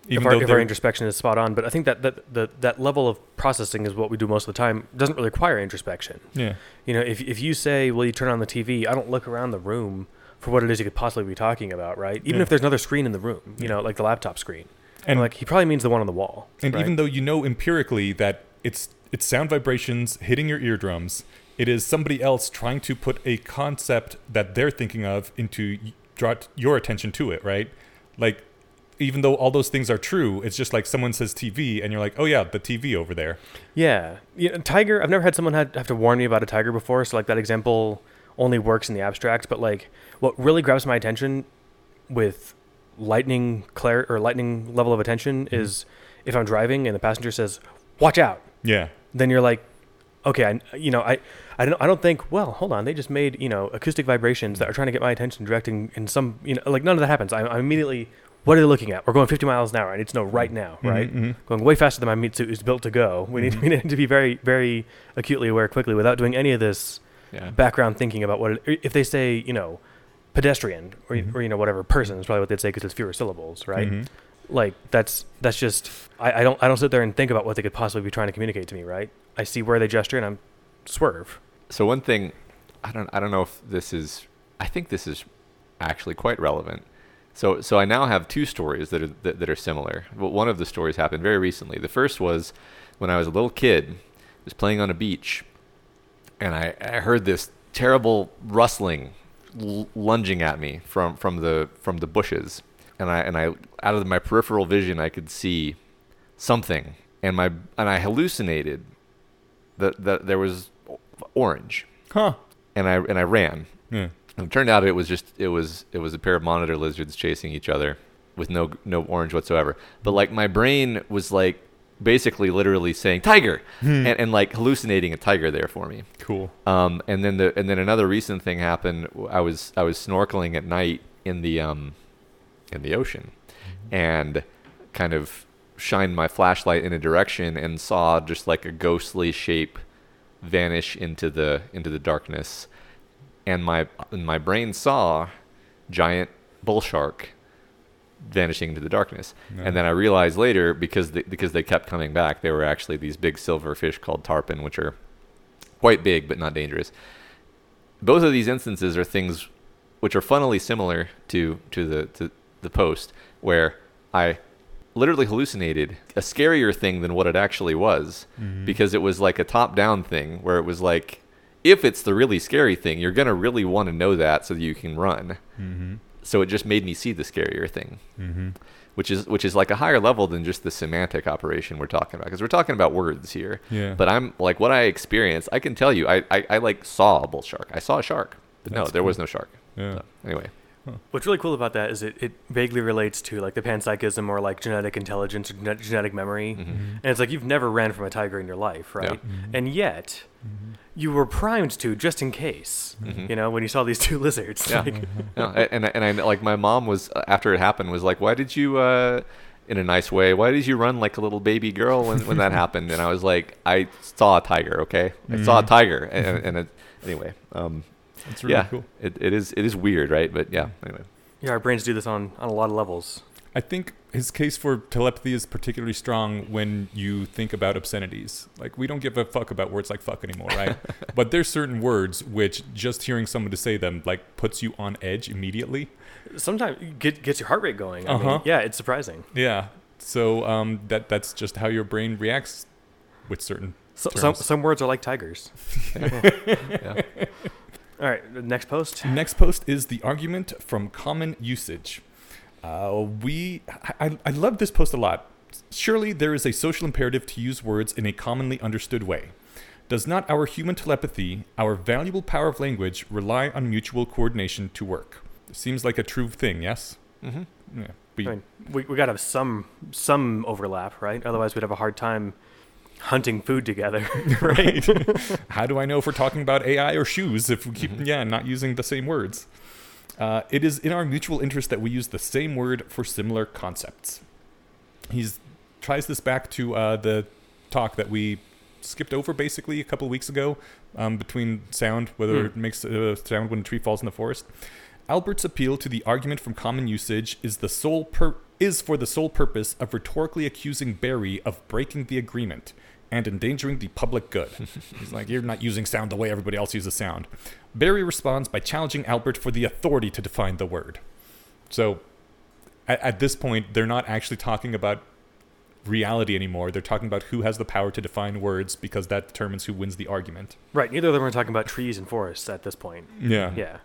B: Even
A: if, our, if our introspection is spot on, but I think that that, that that level of processing is what we do most of the time. Doesn't really require introspection.
B: yeah,
A: You know, if if you say, "Well, you turn on the TV," I don't look around the room for what it is you could possibly be talking about, right? Even
B: Yeah.
A: if there's another screen in the room, you know, like the laptop screen,
B: and
A: like he probably means the one on the wall.
B: And
A: right?
B: even though you know empirically that it's it's sound vibrations hitting your eardrums, it is somebody else trying to put a concept that they're thinking of into draw your attention to it, right? Like even though all those things are true, it's just like someone says TV and you're like, "Oh yeah, the TV over there."
A: Yeah, know, tiger. I've never had someone had, have to warn me about a tiger before, so like that example only works in the abstract. But like, what really grabs my attention with lightning clar or lightning level of attention
B: Mm-hmm.
A: is if I'm driving and the passenger says, "Watch out,"
B: Yeah.
A: then you're like, okay, I, you know, I, I don't, I don't think. Well, hold on, they just made you know acoustic vibrations that are trying to get my attention directing in some, you know, like none of that happens. I'm, I'm immediately. What are they looking at? We're going 50 miles an hour. I need to know right now, right?
B: Mhm, mhm.
A: going way faster than my meat suit is built to go. We need, we need to be very, very acutely aware quickly without doing any of this
C: Yeah.
A: background thinking about what it, if they say, you know, pedestrian or,
B: Mhm.
A: or you know whatever person is probably what they'd say because it's fewer syllables, right? Like that's that's just I, I don't I don't sit there and think about what they could possibly be trying to communicate to me, right? I see where they gesture and I'm swerve.
C: So one thing, I don't I don't know if this is I think this is actually quite relevant. So so I now have two stories that are that, that are similar. Well, one of the stories happened very recently. The first was when I was a little kid, I was playing on a beach, and I, I heard this terrible rustling l- lunging at me from from the from the bushes, and I and I out of my peripheral vision I could see something, and my and I hallucinated that that there was orange,
B: Huh.
C: and I and I ran.
B: Yeah.
C: And it turned out it was just it was it was a pair of monitor lizards chasing each other with no no orange whatsoever. But like my brain was like basically literally saying tiger and, and like hallucinating a tiger there for me.
B: Cool.
C: Um, and then the and then another recent thing happened. I was I was snorkeling at night in the um, in the ocean, and kind of shined my flashlight in a direction and saw just like a ghostly shape vanish into the into the darkness, and my and my brain saw giant bull shark vanishing into the darkness.
B: Yeah.
C: And then I realized later because they, because they kept coming back, they were actually these big silver fish called tarpon, which are quite big but not dangerous. Both of these instances are things which are funnily similar to to the to the post where I literally hallucinated a scarier thing than what it actually was
B: Mhm.
C: because it was like a top down thing where it was like if it's the really scary thing you're going to really want to know that so that you can run
B: Mhm.
C: so it just made me see the scarier thing
B: Mhm.
C: which is which is like a higher level than just the semantic operation we're talking about because we're talking about words here
B: Yeah.
C: but i'm like what i experienced i can tell you i i, I like saw a bull shark i saw a shark but no
B: That's
C: there was no shark
B: yeah.
C: So, anyway
A: What's really cool about that is it, it vaguely relates to like the panpsychism or like genetic intelligence or gene- genetic memory.
C: Mhm.
A: And it's like you've never ran from a tiger in your life, right?
B: Mhm.
A: And yet
B: Mhm.
A: you were primed to just in case.
C: Mhm.
A: You know, when you saw these two lizards.
C: Yeah.
A: Like,
C: No, and and I like my mom was uh, after it happened was like, why did you, uh, in a nice way, why did you run like a little baby girl when, when that happened? And I was like, I saw a tiger, okay, I saw a tiger, and, and, and it, anyway, um,
B: That's really
C: yeah,
B: cool.
C: it, it is it is weird, right? But yeah, anyway,
A: yeah, our brains do this on, on a lot of levels.
B: I think his case for telepathy is particularly strong when you think about obscenities. Like we don't give a fuck about words like fuck anymore, right? but there's certain words which just hearing someone to say them like puts you on edge immediately.
A: Sometimes get, gets your heart rate going. I
B: Uh-huh.
A: yeah, it's surprising.
B: Yeah. So um, that that's just how your brain reacts with certain.
A: So, some,
B: Terms.
A: some words are like tigers.
C: yeah.
A: All right, the next post.
B: Next post is the argument from common usage. Uh, we I, I- I love this post a lot. Surely there is a social imperative to use words in a commonly understood way. Does not our human telepathy, our valuable power of language, rely on mutual coordination to work? Seems like a true thing, yes?
C: Mm-hmm.
B: Yeah. We,
A: I mean, we, we got to have some some overlap, right? Otherwise, we'd have a hard time hunting food together, right?
B: How do I know if we're talking about AI or shoes if we keep,
C: Mhm.
B: yeah, not using the same words? Uh, it is in our mutual interest that we use the same word for similar concepts. He's tries this back to uh, the talk that we skipped over basically a couple weeks ago um, between sound, whether
A: Hmm.
B: it makes a sound when a tree falls in the forest. Albert's appeal to the argument from common usage is the sole pur- is for the sole purpose of rhetorically accusing Barry of breaking the agreement and endangering the public good. He's like, You're not using sound the way everybody else uses sound. Barry responds by challenging Albert for the authority to define the word. So at, at this point, they're not actually talking about reality anymore. They're talking about who has the power to define words because that determines who wins the argument.
A: right. Neither of them are talking about trees and forests at this point.
B: Yeah.
A: Yeah.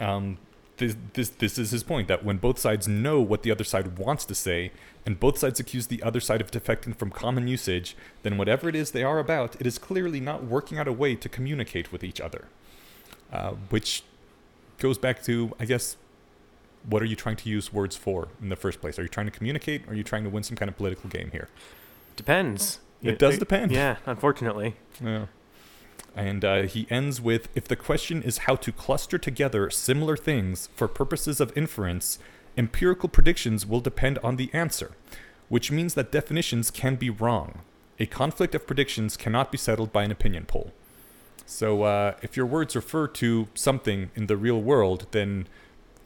B: um, this, this this is his point that when both sides know what the other side wants to say, and both sides accuse the other side of defecting from common usage, then whatever it is they are about, it is clearly not working out a way to communicate with each other. Uh, which goes back to, I guess, what are you trying to use words for in the first place? Are you trying to communicate? Or are you trying to win some kind of political game here?
A: Depends.
B: It does depend.
A: Yeah, unfortunately.
B: Yeah. And uh, he ends with If the question is how to cluster together similar things for purposes of inference, empirical predictions will depend on the answer, which means that definitions can be wrong. A conflict of predictions cannot be settled by an opinion poll. So uh, if your words refer to something in the real world, then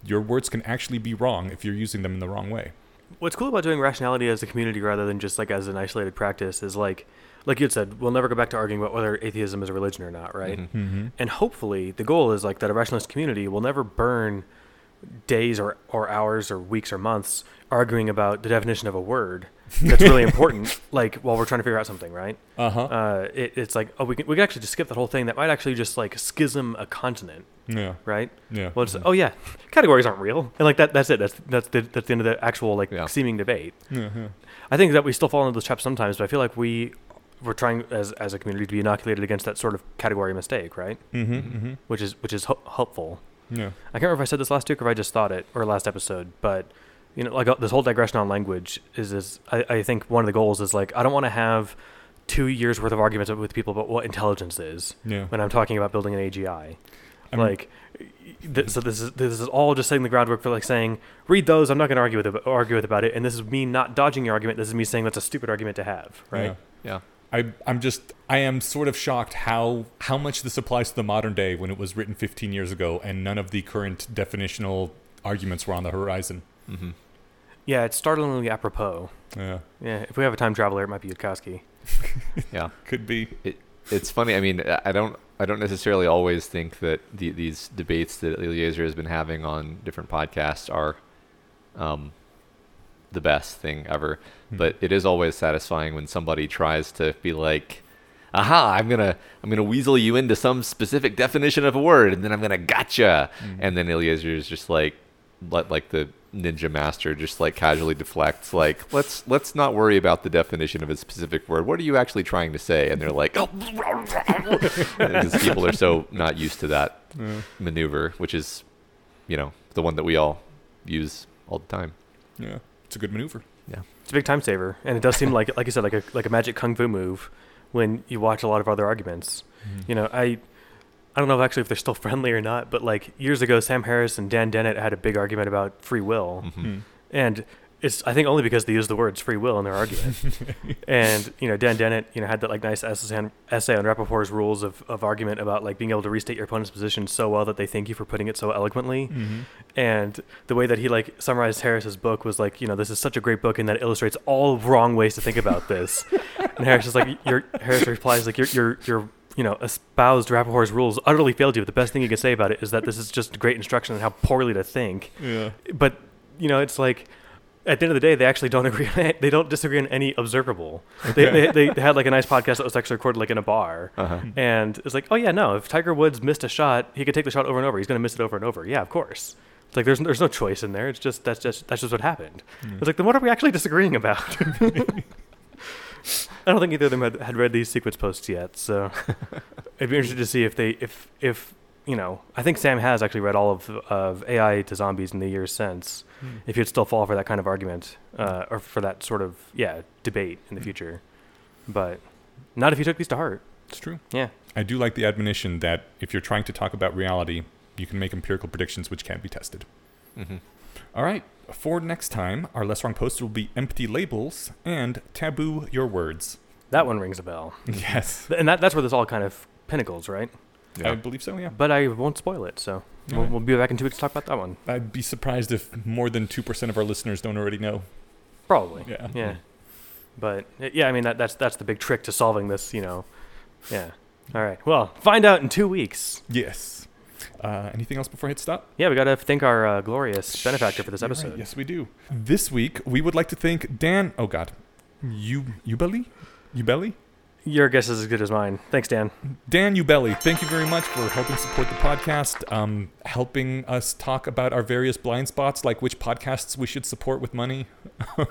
B: your words can actually be wrong if you're using them in the wrong way.
A: What's cool about doing rationality as a community rather than just like as an isolated practice is like, like you had said, we'll never go back to arguing about whether atheism is a religion or not, right?
C: Mhm.
B: Mm-hmm.
A: And hopefully, the goal is like that a rationalist community will never burn days or, or hours or weeks or months arguing about the definition of a word that's really important, like while we're trying to figure out something, right?
B: Uh-huh.
A: Uh, it, it's like, oh, we can, we can actually just skip that whole thing. That might actually just like schism a continent,
B: yeah.
A: right?
B: Yeah.
A: Well, it's, oh yeah, categories aren't real, and like that, that's it. That's that's the, that's the end of the actual like
C: Yeah.
A: seeming debate.
B: yeah, yeah.
A: I think that we still fall into those traps sometimes, but I feel like we we're trying as as a community to be inoculated against that sort of category mistake, right?
B: Mm-hmm.
C: Mhm.
B: Mm-hmm.
A: Which is which is ho- helpful.
B: Yeah.
A: I can't remember if I said this last week or if I just thought it or last episode, but you know, like uh, this whole digression on language is is I, I think one of the goals is like I don't want to have two years worth of arguments with people about what intelligence is
B: Yeah.
A: when I'm talking about building an AGI.
B: I'm-
A: like, th- so this is this is all just setting the groundwork for like saying read those. I'm not going to argue with it, argue with about it, and this is me not dodging your argument. This is me saying that's a stupid argument to have, right?
B: Yeah.
C: Yeah.
B: I, I'm just I am sort of shocked how how much this applies to the modern day when it was written 15 years ago and none of the current definitional arguments were on the horizon.
C: Mm-hmm.
A: Yeah, it's startlingly apropos.
B: Yeah,
A: Yeah, if we have a time traveler, it might be Yudkowsky.
C: Yeah.
B: could be.
C: it's funny. I mean, I don't I don't necessarily always think that the, these debates that Eliezer has been having on different podcasts are um, the best thing ever.
B: Hmm.
C: But it is always satisfying when somebody tries to be like, "Aha! I'm gonna I'm gonna weasel you into some specific definition of a word, and then I'm gonna gotcha."
B: Hmm.
C: And then Eliezer is just like, let like the ninja master just like casually deflects like let's let's not worry about the definition of a specific word what are you actually trying to say and they're like oh because people are so not used to that
B: Yeah.
C: maneuver which is you know the one that we all use all the time
B: yeah, it's a good maneuver.
A: Yeah, it's a big time saver, and it does seem like, like you said, like a like a magic kung fu move when you watch a lot of other arguments. You know, I I don't know if actually if they're still friendly or not, but like years ago, Sam Harris and Dan Dennett had a big argument about free will,
C: Mhm.
B: Hmm.
A: and it's I think only because they use the words free will in their argument. and you know, Dan Dennett, you know, had that like nice essay on, essay on Rapoport's rules of, of argument about like being able to restate your opponent's position so well that they thank you for putting it so eloquently.
B: Mhm.
A: And the way that he like summarized Harris's book was like, you know, this is such a great book and that illustrates all wrong ways to think about this. and Harris is like, your Harris replies like, your your your you know espoused Rapoport's rules utterly failed you. But the best thing you can say about it is that this is just great instruction on how poorly to think.
B: Yeah.
A: But you know, it's like. At the end of the day, they actually don't agree. They don't disagree on any observable. They, they, they had like a nice podcast that was actually recorded like in a bar,
C: uh-huh.
A: and it's like, oh yeah, no. If Tiger Woods missed a shot, he could take the shot over and over. He's going to miss it over and over. Yeah, of course. It's like there's there's no choice in there. It's just that's just that's just what happened.
B: Mm.
A: It's like then what are we actually disagreeing about? I don't think either of them had, had read these sequence posts yet, so it'd be interesting to see if they if if you know. I think Sam has actually read all of of AI to zombies in the years since.
B: Hmm.
A: If he'd still fall for that kind of argument uh, or for that sort of yeah debate in the future, but not if you took these to heart.
B: It's true.
A: Yeah.
B: I do like the admonition that if you're trying to talk about reality, you can make empirical predictions which can't be tested.
C: hmm
B: All right. For next time, our less wrong poster will be empty labels and taboo your words.
A: That one rings a bell.
B: Yes.
A: And that, that's where this all kind of pinnacles, right?
B: I believe so, yeah.
A: But I won't spoil it, so we'll,
B: Alright.
A: we'll be back in two weeks to talk about that one.
B: I'd be surprised if more than 2% of our listeners don't already know.
A: Probably.
B: Yeah.
A: Yeah. But yeah, I mean that that's that's the big trick to solving this, you know. Yeah. All right. Well, find out in two weeks.
B: Yes. Uh, anything else before I hit stop?
A: Yeah, we got to thank our uh, glorious benefactor for this
B: You're right.
A: episode.
B: Yes, we do. This week, we would like to thank Dan. Oh, God. You, you belly? You Ubelli?
A: Your guess is as good as mine. Thanks, Dan.
B: Dan Ubelli, thank you very much for helping support the podcast, um, helping us talk about our various blind spots, like which podcasts we should support with money.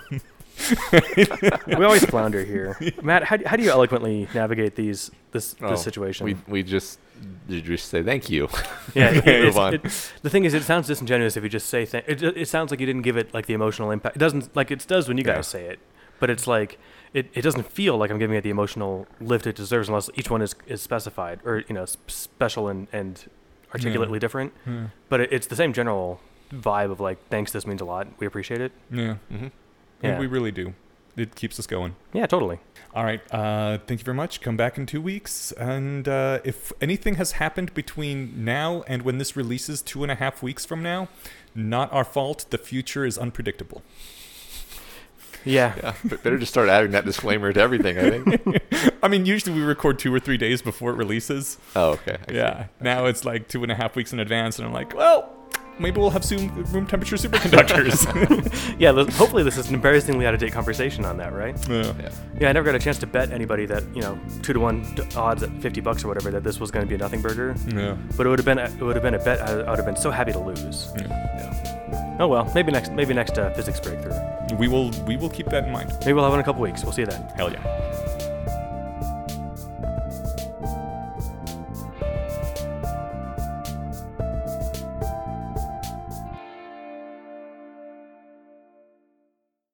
A: we always flounder here. Matt, how, do- how do you eloquently navigate these this
C: Oh,
A: this situation?
C: we we just you just say thank you
A: yeah, it-
C: Move on.
A: it- the thing is, it sounds disingenuous if you just say th- it. It sounds like you didn't give it like the emotional impact. It doesn't like it does when you
C: Yeah.
A: guys say it, but it's like it, it doesn't feel like I'm giving it the emotional lift it deserves unless each one is, is specified or you know s- special and and articulately different.
B: Yeah.
A: But it, it's the same general vibe of like thanks. This means a lot. We appreciate it.
B: Yeah.
C: hmm
B: And
A: Yeah.
B: we really do. It keeps us going.
A: Yeah, totally.
B: All right. Uh, thank you very much. Come back in two weeks. And uh, if anything has happened between now and when this releases two and a half weeks from now, not our fault. The future is unpredictable.
A: Yeah.
C: yeah better just start adding that disclaimer to everything i think
B: I mean, usually we record two or three days before it releases.
C: oh okay I see.
B: Yeah. Now it's like two and a half weeks in advance, and I'm like, well, maybe we'll have soon room temperature superconductors.
A: Yeah. Hopefully, this is an embarrassingly out of date conversation on that, right?
B: yeah.
C: yeah
A: Yeah, I never got a chance to bet anybody that you know two to one odds at fifty bucks or whatever that this was going to be a nothing burger.
B: Yeah.
A: But it would have been a, it would have been a bet I, I would have been so happy to lose.
B: yeah.
C: yeah
A: Oh well, maybe next maybe next uh, physics breakthrough.
B: We will we will keep that in mind.
A: Maybe we'll have it in a couple weeks. We'll see you then.
B: Hell yeah.